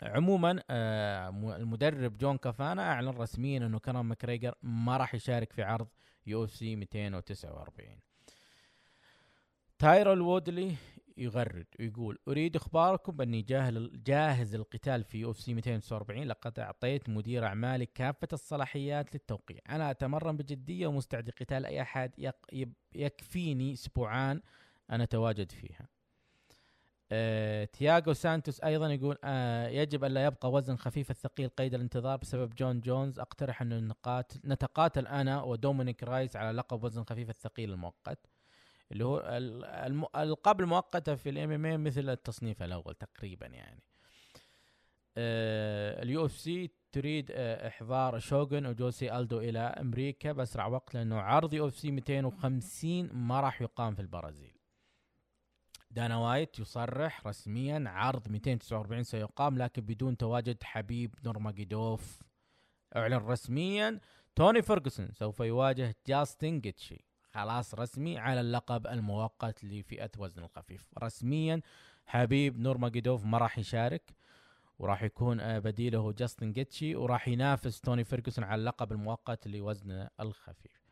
عموما آه، المدرب جون كافانا أعلن رسميا إنه كونر ماكريجر ما راح يشارك في عرض UFC 249 تايرون وودلي يغرد ويقول أريد إخباركم بأني جاهل جاهز للقتال في UFC 249 لقد أعطيت مدير أعمالي كافة الصلاحيات للتوقيع. أنا أتمرن بجدية ومستعد لقتال أي أحد يكفيني أسبوعان أنا أتواجد فيها. آه، تياغو سانتوس أيضا يقول آه يجب الا يبقى وزن خفيف الثقيل قيد الانتظار بسبب جون جونز. أقترح أن نقاتل نتقاتل أنا ودومينيك رييس على لقب وزن خفيف الثقيل المؤقت اللي هو الالقاب المؤقتة في ال MMA مثل التصنيف الأول تقريبا يعني. آه ال UFC تريد آه إحضار شوغن وجوسي ألدو إلى أمريكا بأسرع وقت لأنه عرض UFC 250 ما راح يقام في البرازيل. دانا وايت يصرح رسميا عرض 249 سيقام لكن بدون تواجد حبيب نورماجيدوف أعلن رسميا توني فيرجسون سوف يواجه جاستن جيتشي. خلاص رسمي على اللقب المؤقت لفئة وزن الخفيف. رسميا حبيب نورماجيدوف ما راح يشارك وراح يكون بديله جاستن جيتشي وراح ينافس توني فيرجسون على اللقب المؤقت لوزن الخفيف.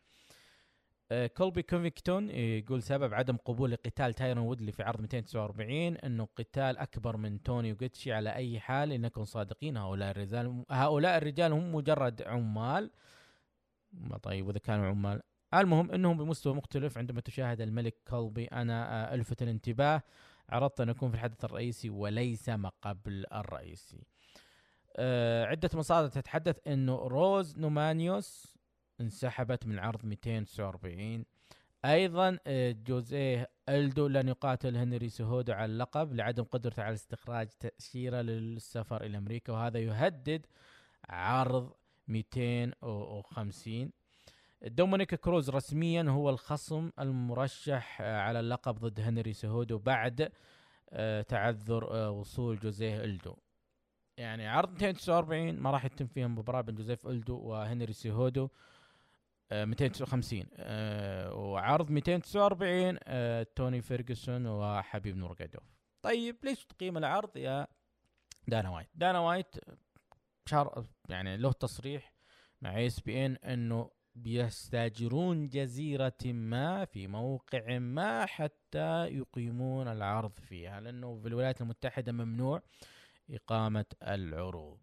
كولبي كوفيكتون يقول سبب عدم قبول لقتال تايرون وودلي في عرض 249 أنه قتال أكبر من توني وجيتشي على أي حال لنكن صادقين. هؤلاء الرجال هؤلاء الرجال هم مجرد عمال. ما طيب وإذا كانوا عمال. المهم إنهم بمستوى مختلف عندما تشاهد الملك كولبي. أنا آه، ألفت الانتباه. عرضت أن اكون في الحدث الرئيسي وليس ما قبل الرئيسي. آه، عدة مصادر تتحدث إنه روز ناماجوناس انسحبت من عرض 249 أيضا آه، جوزيه ألدو لن يقاتل هنري سهودو على اللقب لعدم قدرته على استخراج تأشيرة للسفر إلى أمريكا وهذا يهدد عرض 250 دومينيك كروز رسميا هو الخصم المرشح آه، على اللقب ضد هنري سهودو بعد آه، تعذر وصول جوزيه ألدو. يعني عرض 249 ما راح يتم فيها مباراة بين جوزيه ألدو وهنري سيهودو. آه، 250 آه، وعرض 249 آه، توني فيرجسون وحبيب نورماجيدوف طيب ليش تقيم العرض يا دانا وايت؟ دانا وايت شار يعني له تصريح مع ESPN إنه بيستاجرون جزيرة ما في موقع ما حتى يقيمون العرض فيها لأنه في الولايات المتحدة ممنوع إقامة العروض.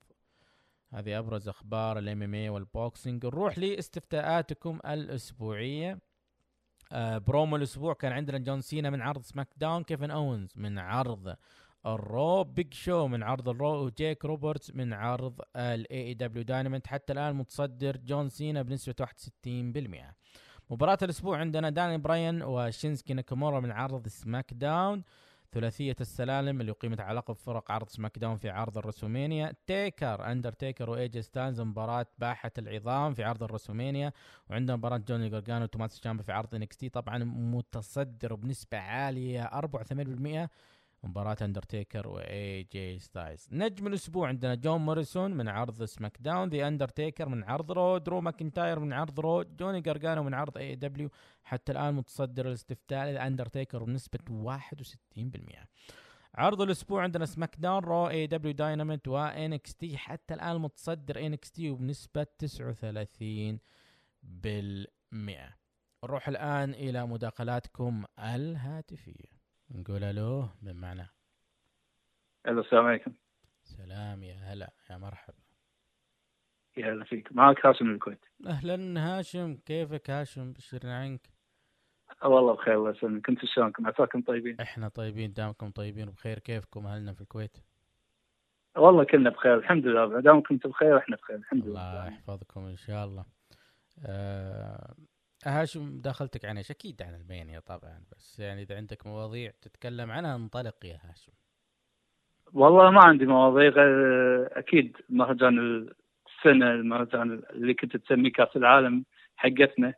هذه أبرز أخبار ال MMA وال boxing. نروح لاستفتاءاتكم الأسبوعية. آه برومو الأسبوع كان عندنا جون سينا من عرض SmackDown كيفن أوينز من عرض ال Raw بيج شو من عرض ال Raw وجيك روبرتس من عرض ال AEW Dynamite حتى الآن متصدر جون سينا بنسبة 61% مباراة الأسبوع عندنا دانيال براين وشينسكي ناكامورا من عرض SmackDown ثلاثية السلالم اللي أقيمت على لقب فرق عرض SmackDown في عرض ال WrestleMania. تيكر أندرتيكر وإيجي ستايلز مباراة باحة العظام في عرض ال WrestleMania. وعندنا مباراة جوني جورجانو وتوماس تشامبا في عرض NXT طبعا متصدر بنسبة عالية 84% مباراة اندرتيكر واي جي ستايلز نجم الأسبوع عندنا جون موريسون من عرض SmackDown ذا اندرتيكر من عرض Raw درو ماكنتاير من عرض Raw جوني جارجانو من عرض AEW حتى الآن متصدر الاستفتاء الاندرتيكر بنسبة 61% عرض الأسبوع عندنا SmackDown Raw AEW Dynamite و NXT حتى الآن متصدر NXT وبنسبة 39 بالمئة. نروح الآن إلى مداخلاتكم الهاتفية. نقول ألو من معنا. ألو السلام عليكم. سلام يا هلا يا مرحبا. يا هلا فيك. معك هاشم من الكويت. أهلا هاشم. كيفك هاشم؟ بشرنا عنك. والله بخير الله يسلمك. كنتوا شلونكم؟ عساكم طيبين؟ إحنا طيبين دامكم طيبين. وبخير كيفكم أهلنا في الكويت؟ والله كلنا بخير الحمد لله. ما دام كنتوا بخير إحنا بخير الحمد الله لله يحفظكم إن شاء الله. آه هاشم دخلتك عن إيش أكيد عن المانيا طبعا بس يعني إذا عندك مواضيع تتكلم عنها انطلق يا هاشم. والله ما عندي مواضيع غير أكيد مهرجان السنة المهرجان اللي كنت تسميه كأس العالم حقتنا.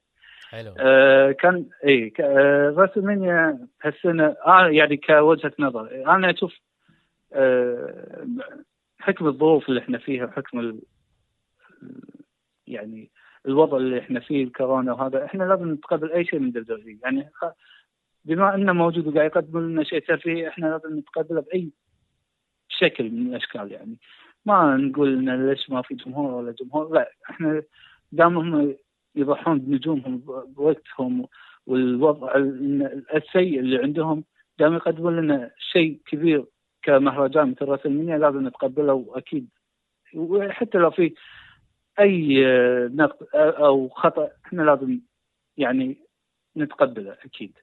حلو. آه كان اي آه راسلمانيا هالسنة آه يعني كوجهة نظر. أنا أشوف آه حكم الظروف اللي إحنا فيها وحكم ال يعني الوضع اللي إحنا فيه الكورونا وهذا إحنا لازم نتقبل أي شيء من دبليو يعني بما أنه موجود وقاعد يقدم لنا شيء ترفيهي إحنا لازم نتقبله بأي شكل من الأشكال يعني. ما نقول إن ليش ما في جمهور ولا جمهور لا إحنا دام هم يضحون بنجومهم بوقتهم والوضع ال- السيء اللي عندهم دام يقدمون لنا شيء كبير كمهرجان مثل راسلمانيا لازم نتقبله واكيد وحتى لو في أي آه، نقد آه، أو خطأ إحنا لازم يعني نتقبله أكيد.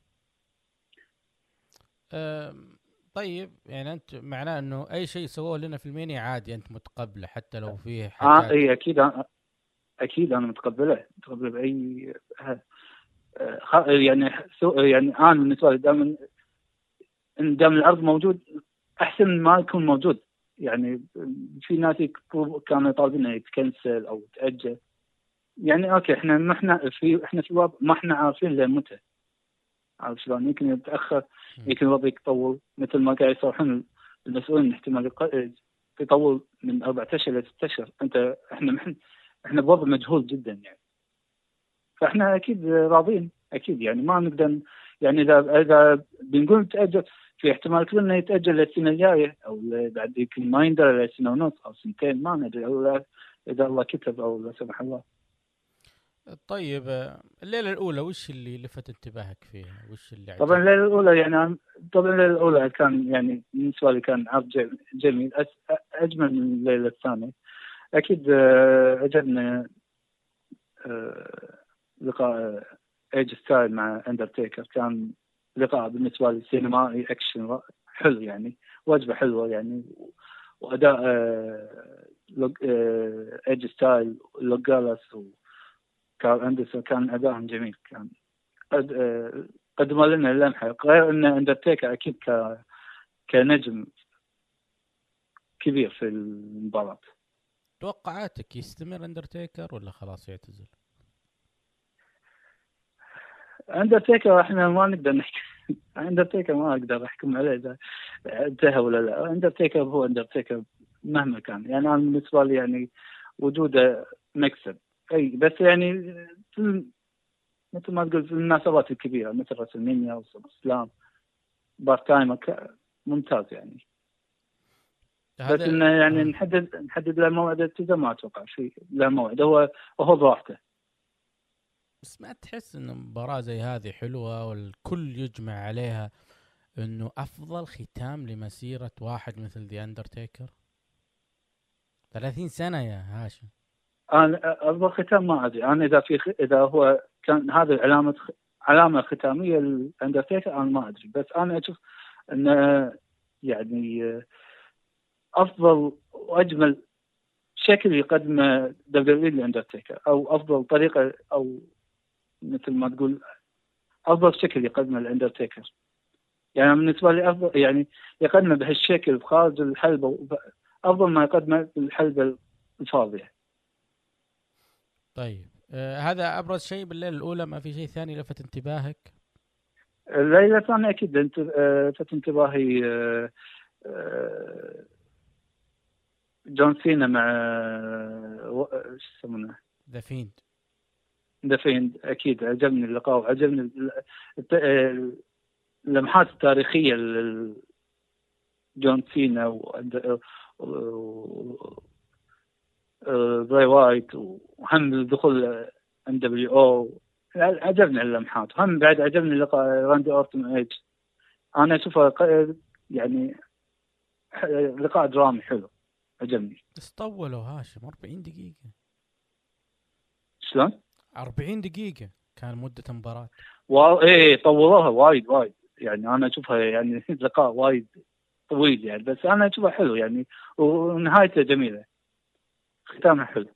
طيب يعني أنت معناه إنه أي شيء سووه لنا في المانيا عادي أنت متقبله حتى لو فيه آه حاجات اي أكيد أنا- أكيد أنا متقبله متقبله بأي آه، آه، يعني سو- يعني أنا بالنسبة لي دائما دام العرض موجود أحسن ما يكون موجود. يعني في ناس كانوا يطالبون يتكنسل أو يتأجل. يعني أوكي إحنا ما إحنا في إحنا في وضع ما إحنا عارفين لمتى عارف شلون؟ يمكن يتأخر يمكن الوضع يطول مثل ما قاعد يصرحون المسؤولين احتمال يطول من أربع اشهر إلى ست اشهر انت إحنا محن إحنا بوضع مجهول جدا يعني. فإحنا أكيد راضين أكيد يعني ما نقدر يعني اذا إذا بنقول تأجل في احتمال كبير إنه يتأجل للسنه الجايه أو بعد يمكن ما يندر إلى سنه ونص أو سنتين ما ندري أو إذا الله كتب أو لا سمح الله. طيب آه، الليلة الأولى وش اللي لفت انتباهك فيها؟ وش اللي طبعا؟ الليلة الأولى يعني طبعا الليلة الأولى كان يعني بالنسبة لي كان عرض جم- جميل أجمل من الليلة الثانية. أكيد آه، عجبنا آه، لقاء إيجي ستايل مع اندرتيكر كان لقاء بالنسبة لي سينمائي أكشن حلو يعني وجبة حلوة يعني وأداء إيجي ستايل لوك جالوز وكارل اندرسون كان أدائهم جميل كان آه، قدموا لنا لمحة غير إن اندرتيكر أكيد ك كنجم كبير في المباراة توقعاتك يستمر اندرتيكر ولا خلاص يعتزل؟ اندرتيكر إحنا ما نقدر نحكي اندرتيكر ما أقدر احكم عليه إذا انتهى ولا لا. اندرتيكر هو اندرتيكر مهما كان. يعني أنا بالنسبة لي يعني وجوده مكسب. أي بس يعني في مثل ما تقول في المناسبات الكبيرة مثل WrestleMania و SummerSlam part time ممتاز يعني. بس إنه يعني نحدد نحدد له موعد التزام ما أتوقع في له موعد. هو وهو براحته بس ما تحس إن مباراة زي هذه حلوة والكل يجمع عليها إنه أفضل ختام لمسيرة واحد مثل ذا اندرتيكر 30 سنة يا هاشم. أنا أفضل ختام ما أدري. أنا إذا في خ... إذا هو كان هذا علامه. علامة ختامية للأندرتيكر أنا ما أدري. بس أنا أشوف انه يعني أفضل وأجمل شكل يقدمه W الاندرتيكر أو أفضل طريقة أو مثل ما تقول أفضل شكل يقدمه الأندرتيكر. يعني بالنسبة لي افضل يعني يقدمه بهالشكل بخارج الحلبة أفضل ما يقدمه بالحلبة الفاضية. طيب. آه هذا أبرز شيء بالليلة الأولى ما في شيء ثاني لفت انتباهك؟ الليلة الثانية أكيد انت آه، لفت انتباهي آه، آه، جون سينا مع شو يسمونه؟ ذا فيند ذا فيند أكيد عجبني اللقاء وعجبني اللمحات التاريخية جون سينا و- براي وايت وهم الدخول ام دبليو أو. عجبني اللمحات. هم بعد عجبني لقاء راندي أورتون ايج أنا اشوفه يعني لقاء درامي حلو عجبني. بس طولوا هاشم 40 دقيقة. شلون؟ 40 دقيقة كان مدة المباراة وا... إيه طولوها وايد وايد. يعني أنا أشوفها يعني لقاء وايد طويل يعني بس أنا أشوفها حلو يعني ونهايته جميلة. ختامها حلو.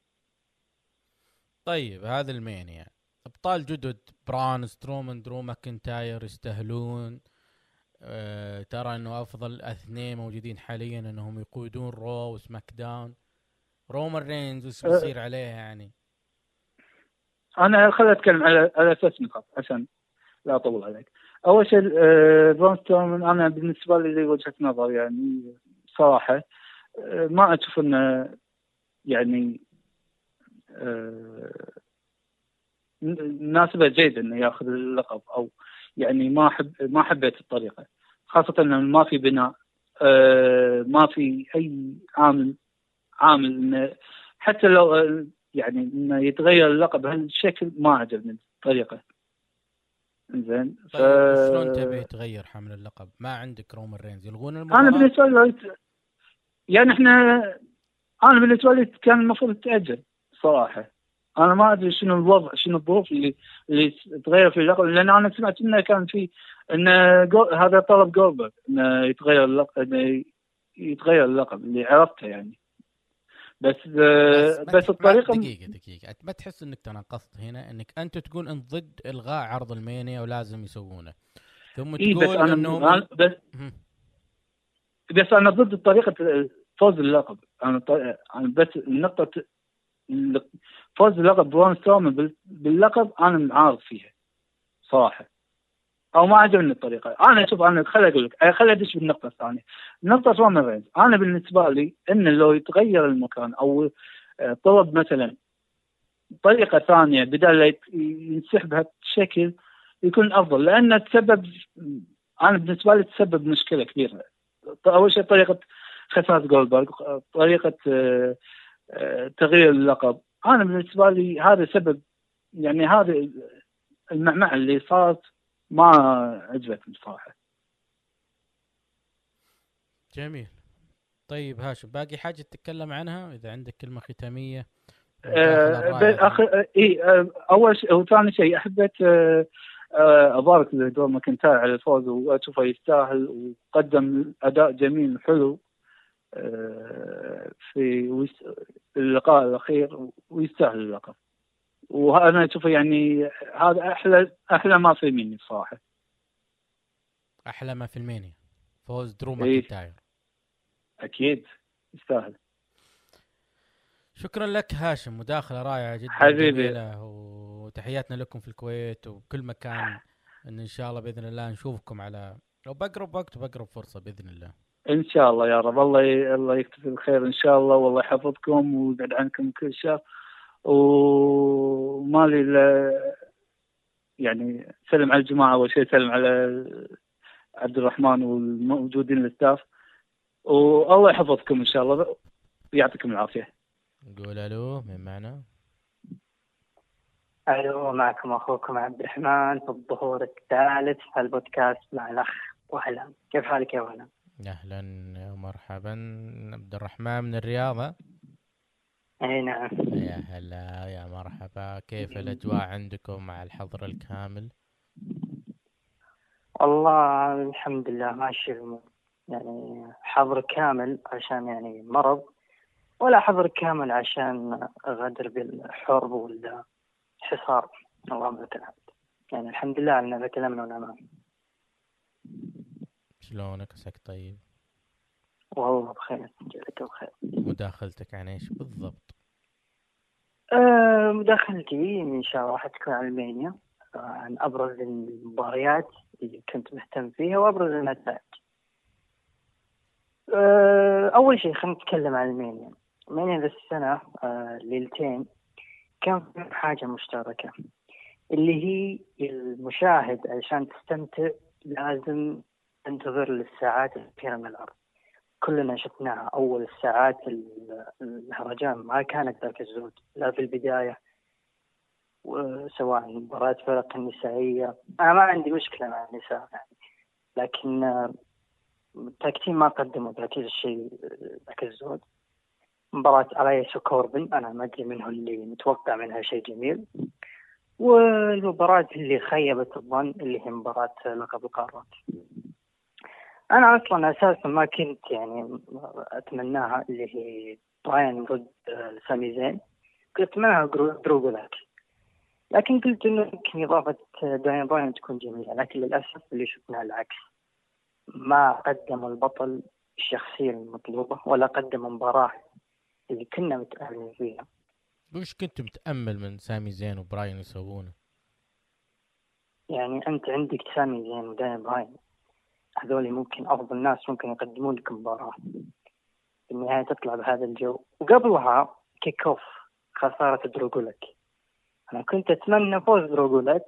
طيب هذا المين يعني. أبطال جدد برون سترومان درو ماكنتاير يستاهلون. أه ترى إنه أفضل اثنين موجودين حاليا إنهم يقودون Raw و SmackDown. رومان رينز وش أه. بيصير عليه يعني؟ أنا خليني أتكلم على على أساس نقاط عشان لا أطول عليك. أول شيء آه، برون سترومان أنا بالنسبة لي وجهة نظر يعني صراحة آه، ما أشوف إنه يعني آه، مناسبة جيد إنه يأخذ اللقب أو يعني ما أحب ما حبيت الطريقة. خاصة إنه ما في بناء آه، ما في أي عامل عامل إنه حتى لو آه، يعني إنه يتغير اللقب. بهالشكل ما عجبني الطريقة زين ف... طيب شلون تبي تغير حمل اللقب؟ ما عندك رومان رينز. يلغون أنا المباراة بالنسبة لي يعني إحنا أنا بالنسبة لي كان المفروض تأجل صراحة. أنا ما أدري شنو الوضع شنو الظروف اللي اللي تغير في اللقب لأن أنا سمعت إنه كان في ان جو... هذا طلب جولبرغ إنه يتغير اللقب إنه يتغير اللقب اللي عرفته يعني. بس بس, ما بس تح- الطريقة ما دقيقة دقيقة. أنت ما تحس إنك تناقضت هنا إنك أنت تقول انت ضد إلغاء عرض المانيا ولازم يسوونه. ثم بس تقول أنا انه أنا- بس مهم. بس أنا ضد طريقة فوز اللقب. أنا أنا بس نقطة فوز اللقب برون سترومان بال- باللقب أنا معارض فيها صراحة. أو ما عجبني الطريقة. أنا أشوف أنا خليني أقول لك خليني أدش بالنقطة الثانية. نقطه رومان رينز أنا بالنسبة لي ان لو يتغير المكان أو آه، طلب مثلا طريقة ثانية بدل لا ينسحب بهالشكل يكون أفضل. لأن تسبب أنا بالنسبة لي تسبب مشكلة كبيرة. أول شيء طريقة خسارة جولدبرغ طريقة آه، آه، تغيير اللقب. أنا بالنسبة لي هذا سبب يعني هذا المعمعة اللي صارت ما عجبتني صراحة جميل. طيب هاشم باقي حاجة تتكلم عنها؟ إذا عندك كلمة ختامية. آه، آه، أول شيء وثاني شيء حبيت آه، آه، ابارك لدرو ماكنتاير على الفوز واشوفه يستاهل وقدم أداء جميل وحلو آه، في اللقاء الأخير ويستاهل اللقب. وأنا أشوفه يعني هذا أحلى أحلى ما في Mania بصراحه أحلى ما في ال Mania. فوز درو إيه. ماكنتاير. أكيد. يستاهل. شكرا لك هاشم. مداخلة رائعة جدا. حبيبي. وتحياتنا لكم في الكويت وبكل مكان. ان إن شاء الله بإذن الله نشوفكم على لو بقرب وقت بقرب فرصة بإذن الله. إن شاء الله يا رب. الله ي... الله يكتب الخير إن شاء الله. والله يحفظكم ويبعد عنكم كل شر. وما لي إلا يعني سلم على الجماعة أول شيء سلم على عبد الرحمن والموجودين الستاف. والله يحفظكم إن شاء الله. ويعطيكم العافية. نقول ألو من معنا؟ ألو معكم أخوكم عبد الرحمن في الظهور الثالث في البودكاست مع الأخ وهلا. كيف حالك يا وهلا؟ أهلا ومرحبا. عبد الرحمن من الرياض ها؟ أي نعم. يا هلا يا مرحبا. كيف الأجواء عندكم مع الحظر الكامل؟ والله الحمد لله ماشي الأمور. يعني حظر كامل عشان يعني مرض ولا حظر كامل عشان غدر بالحرب ولا حصار اللهم لك الحمد. يعني الحمد لله اننا بالامن والامان شلونك عساك طيب؟ والله بخير جزاك بخير مداخلتك عن إيش بالضبط آه، مداخلتي إن شاء الله راح تكون على ألمانيا آه، عن أبرز المباريات اللي كنت مهتم فيها وأبرز النتائج. آه، أول شيء خلينا نتكلم عن ألمانيا. ألمانيا ذا السنة آه، ليلتين كان في حاجة مشتركة اللي هي المشاهد عشان تستمتع لازم تنتظر للساعات الأخيرة من العرض كلنا شفناها أول الساعات ال- المهرجان ما كانت ذاك الزود لا في البداية وسواء مباراة فرق النسائية. أنا ما عندي مشكلة مع النساء يعني لكن التاكتيم ما قدموا ذاك الشيء ذاك الزود. مباراة ألايس وكوربن أنا ما أدري منه اللي متوقع منها شيء جميل. والمباراة اللي خيبت الظن اللي هي مباراة لقب القارات. أنا أصلا أساسا ما كنت يعني أتمناها اللي هي براين ضد سامي زين. كنت أتمناها درو لكن قلت إنه يمكن إضافة دانييل براين تكون جميلة. لكن للأسف اللي شفناه العكس. ما قدموا البطل الشخصية المطلوبة ولا قدموا مباراة اللي كنا متأملين فيها. وش كنت متأمل من سامي زين وبراين يسوونه؟ يعني أنت عندك سامي زين ودانييل براين هذول ممكن أفضل ناس ممكن يقدمون لك مباراة. في النهاية تطلع بهذا الجو. وقبلها kickoff خسارة درو غولاك أنا كنت أتمنى فوز درو غولاك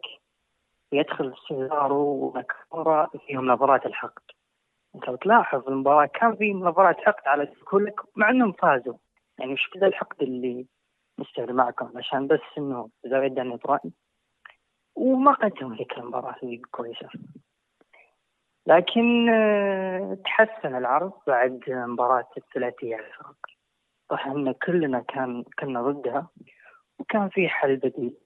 ويدخل سيزارو وناكامورا فيهم نظرات الحقد. أنت لو تلاحظ المباراة كان في نظرات حقد على درو غولاك مع أنهم فازوا. يعني وش كذا الحقد اللي مستمر معكم؟ عشان بس إنه زاوية دانييل براين وما قدموا ذيك المباراة. كويسة. لكن آه، تحسن العرض بعد مباراة الثلاثية الفرق. صح إن كلنا كان كنا ضدها وكان في حل بديل.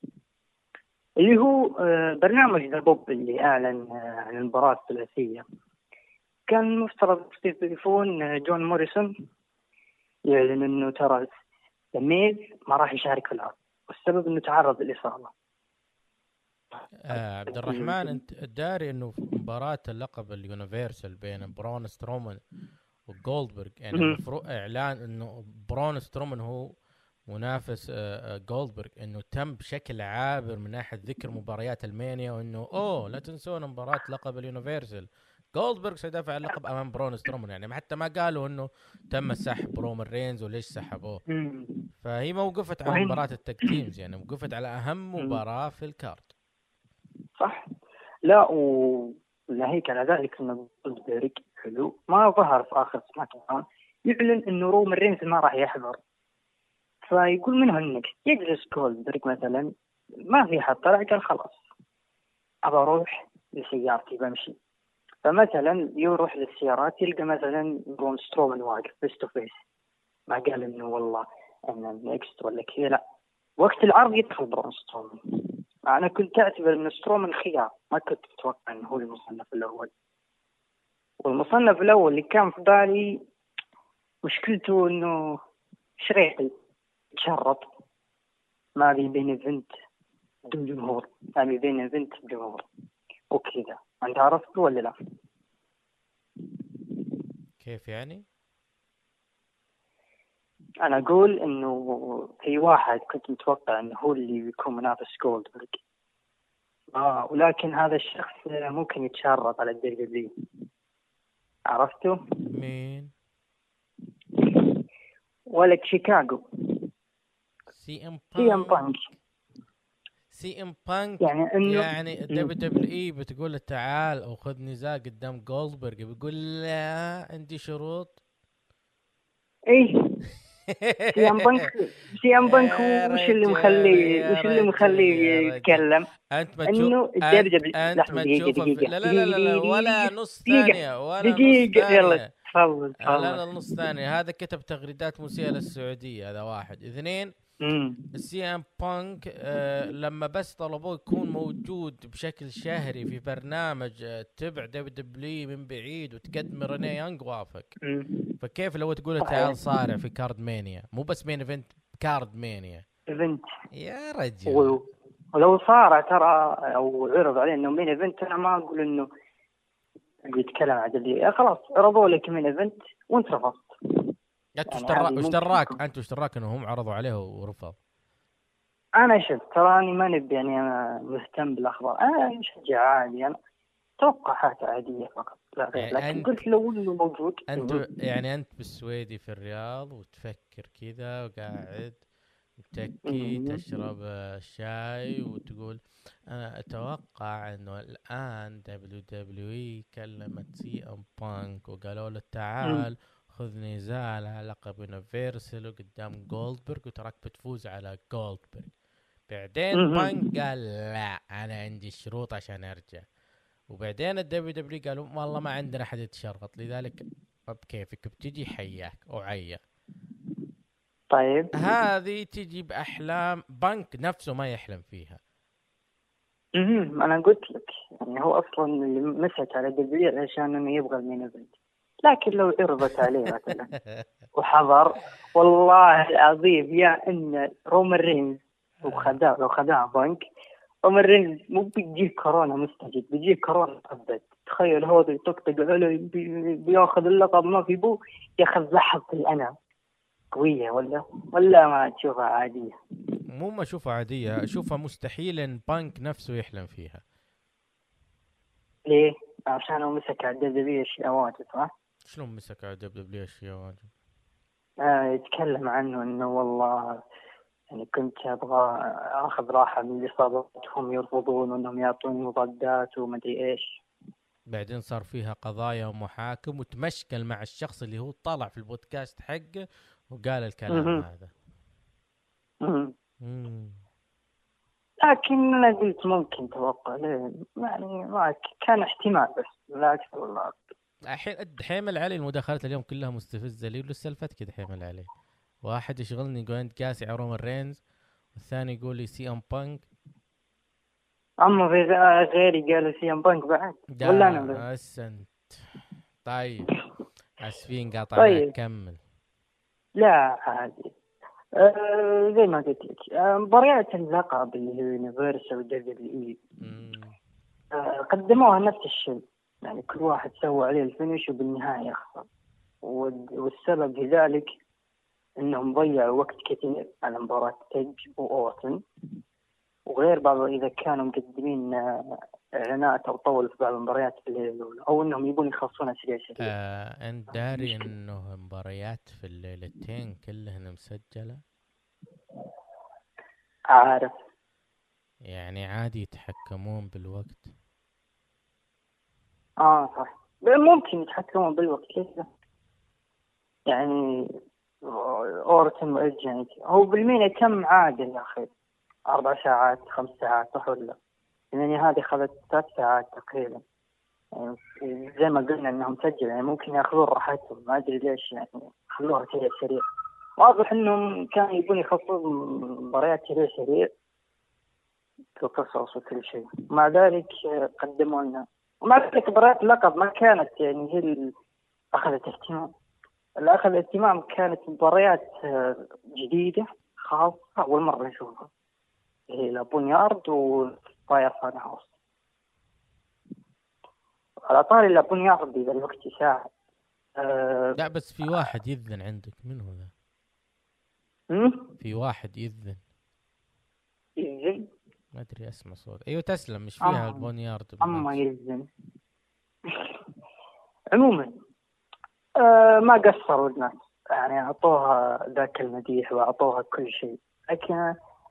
اللي هو آه، برنامج The Bump اللي أعلن آه، عن المباراة الثلاثية. كان مفترض يستضيفون جون موريسون يعلن إنه ترى لميز ما راح يشارك في العرض والسبب إنه تعرض للاصابة آه عبد الرحمن أنت داري إنه في مباراة اللقب ال Universal بين برون سترومان وجولدبرغ يعني. المفروض إعلان إنه برون سترومان هو منافس آه، آه، جولدبرغ إنه تم بشكل عابر من ناحية ذكر مباريات ال Mania وإنه أوه لا تنسون مباراة لقب ال Universal. جولدبرغ سيدافع عن اللقب أمام برون سترومان. يعني حتى ما قالوا إنه تم سحب رومان رينز وليش سحبوه. فهي ما وقفت على مباراة ال tag teams. يعني وقفت على أهم. مباراة في ال card صح؟ لا وناهيك على ذلك انه جولدبرغ حلو. ما ظهر في آخر SmackDown يعلن انه رومان رينز ما راح يحضر. فيقول منه إنك يجلس جولدبرغ مثلا. ما في حد طلع قال خلاص. أبى أروح لسيارتي بمشي. فمثلا يروح للسيارات يلقى مثلا برون سترومان واقف face to face ما قال إنه والله أنا next ولا كذا لا. وقت العرض يدخل برون سترومان أنا كنت اعتبر ان سترومان خيار ما كنت أتوقع إنه هو المصنف الأول والمصنف الأول اللي كان في بالي مشكلته إنه شريحي تشرط ما بي main event بدون جمهور ما بي main event بجمهور وكذا انت عرفت ولا لا؟ كيف يعني؟ أنا أقول إنه في واحد كنت متوقع إنه هو اللي بيكون منافس جولدبرغ آه ولكن هذا الشخص ممكن يتشرط على الدبليو عرفته؟ مين؟ ولد شيكاغو سي إم سي إم بانك. سي إم بانك يعني إنه يعني الدبليو دبليو إي بتقول له تعال أو خذ نزال قدام جولدبرغ بيقول لا عندي شروط. إيه. سي ام بانك سي ام بانك يا وش اللي مخليه وش اللي مخليه. يتكلم انت ما تشوف انت, ما دقيقه. دقيقه لا لا لا, لا ولا نص ثانية ولا نص دقيقة يلا ثانية تفضل لا لا تفضل نص ثانية هذا كتب تغريدات مسيئه للسعوديه هذا واحد اثنين السي إم بانك آه لما بس طلبوه يكون موجود بشكل شهري في برنامج آه تبع دبليو دبليو من بعيد وتقدم رينيه يانج وافق. فكيف لو تقول. تعال صارع في كارد مانيا؟ مو بس main event كارد مانيا. event. يا رجل. ولو صار ترى أو عرض عليه إنه main event أنا ما أقول إنه يتكلم عن دبليو خلاص عرضوا لك main event وانت رفضت انت وش يعني دراك. انت وش دراك انه هم عرضوا عليه ورفض. أنا شفت تراني ماني يعني أنا مهتم بالاخبار. أنا مشجع عادي أنا توقعات عادية فقط لا غير. يعني لكن قلت لو إنه موجود أنت يعني أنت بالسويدي في الرياض وتفكر كذا وقاعد متكي. تشرب آه، شاي وتقول أنا أتوقع إنه الآن دبليو دبليو إي كلمت سي إم بانك وقالوا له تعال خذ نزال على لقب يونيفرسال قدام جولدبرغ وتراك بتفوز على جولدبرغ. بعدين. بانك قال لا أنا عندي شروط عشان أرجع. وبعدين الدبليو دبليو قالوا والله ما عندنا أحد يتشرط لذلك بكيفك بتجي حياك وعيا طيب. هذه تجي بأحلام بنك نفسه ما يحلم فيها. مهم. أنا قلت لك يعني هو أصلا اللي مسك على دبليو عشان إنه يبغى ال main event. لكن لو عرضت عليه مثلا. وحضر. والله العظيم يا إن رومان رينز وخداع لو خداع بنك. رومان رينز مو بيجيه كورونا مستجد بيجيه كورونا ابد تخيل هو يطقطق عليه بي- بياخذ اللقب ما في بو ياخذ لحظتي أنا قوية ولا؟ ولا ما تشوفها عادية. مو ما أشوفها عادية أشوفها مستحيل إن بنك نفسه يحلم فيها. ليه؟ عشان هو مسك على الدبليو اشياء واجد صح؟ شلون مسك على دبليو دبليو اشياء واجد آه يتكلم عنه إنه والله يعني كنت أبغى أخذ راحة من الاصابات هم يرفضون وإنهم يعطوني مضادات ومدري إيش بعدين صار فيها قضايا ومحاكم وتمشكل مع الشخص اللي هو طلع في البودكاست حقه وقال الكلام مهم. هذا مم. مم. لكن أنا قلت ممكن توقع ليه يعني ما كان احتمال بس لا أكثر ولا. الحين الدحين علي المداخلات اليوم كلها مستفزة لي ولسه الفتك دحين علي واحد يشغلني يقول انت قاسي على رومان رينز والثاني يقول لي سي ام بانك. أما في غ- غيري قالوا سي ام بانك بعد. ولا أنا بس. انت طيب. أسفين قاطع طيب. كمل. لا عادي. آه زي ما قلت لك آه مباريات اللقب اللي هي يونيفرسال ودبليو اي. آه قدموها نفس الشيء. يعني كل واحد سوى عليه ال finish وبالنهاية يخسر. والد- والسبب في ذلك إنهم ضيعوا وقت كثير على مباراة إيدج واورتن وغير بعض إذا كانوا مقدمين آه، إعلانات أو طول في بعض المباريات في الليلة الأولى أو إنهم يبون يخلصونها سريع سريع آه أنت داري. إنه مباريات في الليلتين كلهن مسجلة؟ عارف. يعني عادي يتحكمون بالوقت؟ آه صح. ممكن يتحكمون بالوقت لا؟ يعني اورتن يعني هو بالمينا كم عادل يا أخي؟ أربع ساعات خمس ساعات صح ولا لا؟ يعني هذه اخذت ثلاث ساعات تقريبا. يعني زي ما قلنا إنهم سجلوا يعني ممكن يأخذون راحتهم. ما أدري ليش يعني خلوها سريع سريع. واضح إنهم كانوا يبون يخلصون مباريات سريع سريع القصص وكل شيء. مع ذلك قدموا لنا ومع ذلك مباريات اللقب ما كانت يعني هي اللي أخذت اهتمام. اللي اخذ اهتمام كانت مباريات آه، جديدة خاصة أول مرة نشوفها. هي لابونيارد وفاير فان هاوس على طاري لابونيارد إذا الوقت يساعد. آه، لا بس في واحد يذن عندك. من هو ذا؟ في واحد يذن. ما أدري أسمع صوت. أيوه تسلم مش فيها. البونيارد اما يزن. عموما آه ما قصروا الناس. يعني أعطوها ذاك المديح وأعطوها كل شيء. لكن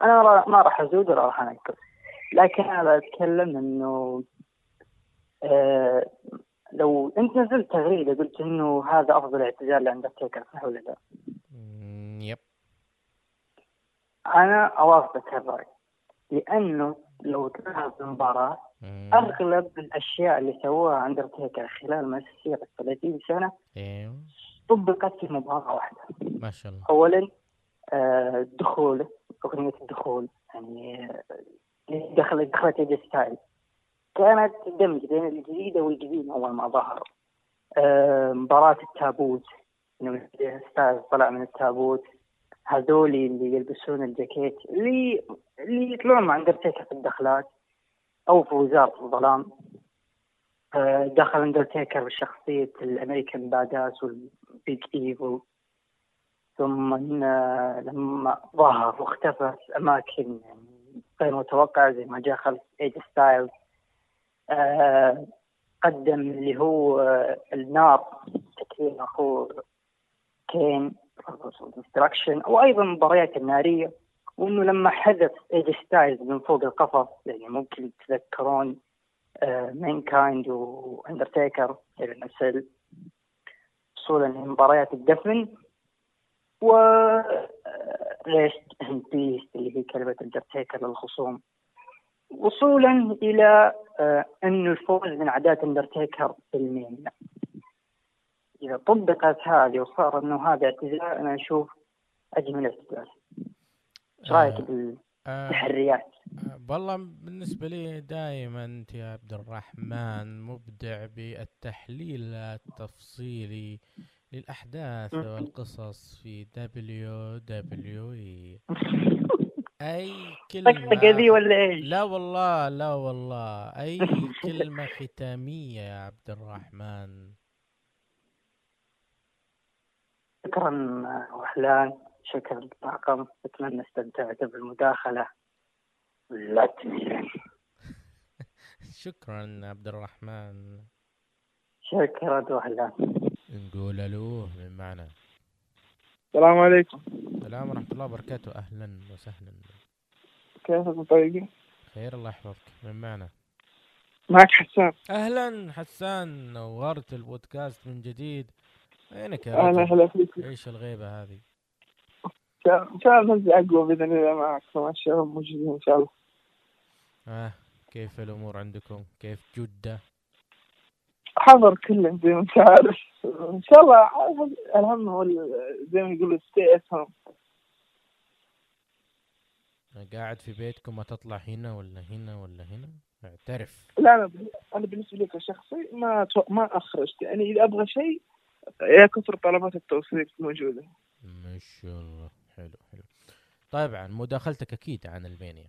أنا ما راح أزود ولا راح انقص لكن أنا بتكلم إنه آه لو أنت نزلت تغريدة قلت إنه هذا أفضل اعتزال لاندرتيكر صح ولا لا؟ yep. أنا أوافقك الراي لأنه لو تلاحظ المباراة. أغلب الأشياء اللي سووها اندرتيكر خلال مسيره 30 سنة أيوه طبقت في مباراة واحدة. ما شاء الله اولا آه، دخوله أغنية الدخول يعني آه، دخلت دخلت AJ ستايل كانت دمج بين الجديده والقديمه أول ما ظهر. آه، مباراة التابوت إنه ستايلز طلع من التابوت هذول اللي يلبسون الجاكيت اللي اللي يطلعون مع اندرتيكر في الدخلات أو في وزارة الظلام. آه، دخل اندرتيكر بشخصية ال American Badass وال Big Evil ثم إن لما ظهر واختفى في اماكن يعني غير متوقعة زي ما جاء خلف ايج ستايلز آه قدم اللي هو آه، النار تكريم أخوه كين ديستراكشن وأيضا المباريات النارية وإنه لما حذف ايدي ستايلز من فوق القفص يعني ممكن تتذكرون مين كايند واندرتيكر إلى النسل وصولا لمباريات الدفن و rest in peace اللي هي كلمة اندرتيكر للخصوم. وصولا إلى آه، إنه الفوز من عادات اندرتيكر في ال Mania إذا طبقت هذه وصار إنه هذا اعتزال أنا أشوف أجمل اعتزال إيش رأيك آه، آه، بالتحريات؟ آه، والله بالنسبة لي دائما أنت يا عبد الرحمن مبدع بالتحليل التفصيلي للأحداث والقصص في WWE أي طقطقة ذي كلمة ولا إيش؟ لا والله لا والله. أي كلمة ختامية يا عبد الرحمن. شكرا وحلان شكرا للطاقم أتمنى استمتعت بالمداخلة. لا تنسى. شكرا عبد الرحمن. شكرا وحلان نقول ألو من معنا؟ السلام عليكم. السلام ورحمة الله وبركاته. أهلا وسهلا. كيفكم طيبين؟ خير الله يحفظك. من معنا؟ معك حسان. أهلا حسان. نورت البودكاست من جديد. وينك يا رجل؟ هلا فيك. إيش الغيبة هذه؟ إن شاء الله ننزل أقوى بإذن الله معك مع الشباب موجودين إن شاء الله. آه كيف الأمور عندكم؟ كيف جدة؟ حضر كلهم زي ما أنت عارف. إن شاء الله الهم هو زي ما يقولوا ستي ات هوم قاعد في بيتكم ما تطلع هنا ولا هنا ولا هنا؟ اعترف. لا أنا أنا بالنسبة لي كشخصي ما ما أخرجت. يعني إذا أبغى شيء يا كثر طلبات التوصيل موجودة. ما شاء الله. حلو حلو. عن مداخلتك أكيد عن ال Mania.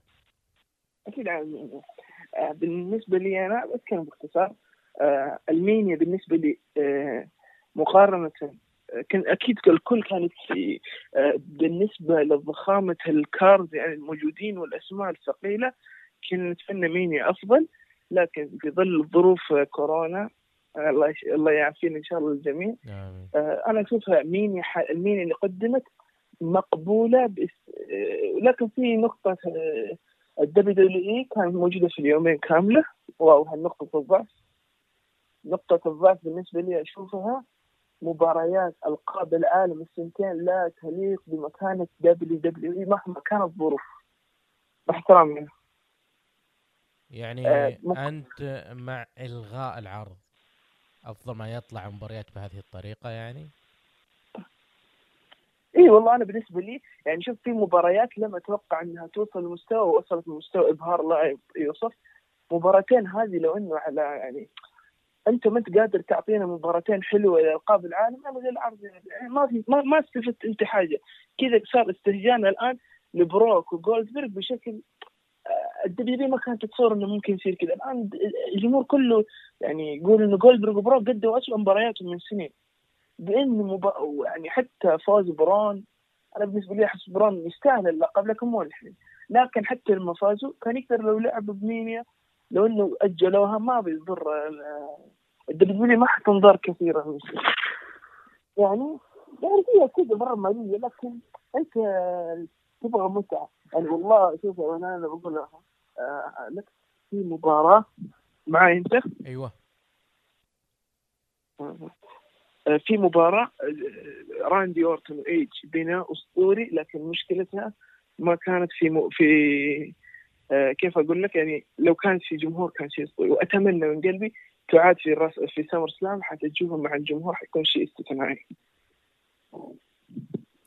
أكيد عن آه، بالنسبة لي أنا بتكلم باختصار آه، ألمانيا بالنسبة لي آه، مقارنة كان أكيد الكل كانت في بالنسبة لضخامة ال cards يعني الموجودين والأسماء الثقيلة كنا نتمنى Mania أفضل لكن في ظل ظروف كورونا الله يش- الله يعافينا إن شاء الله الجميع. آمين. آه، أنا اشوفها ح- ال Mania اللي قدمت؟ مقبولة بس آه، لكن في نقطة آه، ال WWE كانت موجودة في اليومين كاملة. وهذه نقطه الضعف. نقطة الضعف بالنسبة لي أشوفها مباريات ألقاب العالم السنتين لا تليق بمكانة WWE مهما كانت الظروف. مع احترامي يعني آه، ممكن- أنت مع إلغاء العرض. أفضل ما يطلع مباريات بهذه الطريقة يعني؟ اي والله أنا بالنسبة لي يعني شوف في مباريات لم أتوقع إنها توصل لمستوى ووصلت لمستوى إبهار لا يوصف مباراتين هذه لو إنه على يعني أنت ما أنت قادر تعطينا مباراتين حلوة لألقاب العالم الغي العرض يعني ما في ما, ما استفدت أنت حاجة. كذا صار استهجان الآن لبروك وجولدبرغ بشكل الدبليو ما كانت تتصور إنه ممكن يصير كذا. الآن الجمهور كله يعني يقول إنه جولدبرغ وبروك قدموا اسوء مبارياتهم من سنين. بإن مبا... يعني حتى فوز برون أنا بالنسبة لي أحس برون يستاهل اللقب لكن مو الحين. لكن حتى لما فازوا كان يقدر لو لعب بمينيا لو إنه أجلوها ما بيضر. ال- الدبليو ما حتنضر كثيرا يعني يعني هي كذا مرة مالية لكن أنت تبغى متعه يعني والله شوف أنا أنا بقول لك آه، لك في مباراة معي انت أيوه. آه، في مباراة آه، راندي أورتون وايج بناء أسطوري لكن مشكلتها ما كانت في م... في كيف أقول لك؟ يعني لو كانت في جمهور كان شيء أسطوري. وأتمنى من قلبي تعاد في راس في سمر سلام حتى تشوفها مع الجمهور حيكون شيء استثنائي.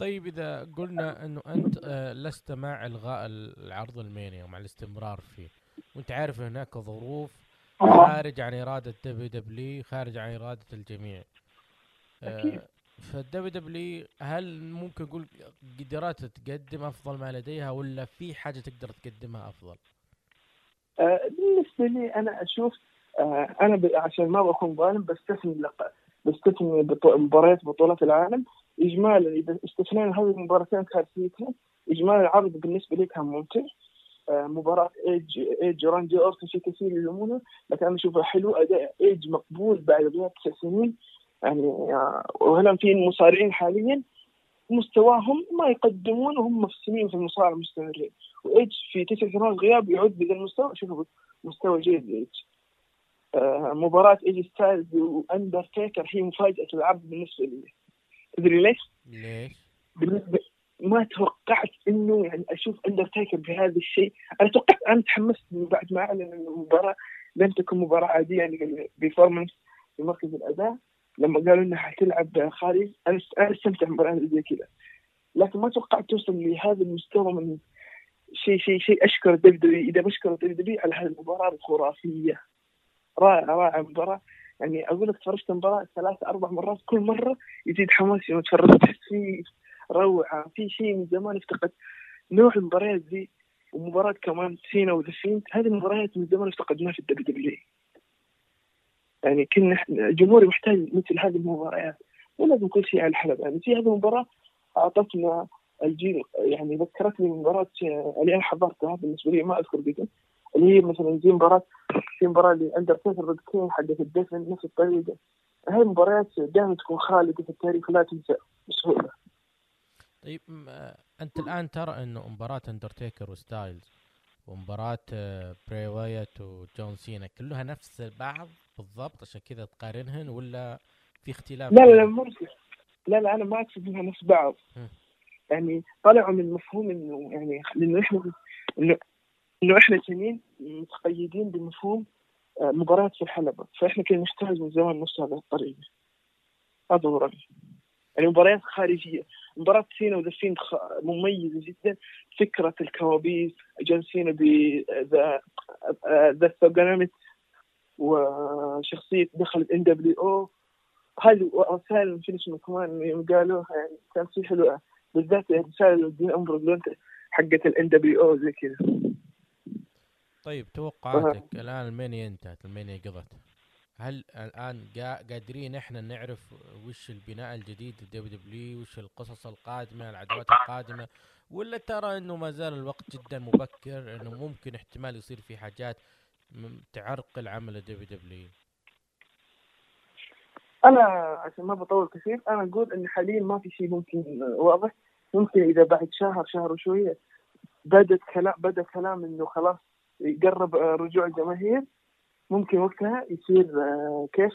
طيب إذا قلنا إنه أنت آه، لست مع إلغاء العرض المانيا ومع الاستمرار فيه وأنت عارف هناك ظروف خارج عن إرادة دبليو دبليو خارج عن إرادة الجميع أكيد. فالدبليو دبليو هل ممكن نقول قدرات تقدم أفضل ما لديها ولا في حاجة تقدر تقدمها أفضل؟ آه، بالنسبة لي آه، أنا ب- عشان ما بكون ظالم بستثني بستثني مباريات بطولات العالم إجمالا إذا استثنينا هذه المباراتين كارثيتين إجمالا العرض بالنسبة لي كان ممتع. آه، مباراة إيج إيج راندي اورتن في كثير يلومونه لكن أنا أشوفها حلو أداء إيج مقبول بعد غياب تسع سنين. يعني آه، وهنا في مصارعين حاليا. مستواهم ما يقدمون وهم مفسمين في المصارعة مستمرين وإيج في تسع سنوات غياب يعود بذا المستوى. أشوفه مستوى جيد لإيج. آه، مباراة إي جي ستايلز وأندرتيكر هي مفاجأة العرض بالنسبة لي. تدري ليش؟ ليش؟ بالنسبة ما توقعت إنه يعني أشوف أندرتيكر بهذا الشيء، أنا توقعت أنا تحمست من بعد ما أعلن ان المباراة لم تكن مباراة عادية يعني بفورمانس في مركز الأداء. لما قالوا إنها حتلعب خارج أنا استمتع بمباراة زي كذا. لكن ما توقعت توصل لهذا المستوى من شيء شيء شيء أشكر دبدبي إذا بشكر دبدبي على هذه المباراة الخرافية رائعة رائعة مباراة. يعني أقول لك تفرجت المباراة ثلاث أربع مرات كل مرة يزيد حماسي لما تفرجت. في روعة في شيء من زمان افتقد. نوع المباريات ذي ومباراة كمان سينا و The Fiend هذه المباريات من زمان افتقدناها في الدبليو دبليو يعني كنا الجمهور محتاج مثل هذه المباريات. مو لازم كل شيء على الحلبة يعني في هذه المباراة أعطتنا الجيل يعني ذكرتني بمباراة اللي أنا حضرتها بالنسبة لي ما أذكر قدم اللي هي مثلا زي مباراة في مباراة اللي اندرتيكر ضد كين حقت الدفن نفس الطريقة. هاي المباريات دائما تكون خالدة في التاريخ لا تنسى بسهولة. طيب آه، أنت الآن ترى إنه مباراة اندرتيكر وستايلز ومباراة آه، براي وايت وجون سينا كلها نفس بعض بالضبط؟ عشان كذا تقارنهن ولا في اختلاف؟ لا لا لا؟ مو لا لا أنا ما أقصد إنها نفس بعض. يعني طلعوا من مفهوم انه يعني لأنه إحنا إنه إنه إحنا سنين متقيدين بمفهوم آه، مباراة في الحلبة. فإحنا كنا نحتاج من زمان نفس هذا الطريقة هذا هو رأيي. يعني مباريات خارجية. مباراة سينا و The Fiend خ- مميزة جدا. فكرة الكوابيس جون سينا ب the the Thuganomics وشخصية دخلت إن دبليو أو. هذه رسائل في اسمه كمان قالوها يعني كان في حلوة. بالذات رسالة دين امبروز لونت حقت الان دبليو أو زي كذا. طيب توقعاتك الآن ال Mania انتهت ال Mania قضت؟ هل الآن قا- قادرين إحنا نعرف وش البناء الجديد للدبليو دبليو وش القصص القادمة العداوات القادمة؟ ولا ترى إنه ما زال الوقت جدا مبكر إنه ممكن احتمال يصير في حاجات تعرقل عمل الدبليو دبليو أنا عشان ما بطول كثير أنا أقول إن حاليا ما في شيء ممكن واضح. ممكن إذا بعد شهر شهر وشوية بدت كلام بدأ كلام إنه خلاص يقرب آه، رجوع الجماهير. ممكن وقتها يصير آه، كيف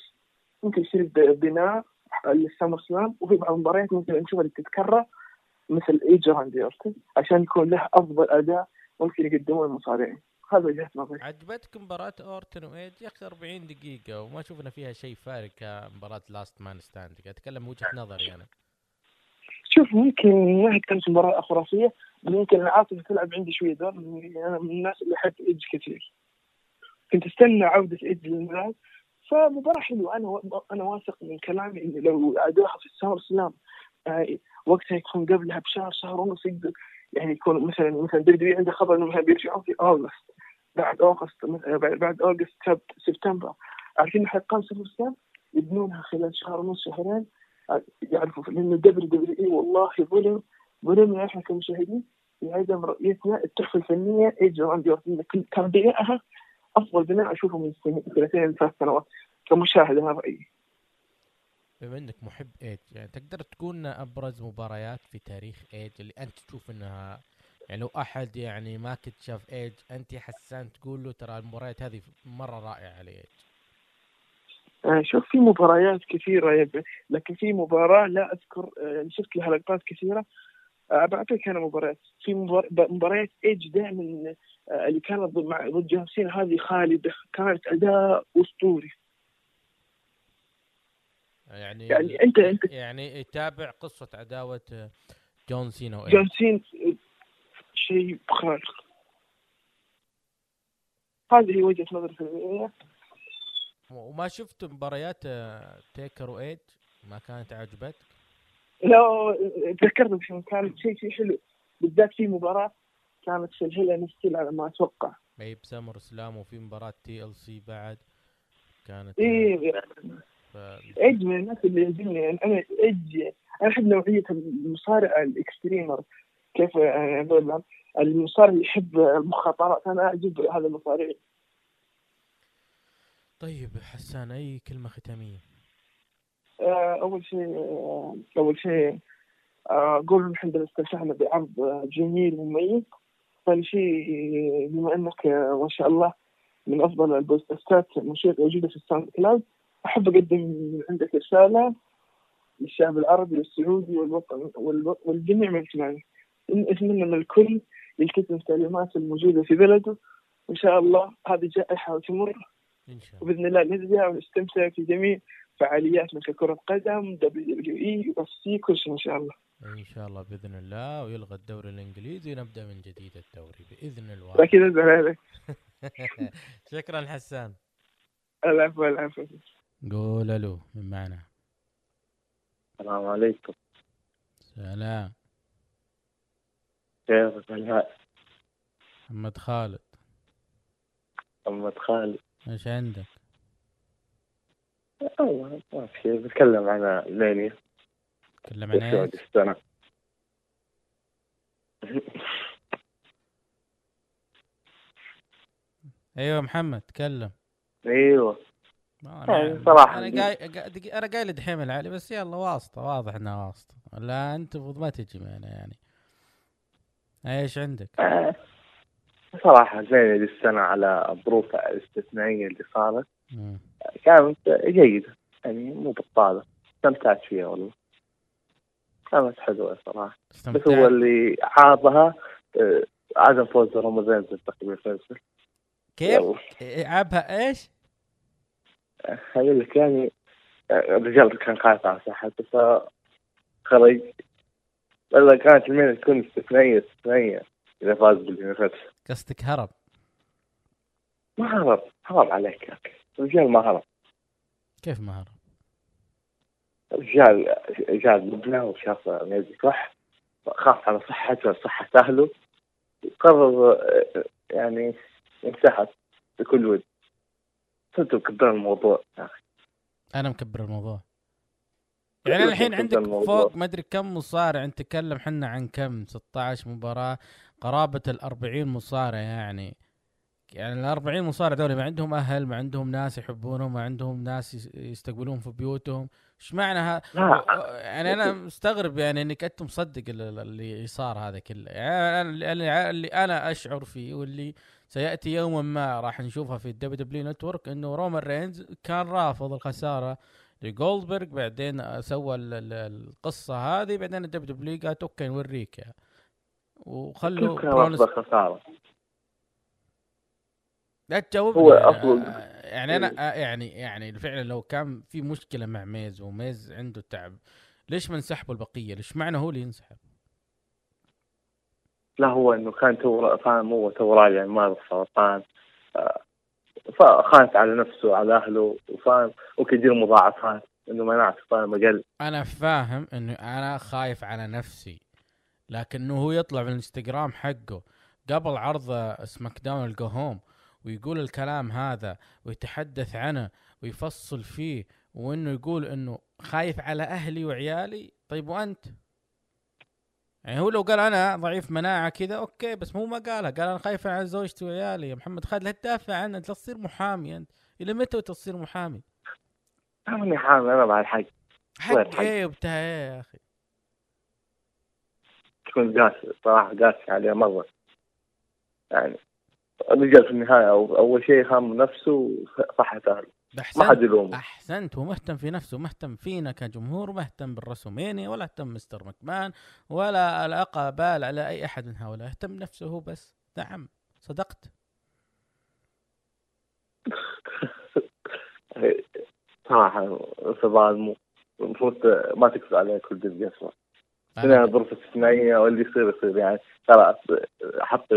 ممكن يصير بناء لل SummerSlam. وفي بعض المباريات ممكن نشوفها اللي تتكرر مثل ايج راندي أورتن عشان يكون له أفضل أداء ممكن يقدموه المصارعين. هذا وجهه نظري عجبتك مباراة أورتن وايج يا أخي 40 دقيقة وما شفنا فيها شيء فارق كمباراة last man standing أتكلم من وجهة نظري أنا. شوف ممكن ما هي كانت مباراة خرافية ممكن العاطفة تلعب عندي شوية دور لأني أنا من الناس اللي أحب Edge كثير كنت أستنى عودة Edge للملعب فمباراة حلوة. أنا و... أنا واثق من كلامي إنه لو أدوها في ال SummerSlam آه، وقتها يكون قبلها بشهر شهر ونص يقدر يعني يكون مثلا مثلا WWE عنده خبر انهم بيرجعون في August. بعد August مثلا بعد, أوغست سبت سبتمبر. عارفين حلقان SummerSlam يبنونها خلال شهر ونص شهرين. يعرفوا لأنه WWE والله ظلم. ظلمنا إحنا كمشاهدين في عدم رؤيتنا التحفة الفنية Edge Randy Orton كان بنائها أفضل بناء أشوفه من سنين سنتين ثلاث سنوات كمشاهد أنا رأيي. بما إنك محب ايج يعني تقدر تقول لنا أبرز مباريات في تاريخ ايج اللي أنت تشوف انها يعني لو أحد يعني ما كنت شاف ايج أنت حسان تقول له ترى المباريات هذه مرة رائعة لايج آه، شوف في مباريات كثيرة يا ب- لكن في مباراة لا أذكر آه، يعني شفت لها لقطات كثيرة بعطيك أنا مباريات. في مباريات إيج دائما آه، اللي كانت ضد مع ضد John Cena هذه خالدة. كانت أداء أسطوري. يعني يعني أنت- أنت- يعني يتابع قصة عداوة آه، John Cena و Edge John Cena شيء خارق. هذه هي وجهة نظري في. وما شفت مباريات آه، Taker و Edge ما كانت عجبتك لا تذكرت شو كانت شيء شيء حلو. بالذات في مباراة كانت في ال Hell in a Cell على ما أتوقع. اي ب SummerSlam وفي مباراة TLC بعد كانت آه، إيه. ف... ايج من الناس اللي يعجبني يعني أنا ايج أنا أحب نوعية المصارع ال extremer. كيف هذول المصارع يحب المخاطرات. أنا اعجب هذا المصارعين طيب حسان أي كلمة ختامية؟ آه، أول شيء آه، أول شيء آه، أقول الحمد لله استمتعنا بعرض آه، جميل ومميز. ثاني شيء آه، بما أنك آه، ما شاء الله من أفضل البودكاستات الموسيقى موجوده في ال SoundCloud أحب أقدم عندك رسالة للشعب العربي والسعودي والوطن والو- والجميع من اجتماعي أتمنى من الكل يلتزم التعليمات الموجودة في بلده. وان شاء الله هذه جائحة وتمر. إن شاء الله. وبإذن الله نرجع ونستمتع في جميع فعالياتنا ككره قدم دبليو دبليو اي اف سي كل شيء إن شاء الله. إن شاء الله بإذن الله ويلغى الدوري الإنجليزي ونبدأ من جديد الدوري بإذن الله أكيد عليك. شكرا حسان. العفو العفو قول ألو من معنا؟ السلام عليكم. سلام. كيفك محمد خالد. محمد خالد. إيش عندك؟ ما في شيء بتكلم عن المانيا تكلم عن إيش؟ السنة أيوه محمد تكلم. أيوه. ما أنا- صراحة. أنا قايل أنا قايل دحيم العلي بس يلا واسطة واضح إنها واسطة. لا أنت المفروض ما تجي معنا يعني. إيش عندك؟ آه، المانيا دي السنة على الظروف الاستثنائية اللي صارت. مم. كانت جيدة يعني مو بطالة استمتعت فيها والله. كانت حلوة صراحة. بس هو اللي عارضها آه، عدم فوز رمضان تقريبا فيصل كيف؟ يلا. عبها إيش؟ أقول لك يعني الرجال كان خايف على صحته فخرج. ولا كانت المينا تكون استثنائية استثنائية إذا فاز باليونيفرس قصدك هرب. ما هرب هرب عليك يا أخي. الرجال ما هرب كيف ما هرب؟ الرجال جاء لبنان وشاف نادي صح خاف على صحته وصحة أهله. وقرر يعني ينسحب بكل ود. أنتم مكبرين الموضوع. يا أخي أنا مكبر الموضوع. يعني الحين عندك الموضوع؟ فوق ما أدري كم مصارع. نتكلم حنا عن كم؟ 16 مباراة. قرابة ال 40 مصارع يعني. يعني ال 40 مصارع دول ما عندهم أهل ما عندهم ناس يحبونهم ما عندهم ناس يس- يستقبلوهم في بيوتهم إيش معنى ها يعني أنا مستغرب يعني إنك أنت مصدق ال- ال- اللي صار هذا كله يعني أنا اللي- أنا أشعر فيه واللي سيأتي يوما ما راح نشوفها في ال WWE Network إنه Roman Reigns كان رافض الخسارة ل Goldberg بعدين سوى ال- ال- القصة هذه بعدين الدبليو دبليو قالت أوكي نوريك يعني. وخلوا Reigns رافض خسارة؟ لا تجاوبني هو يعني, أفضل. آه، يعني أنا آه، يعني يعني فعلا لو كان في مشكلة مع Miz و Miz عنده تعب ليش ما انسحبوا البقية؟ ليش معنى هو اللي ينسحب؟ لا هو إنه كان تو فاهم هو تو راجع من مرض سرطان آه، فخانت على نفسه وعلى أهله وفاهم وكثير مضاعفات إنه مناعته فاهم أقل أنا فاهم إنه أنا خايف على نفسي لكنه هو يطلع في الانستغرام حقه قبل عرض SmackDown ال go home ويقول الكلام هذا ويتحدث عنه ويفصل فيه وإنه يقول إنه خايف على أهلي وعيالي. طيب وأنت؟ يعني هو لو قال أنا ضعيف مناعة كذا أوكي بس مو ما قالها. قال أنا خايف على زوجتي وعيالي. يا محمد خالد لا تدافع عنه أنت تصير محامي أنت. إلى متى تصير محامي؟ ماني حامل أنا مع الحق حق؟ إيه وبتاع إيه يا أخي. تكون قاسي صراحة قاسي عليه مرة. يعني الرجال في النهاية أو- أول شيء هم نفسه وصحة أهله. ما حد يلومه. أحسنت هو مهتم في نفسه مهتم فينا كجمهور مهتم بالرسومينيا ولا اهتم مستر مكمان ولا القى بال على أي أحد من هؤلاء. اهتم نفسه هو بس. نعم. صدقت. صراحة ظالمه المفروض ما تكذب عليه كل جزء هنا ظروف استثنائيه واللي يصير يصير يعني خلاص حط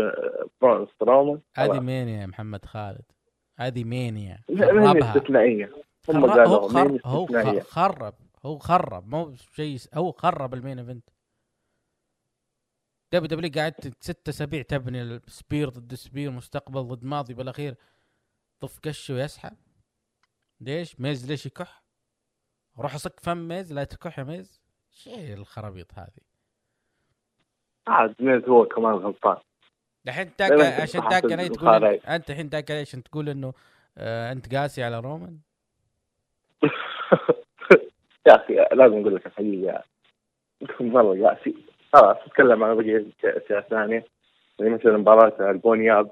برون سترومان هذه. مانيا يا محمد خالد؟ هذه مانيا خربها. استثنائيه هم خرب هو قالوا هو خرب. هو خرب. مو شيء هو خرب المين إيفنت. دبليو دبليو قاعد ست أسابيع تبني السبير ضد سبير مستقبل ضد ماضي بالأخير. طف قشه ويسحب. ليش؟ ميز ليش يكح؟ روح اصك فم ميز لا تكح يا ميز. شيء الخرابيط هذه. عاد هو كمان غلطان. الحين لا، عشان أي تقول أنت الحين تاكل عشان تقول إنه آه أنت قاسي على رومان؟ يا أخي لازم أقول لك الحقيقة مرة قاسي. خلاص اتكلم عن بقية أشياء ثانية. زي مثلا مباراة البونياب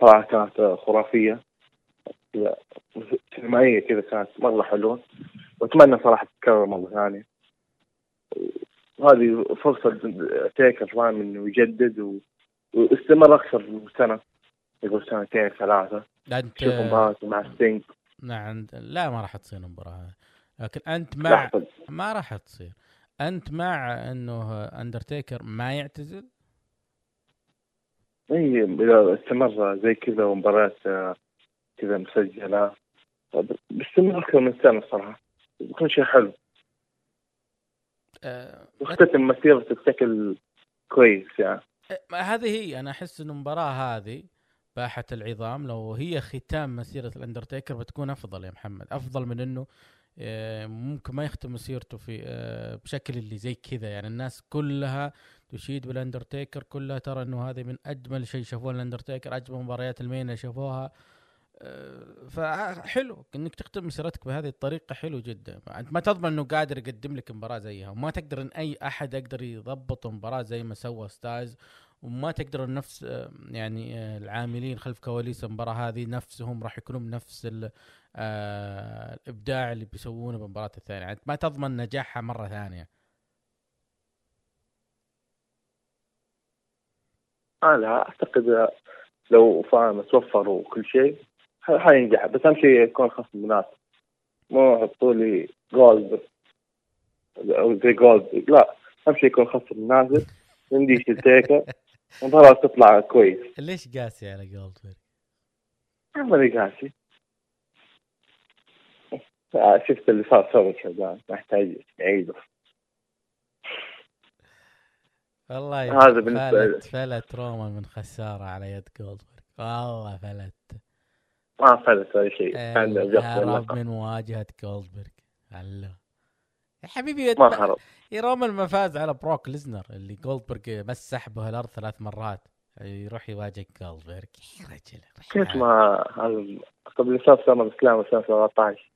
صراحة كانت خرافية. سينمائية كذا كانت مرة حلوة. وأتمنى صراحة تتكرر مرة ثانية. وهذه فرصة Taker فاهم إنه يجدد و... ويستمر أكثر من سنة. يقول سنتين ثلاثة. انت شوف مباراته مع Sting نعم لا ما راح تصير المباراه هذه لكن أنت مع لحظه ما راح تصير. أنت مع إنه اندرتيكر ما يعتزل؟ اي إذا استمر زي كذا ومباريات آه، كذا مسجلة. بيستمر أكثر من سنة صراحة. بيكون شيء حلو. آه واختتم مسيرته بشكل كويس يعني. ما هذه هي. أنا أحس انه المباراة هذه باحة العظام لو هي ختام مسيرة الأندرتيكر بتكون أفضل يا محمد. أفضل من إنه آه، ممكن ما يختم مسيرته في آه، بشكل اللي زي كذا. يعني الناس كلها تشيد بالأندرتيكر كلها ترى إنه هذه من أجمل شيء شافوه الأندرتيكر أجمل مباريات المين اللي شافوها. آه، فحلو إنك تختم مسيرتك بهذه الطريقة حلو جدا. أنت ما تضمن إنه قادر يقدم لك مباراة زيها وما تقدر إن أي أحد يقدر يضبط مباراة زي ما سوى ستايز وما تقدر نفس يعني العاملين خلف كواليس المباراة هذه نفسهم راح يكونوا بنفس آه، الإبداع اللي بيسوونه بالمباراة الثانية. يعني ما تضمن نجاحها مرة ثانية. أنا أعتقد لو فاهم توفر وكل شيء حينجح بس أهم شيء يكون خصم مناسب مو يحطوا لي Gold أو زي Gold لا أهم شيء يكون خصم مناسب عندي Taker المباراة تطلع كويس. ليش قاسي على Goldberg؟ ماني قاسي. آه، شفت اللي صار سوى كذا ما يحتاج يعيده والله هذا بالنسبة فلت فلت رومان من خسارة على يد جولدبرغ والله فلت. ما فلت ولا شيء. كان هرب اللقب من مواجهه جولدبرغ الله. يا حبيبي ما هرب يا رومان ما فاز على بروك ليزنر اللي جولدبرغ مسح به الأرض ثلاث مرات. يروح يواجه جولدبرغ يا رجل كيف ما قبل صار سنة الإسلام سنة 17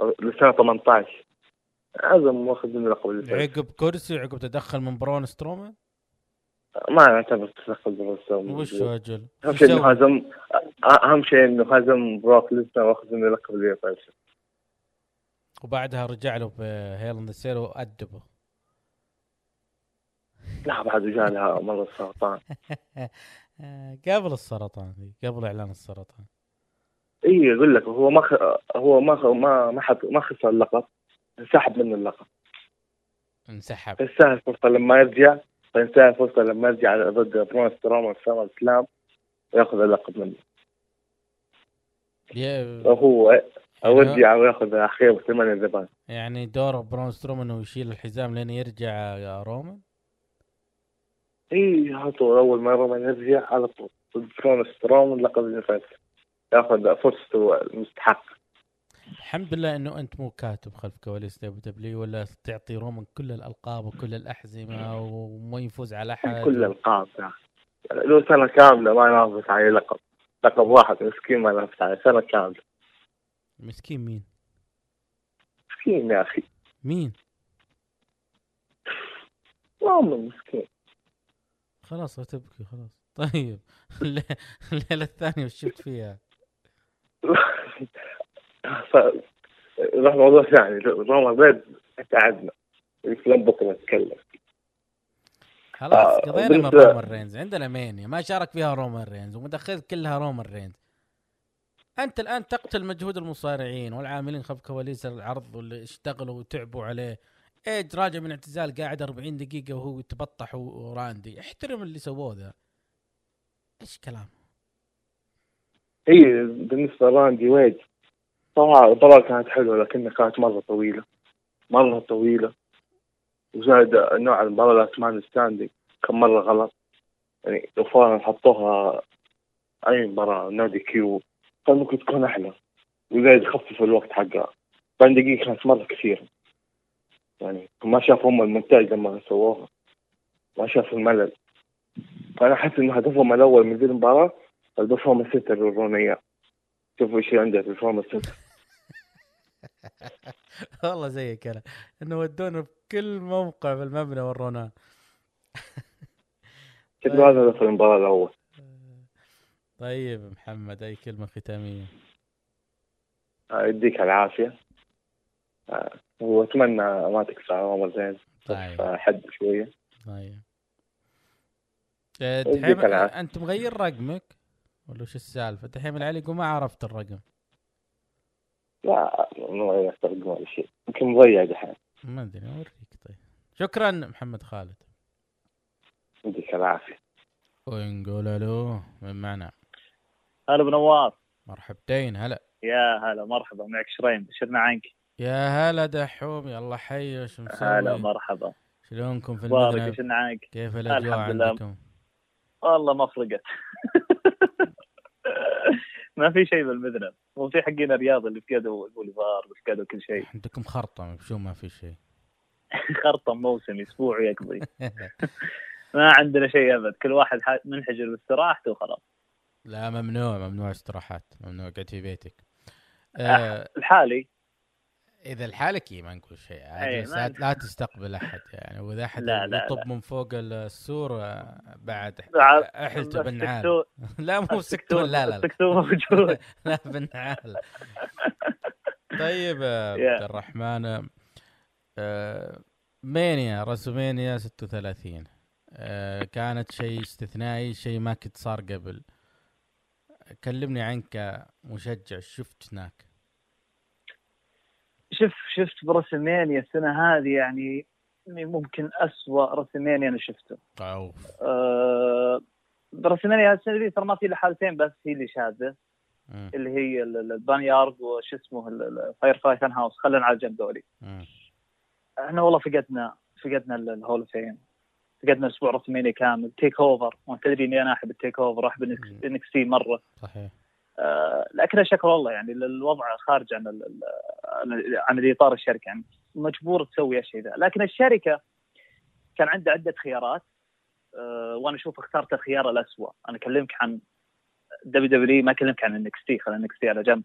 أو سنة 18 هذا ماخذ منه لقب ال SummerSlam. عقب كرسي عقب تدخل من برون سترومان؟ ما نعتبر تدخل بالرسوم. وش أجل. أهم شيء سوى؟ هزم أهم شيء إنه هزم بروك ليسنر واخذ منه لقب اليو وبعدها رجع له ب Hell in a Cell وأدبه. لا بعد جالها مرة سرطان قبل السرطان قبل إعلان السرطان. إي أقول لك هو ما خ... هو ما خ... ما ما حط... ما خسر اللقب انسحب منه اللقب. انسحب. يستاهل فرصة لما يرجع فينتهي فرصة لما يرجع ضد برون سترومان في الإسلام وياخذ اللقب منه. يا- وهو أو يرجع وياخذ اخير ثمانية ذبان يعني دور برون سترومان إنه يشيل الحزام لين يرجع يا رومان؟ إي هاتوا أول ما رومان يرجع على طول. ضد برون سترومان لقب النفاس ياخذ فرصته المستحقة. الحمد لله إنه أنت مو كاتب خلف كواليس WWE ولا تعطي رومان كل الألقاب وكل الأحزمة وما يفوز على أحد. كل الألقاب أخي لو سنة كاملة ما نافس عليه لقب. لقب واحد مسكين ما نافس عليه سنة كاملة. مسكين مين؟ مسكين يا أخي. مين؟ والله مسكين. خلاص لا تبكي خلاص. طيب اللي- الليلة الثانية وش شفت فيها؟ نروح موضوع ثاني. روما بيد قعدنا الفيلم بكرة نتكلم. خلاص آه، قضينا من رومان رينز عندنا مانيا. ما شارك فيها رومان رينز ومدخلت كلها رومان رينز أنت الآن تقتل مجهود المصارعين والعاملين خلف كواليس العرض واللي اشتغلوا وتعبوا عليه. إيج راجع من اعتزال قاعد 40 دقيقة وهو يتبطح وراندي. احترم اللي سووه ذا. إيش كلام؟ هي بالنسبة لراندي ويج. طبعا كانت حلوة لكنها كانت مرة طويلة مرة طويلة. وزاد نوع المباراة ال last man standing كان مرة غلط. يعني لو فعلا حطوها أي مباراة no DQ كان ممكن تكون أحلى. وزاد يخفف الوقت حقها. 40 دقيقة كانت مرة كثير يعني ما شافوا هم المونتاج لما سووها. ما شافوا الملل. أنا أحس انه هدفهم الأول من ذي المباراة ال performance center يورونا شوفوا إيش عندها في ال performance center والله زيك أنا إنه ودونا بكل موقع في المبنى ورونا. شكله هذا هدف المباراة الأول. طيب محمد أي كلمة ختامية؟ آه، يديك العافية. آه، وأتمنى ما تكسر عمر زين. طيب. آه، حد شوية. طيب. آه، دحين العافية. أنت مغير رقمك؟ ولا وش السالفة؟ دحين العلي يقول ما عرفت الرقم. لا ما يسترقم ولا شيء. يمكن مضيع دحين. ما أدري أوريك. طيب. شكرا محمد خالد. يديك العافية. ونقول له من معنا. هلا بنواف مرحبتين هلا. يا هلا مرحبا. معك شريم بشرنا عنك. يا هلا دحوم يلا حي وش مسوي؟ هلا مرحبا. شلونكم في عنك؟ كيف الأجواء. عندكم؟ والله ما فرقت ما في شيء بالمذنب. مو في حقين الرياض اللي فقدوا البوليفار وفقدوا كل شيء. عندكم خرطة شو ما في شيء. خرطة موسم أسبوع يقضي. ما عندنا شيء أبد. كل واحد منحجر باستراحته وخلاص. لا ممنوع ممنوع استراحات. ممنوع قعد في بيتك. آه الحالي إذا لحالك إيه ما نقول شيء. عادي ما لا, تستقبل أحد يعني. وإذا أحد لا، لا، يطب. من فوق السور آه، بعد أحلته بالنعال. لا مو سكتون لا لا السكتون موجود. لا بالنعال. طيب آه،. عبد الرحمن آه، مانيا رسومينيا 36 آه، كانت شيء استثنائي شيء ما كنت صار قبل. كلمني عنك مشجع شفت هناك؟ شوف شفت ب WrestleMania السنة هذه يعني ممكن أسوأ WrestleMania أنا شفته. أوف. آه ب WrestleMania السنة دي ترى ما في إلا حالتين بس هي اللي شاذة. اللي هي ال- ال- ال boneyard وش اسمه ال Firefly Fun House خلينا على جنب ذولي. إحنا والله فقدنا فقدنا ال- ال Hall of Fame فقدنا أسبوع WrestleMania كامل. TakeOver وانت تدري إني أنا أحب ال TakeOver أحب انك مرة. صحيح. آه، لكن اشكر والله يعني ال- الوضع خارج عن عن- الاطار الشركة يعني مجبور تسوي الشيء ذا. لكن الشركة كان عندها عدة خيارات آه، وأنا أشوف اخترت الخيار الاسوء أنا أكلمك عن WWE ما أكلمك عن NXT خلينا NXT على جنب.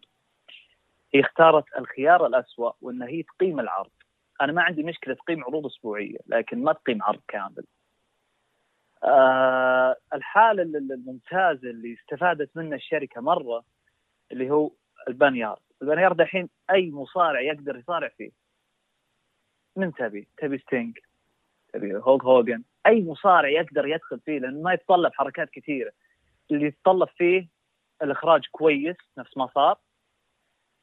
هي اختارت الخيار الاسوء وإن هي تقيم العرض. أنا ما عندي مشكلة تقيم عروض أسبوعية لكن ما تقيم عرض كامل. آه الحالة ال- ال- الممتازة اللي استفادت منها الشركة مرة اللي هو ال boneyard. ال boneyard الحين أي مصارع يقدر يصارع فيه. من تبي؟ تبي ستينج تبي هوك هوجن. أي مصارع يقدر يدخل فيه لأنه ما يتطلب حركات كثيرة. اللي يتطلب فيه الإخراج كويس نفس ما صار.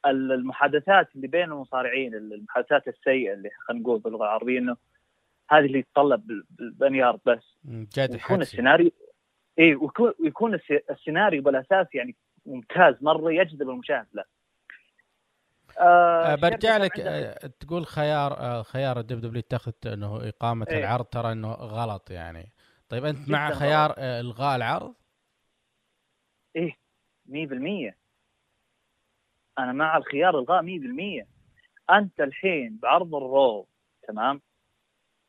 ال- المحادثات اللي بين المصارعين المحادثات السيئة اللي خلينا نقول باللغة العربية إنه هذه اللي يتطلب بال- بالبانيارد بس. جاد الحدسي السيناريو اي ويكون ويكون الس- السيناريو بالأساس يعني ممتاز مرة يجذب المشاهد له. آه الشركة برجع لك آه تقول خيار آه خيار الدب دبليو اتخذ إنه إقامة إيه. العرض ترى إنه غلط يعني. طيب أنت مع خيار آه إلغاء العرض؟ إيه 100% أنا مع الخيار إلغاء 100% أنت الحين بعرض ال Raw تمام؟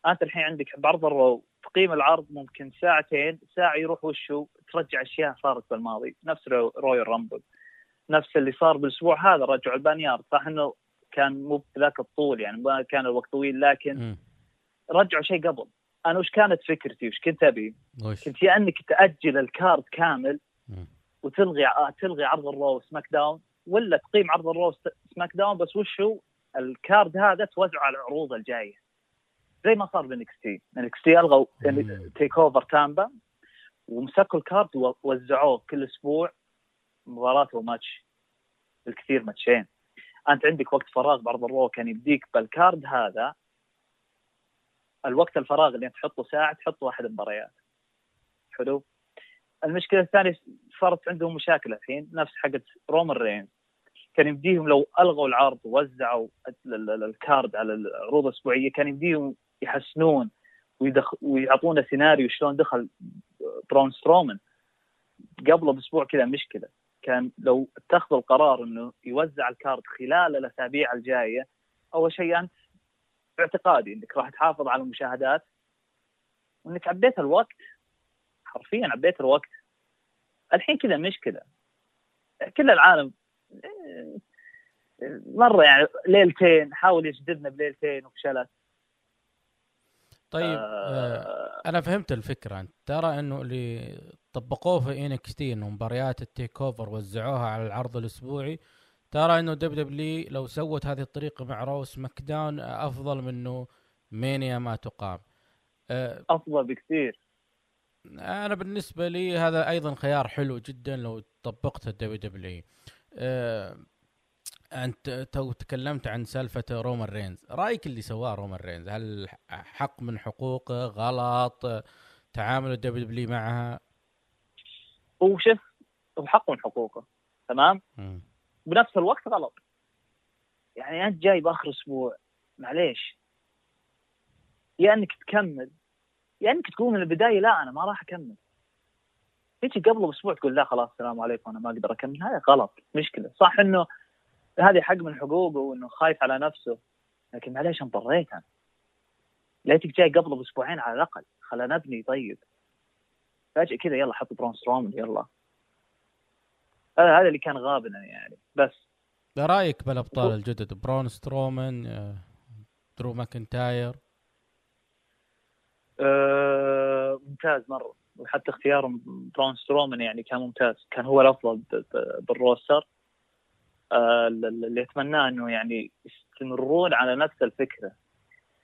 أنت الحين عندك بعرض ال Raw تقييم العرض ممكن ساعتين ساعة يروح وشو ترجع أشياء صارت بالماضي. نفس رو- Royal Rumble نفس اللي صار بالأسبوع هذا رجعوا ال boneyard صح إنه كان مو بذاك الطول يعني ما كان الوقت طويل لكن. رجعوا شيء قبل. أنا وش كانت فكرتي؟ وش كنت أبي؟ كنت يا إنك تأجل ال card كامل. وتلغي تلغي عرض ال Raw SmackDown ولا تقيم عرض ال Raw SmackDown بس وش هو؟ ال card هذا توزعه على العروض الجاية. زي ما صار ب NXT NXT الغوا. TakeOver تامبا ومسكوا ال card ووزعوه كل أسبوع مباراة وماتش بالكثير ماتشين. أنت عندك وقت فراغ بعرض ال Raw كان يمديك بال card هذا الوقت الفراغ اللي تحطه ساعة تحط واحد مباريات حلو؟ المشكلة الثانية صارت عندهم مشاكل الحين نفس حقت رومان رينز. كان يمديهم لو ألغوا العرض ووزعوا ال- ال- ال- ال card على العروض الأسبوعية كان يمديهم يحسنون ويدخ... ويعطونا سيناريو شلون دخل برون سترومان قبله بأسبوع كذا مشكلة. كان لو اتخذوا القرار إنه يوزع الكارد خلال الأسابيع الجاية أول شيء أنت باعتقادي إنك راح تحافظ على المشاهدات وإنك عديت الوقت. حرفيا عبيت الوقت. الحين كذا مشكلة. كل العالم آه، مرة يعني ليلتين حاول يجذبنا بليلتين وفشلت. طيب آه أنا فهمت الفكرة. أنت ترى إنه اللي طبقوه في NXT إنه مباريات ال TakeOver وزعوها على العرض الأسبوعي ترى إنه WWE لو سوت هذه الطريقة مع Raw و SmackDown أفضل من إنه Mania ما تقام. آه أفضل بكثير. أنا بالنسبة لي هذا أيضا خيار حلو جدا لو طبقت ال WWE آه انت تو تكلمت عن سالفة رومان رينز. رأيك اللي سواه رومان رينز؟ هل حق من حقوقه؟ غلط؟ تعامل ال WWE معها؟ هو شوف هو حق من حقوقه تمام؟ م. بنفس الوقت غلط. يعني أنت جاي بآخر أسبوع معليش. يا إنك تكمل يا إنك تقول من البداية لا أنا ما راح أكمل. تيجي قبل بأسبوع تقول لا خلاص السلام عليكم أنا ما أقدر أكمل. هذا غلط مشكلة. صح إنه هذه حق من حقوقه وإنه خايف على نفسه. لكن معليش انضريت أنا. ليتك جاي قبله بأسبوعين على الأقل. خلينا نبني طيب. فجأة كذا يلا حط برون سترومان يلا. هذا هذا اللي كان غابنا يعني. بس. رأيك بالأبطال الجدد؟ برون سترومان آه، درو ماكنتاير؟ أه ممتاز مرة. وحتى اختيارهم برون سترومان يعني كان ممتاز. كان هو الأفضل بال roster. اللي اتمناه إنه يعني يستمرون على نفس الفكرة.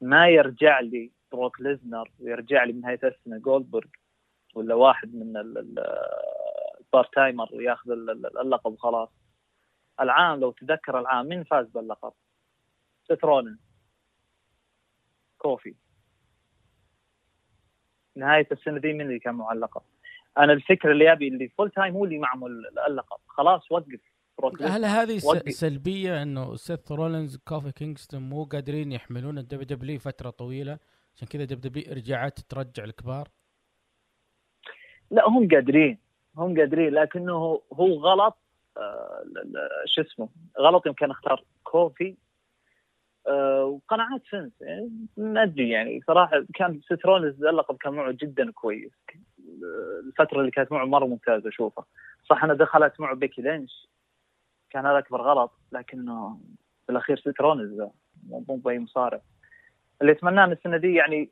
ما يرجع لي بروك ليزنر ويرجع لي بنهايه السنة جولدبرغ ولا واحد من ال part-timer وياخذ اللقب وخلاص. العام لو تذكر العام مين فاز باللقب؟ سيث رولينز. كوفي. نهاية السنة دي مين اللي كان معه اللقب؟ أنا الفكرة اللي أبي اللي full time هو اللي معه اللقب. خلاص وقف. هل هذه. سلبية إنه سيث رولينز كوفي كينغستون مو قادرين يحملون ال WWE فترة طويلة. عشان كذا WWE رجعت ترجع الكبار؟ لا هم قادرين. هم قادرين لكنه هو غلط آه شو اسمه غلط يمكن اختار كوفي. آه وقناعات فنس يعني ما أدري يعني صراحة كان سترونز اللقب كان معه جدا كويس. الفترة اللي كانت معه مرة ممتازة أشوفها. صح انها دخلت معه بيكي لينش. كان هذا أكبر غلط لكنه بالأخير سترونز مو بأي مصارع. اللي أتمناه من السنة دي يعني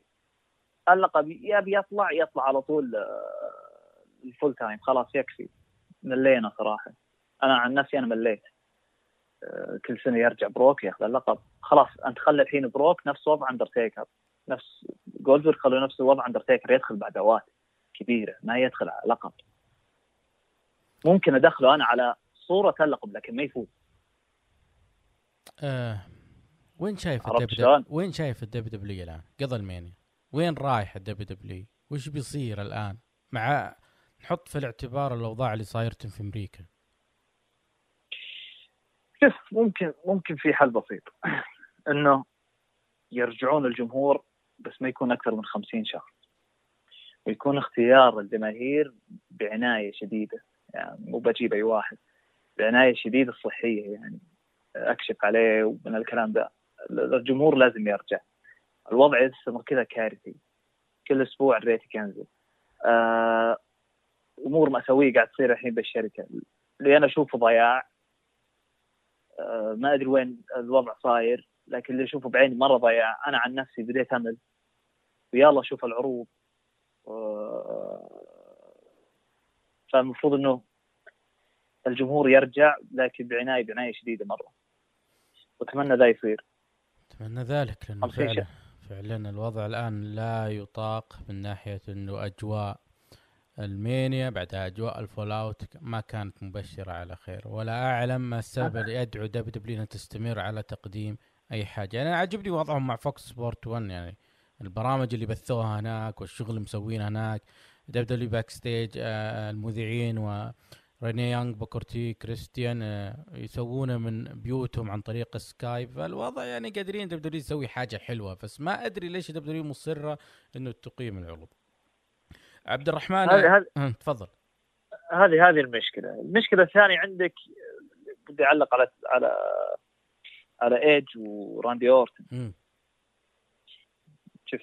اللقب يا بيطلع يطلع على طول ال full time خلاص يكفي. ملينا صراحة. أنا عن نفسي أنا مليت. كل سنة يرجع بروك ياخذ اللقب. خلاص أنت خلي الحين بروك نفس وضع أندرتيكر. نفس جولدبرغ خلوا نفس وضع أندرتيكر يدخل بعد أوقات كبيرة ما يدخل على لقب. ممكن أدخله أنا على صورة اللقب لكن ما يفوز. آه. وين شايف الدب وين شايف الدب دبليو الآن؟ قبل ال Mania وين رايح ال WWE وش بيصير الآن؟ مع نحط في الاعتبار الأوضاع اللي صايرتم في أمريكا. شوف ممكن ممكن في حل بسيط. إنه يرجعون الجمهور بس ما يكون أكثر من 50 شخص. ويكون اختيار الجماهير بعناية شديدة. يعني مو بجيب أي واحد. بعناية شديدة الصحيه يعني أكشف عليه ومن الكلام ده. الجمهور لازم يرجع. الوضع يستمر كذا كارثي. كل أسبوع الريتنج ينزل. آه أمور مأساوية قاعد تصير الحين بالشركة. اللي أنا أشوفه ضياع. آه ما أدري وين الوضع صاير لكن اللي أشوفه بعيني مرة ضياع. أنا عن نفسي بديت أمل. ويلا أشوف العروض. آه فالمفروض إنه الجمهور يرجع لكن بعنايه بعناية شديدة مرة. وأتمنى ذا يصير. أتمنى ذلك لأنه فعلا فعلا الوضع الآن لا يطاق من ناحية إنه أجواء ال Mania بعدها أجواء ال fallout ما كانت مبشرة على خير. ولا أعلم ما السبب اللي يدعو WWE تستمر على تقديم أي حاجة. يعني عجبني وضعهم مع Fox Sports 1 يعني البرامج اللي بثوها هناك والشغل اللي مسوينه هناك WWE Backstage آه المذيعين و ريني يانج بوكر تي كريستيان آه يسوونه من بيوتهم عن طريق Skype. فالوضع يعني قادرين WWE تسوي حاجة حلوة بس ما أدري ليش WWE مصرة إنه تقيم العروض. عبد الرحمن هذه هذه تفضل. هذه هذه المشكلة. المشكلة الثانية عندك بدي أعلق على على على إيدج وراندي أورتن. شوف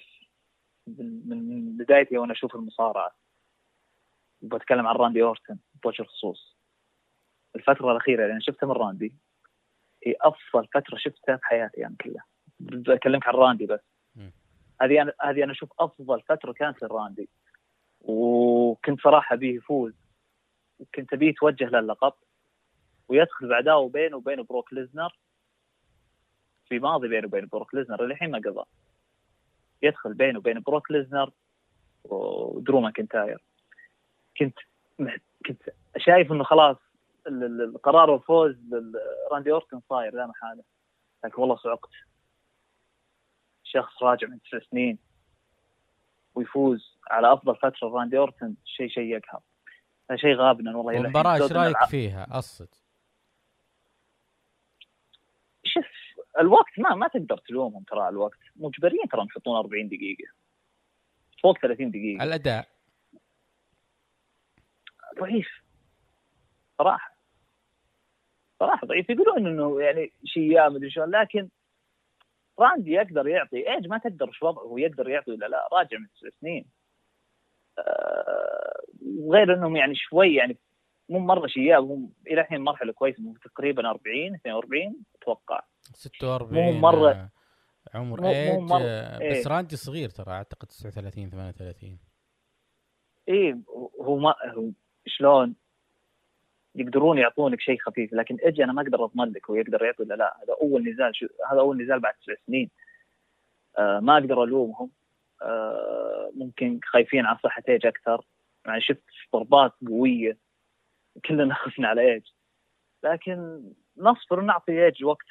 من بدايتي وأنا أشوف المصارعة. بتكلم عن راندي أورتن. بوجه الخصوص. الفترة الأخيرة اللي أنا شفتها من راندي هي أفضل فترة شفتها في حياتي أنا كلها. بكلمك عن راندي بس. هذه أنا هذه أنا أشوف أفضل فترة كانت لراندي. وكنت صراحة أبيه يفوز. وكنت أبيه يتوجه للقب. ويدخل بعداوه بينه وبين بروك ليزنر. في ماضي بينه وبين بروك ليزنر للحين ما قضى. يدخل بينه وبين بروك ليزنر ودرو ماكنتاير كنت كنت شايف إنه خلاص ال- ال- القرار الفوز لراندي أورتن صاير لا محاله. لكن والله صعقت. شخص راجع من تسع سنين ويفوز على أفضل فترة راندي أورتن شيء شيء يقهر. هذا شيء غابنا والله. المباراة إيش رأيك فيها؟ اصد شوف الوقت ما ما تقدر تلومهم ترى على الوقت. مجبرين ترى يحطون 40 دقيقة. فوق 30 دقيقة. الأداء. ضعيف. صراحة. صراحة ضعيف. يقولون إنه يعني شيء مدري شلون لكن راندي يقدر يعطي. إيج ما تقدر شو وضعه يقدر يعطي ولا لا؟ راجع من تسع سنين. آه، غير إنهم يعني شوي يعني مو مرة شياب هم إلى الحين مرحلة كويسة مو تقريبا 40 42 أتوقع. 46 مو مرة- آه، عمر مو- مو إيج مرة- آه، إيه. بس راندي صغير ترى أعتقد 39 38 إيه هو ما هو شلون يقدرون يعطونك شيء خفيف لكن أجي أنا ما أقدر اضمن لك هو يقدر يعطي ولا لا. هذا أول نزال شو هذا أول نزال بعد تسع سنين. آه ما أقدر ألومهم. آه ممكن خايفين على صحة إيج أكثر. يعني شفت ضربات قوية. كلنا خفنا على إيج. لكن نصبر ونعطي إيج وقت.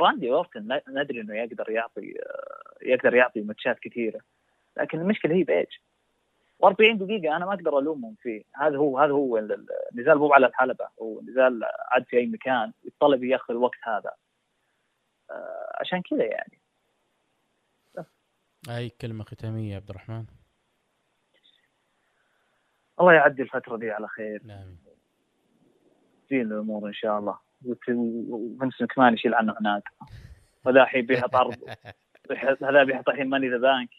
راندي أورتن ندري إنه يقدر يعطي آه يقدر يعطي ماتشات كثيرة. لكن المشكلة هي بإيج. و40 دقيقة أنا ما أقدر ألومهم فيه، هذا هو هذا هو ال- ال- النزال مو على الحلبة، هو نزال عاد في أي مكان. يطلب ياخذ الوقت هذا. آه، عشان كذا يعني. أي كلمة ختامية يا عبد الرحمن؟ الله يعدي الفترة دي على خير، نعم زين الأمور إن شاء الله، وفنس مكمان يشيل عنه هناك. وذا الحين بيحط عرض هذا بيحط الحين Money in the Bank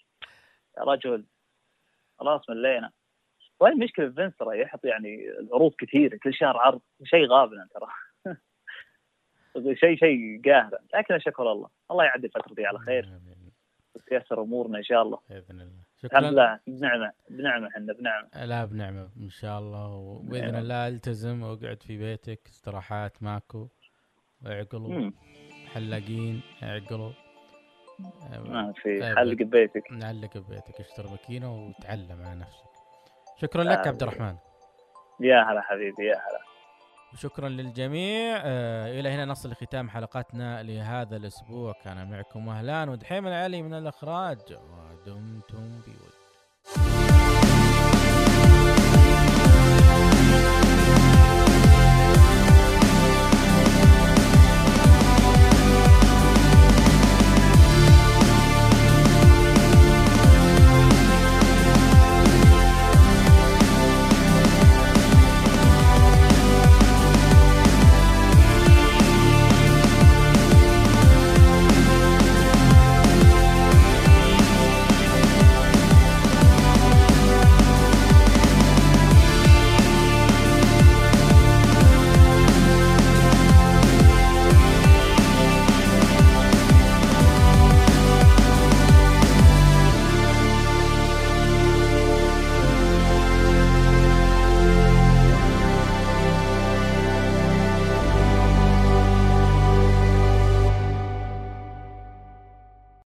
يا رجل. خلاص ملينا. وين المشكلة في فينس ترى يحط يعني العروض كثيرة كل شهر عرض شيء غابنا ترى. شيء شيء قاهر لكن اشكر الله الله يعدي الفترة دي على خير. وتيسر أمورنا إن شاء الله. بإذن الله. الحمد شكرا. لله. بنعمة بنعمة إحنا بنعمة. لا بنعمة إن شاء الله. وبإذن. الله ألتزم وأقعد في بيتك. استراحات ماكو. اعقلوا. حلاقين. اعقلوا ما في طيب. حلق ببيتك نعلق ببيتك اشتري ماكينة وتعلم على نفسك. شكرا لك آه. عبد الرحمن. يا هلا حبيبي يا هلا. وشكرا للجميع. آه إلى هنا نصل لختام حلقتنا لهذا الأسبوع. كان معكم أهلان ودحيم العلي من الإخراج. ودمتم بود.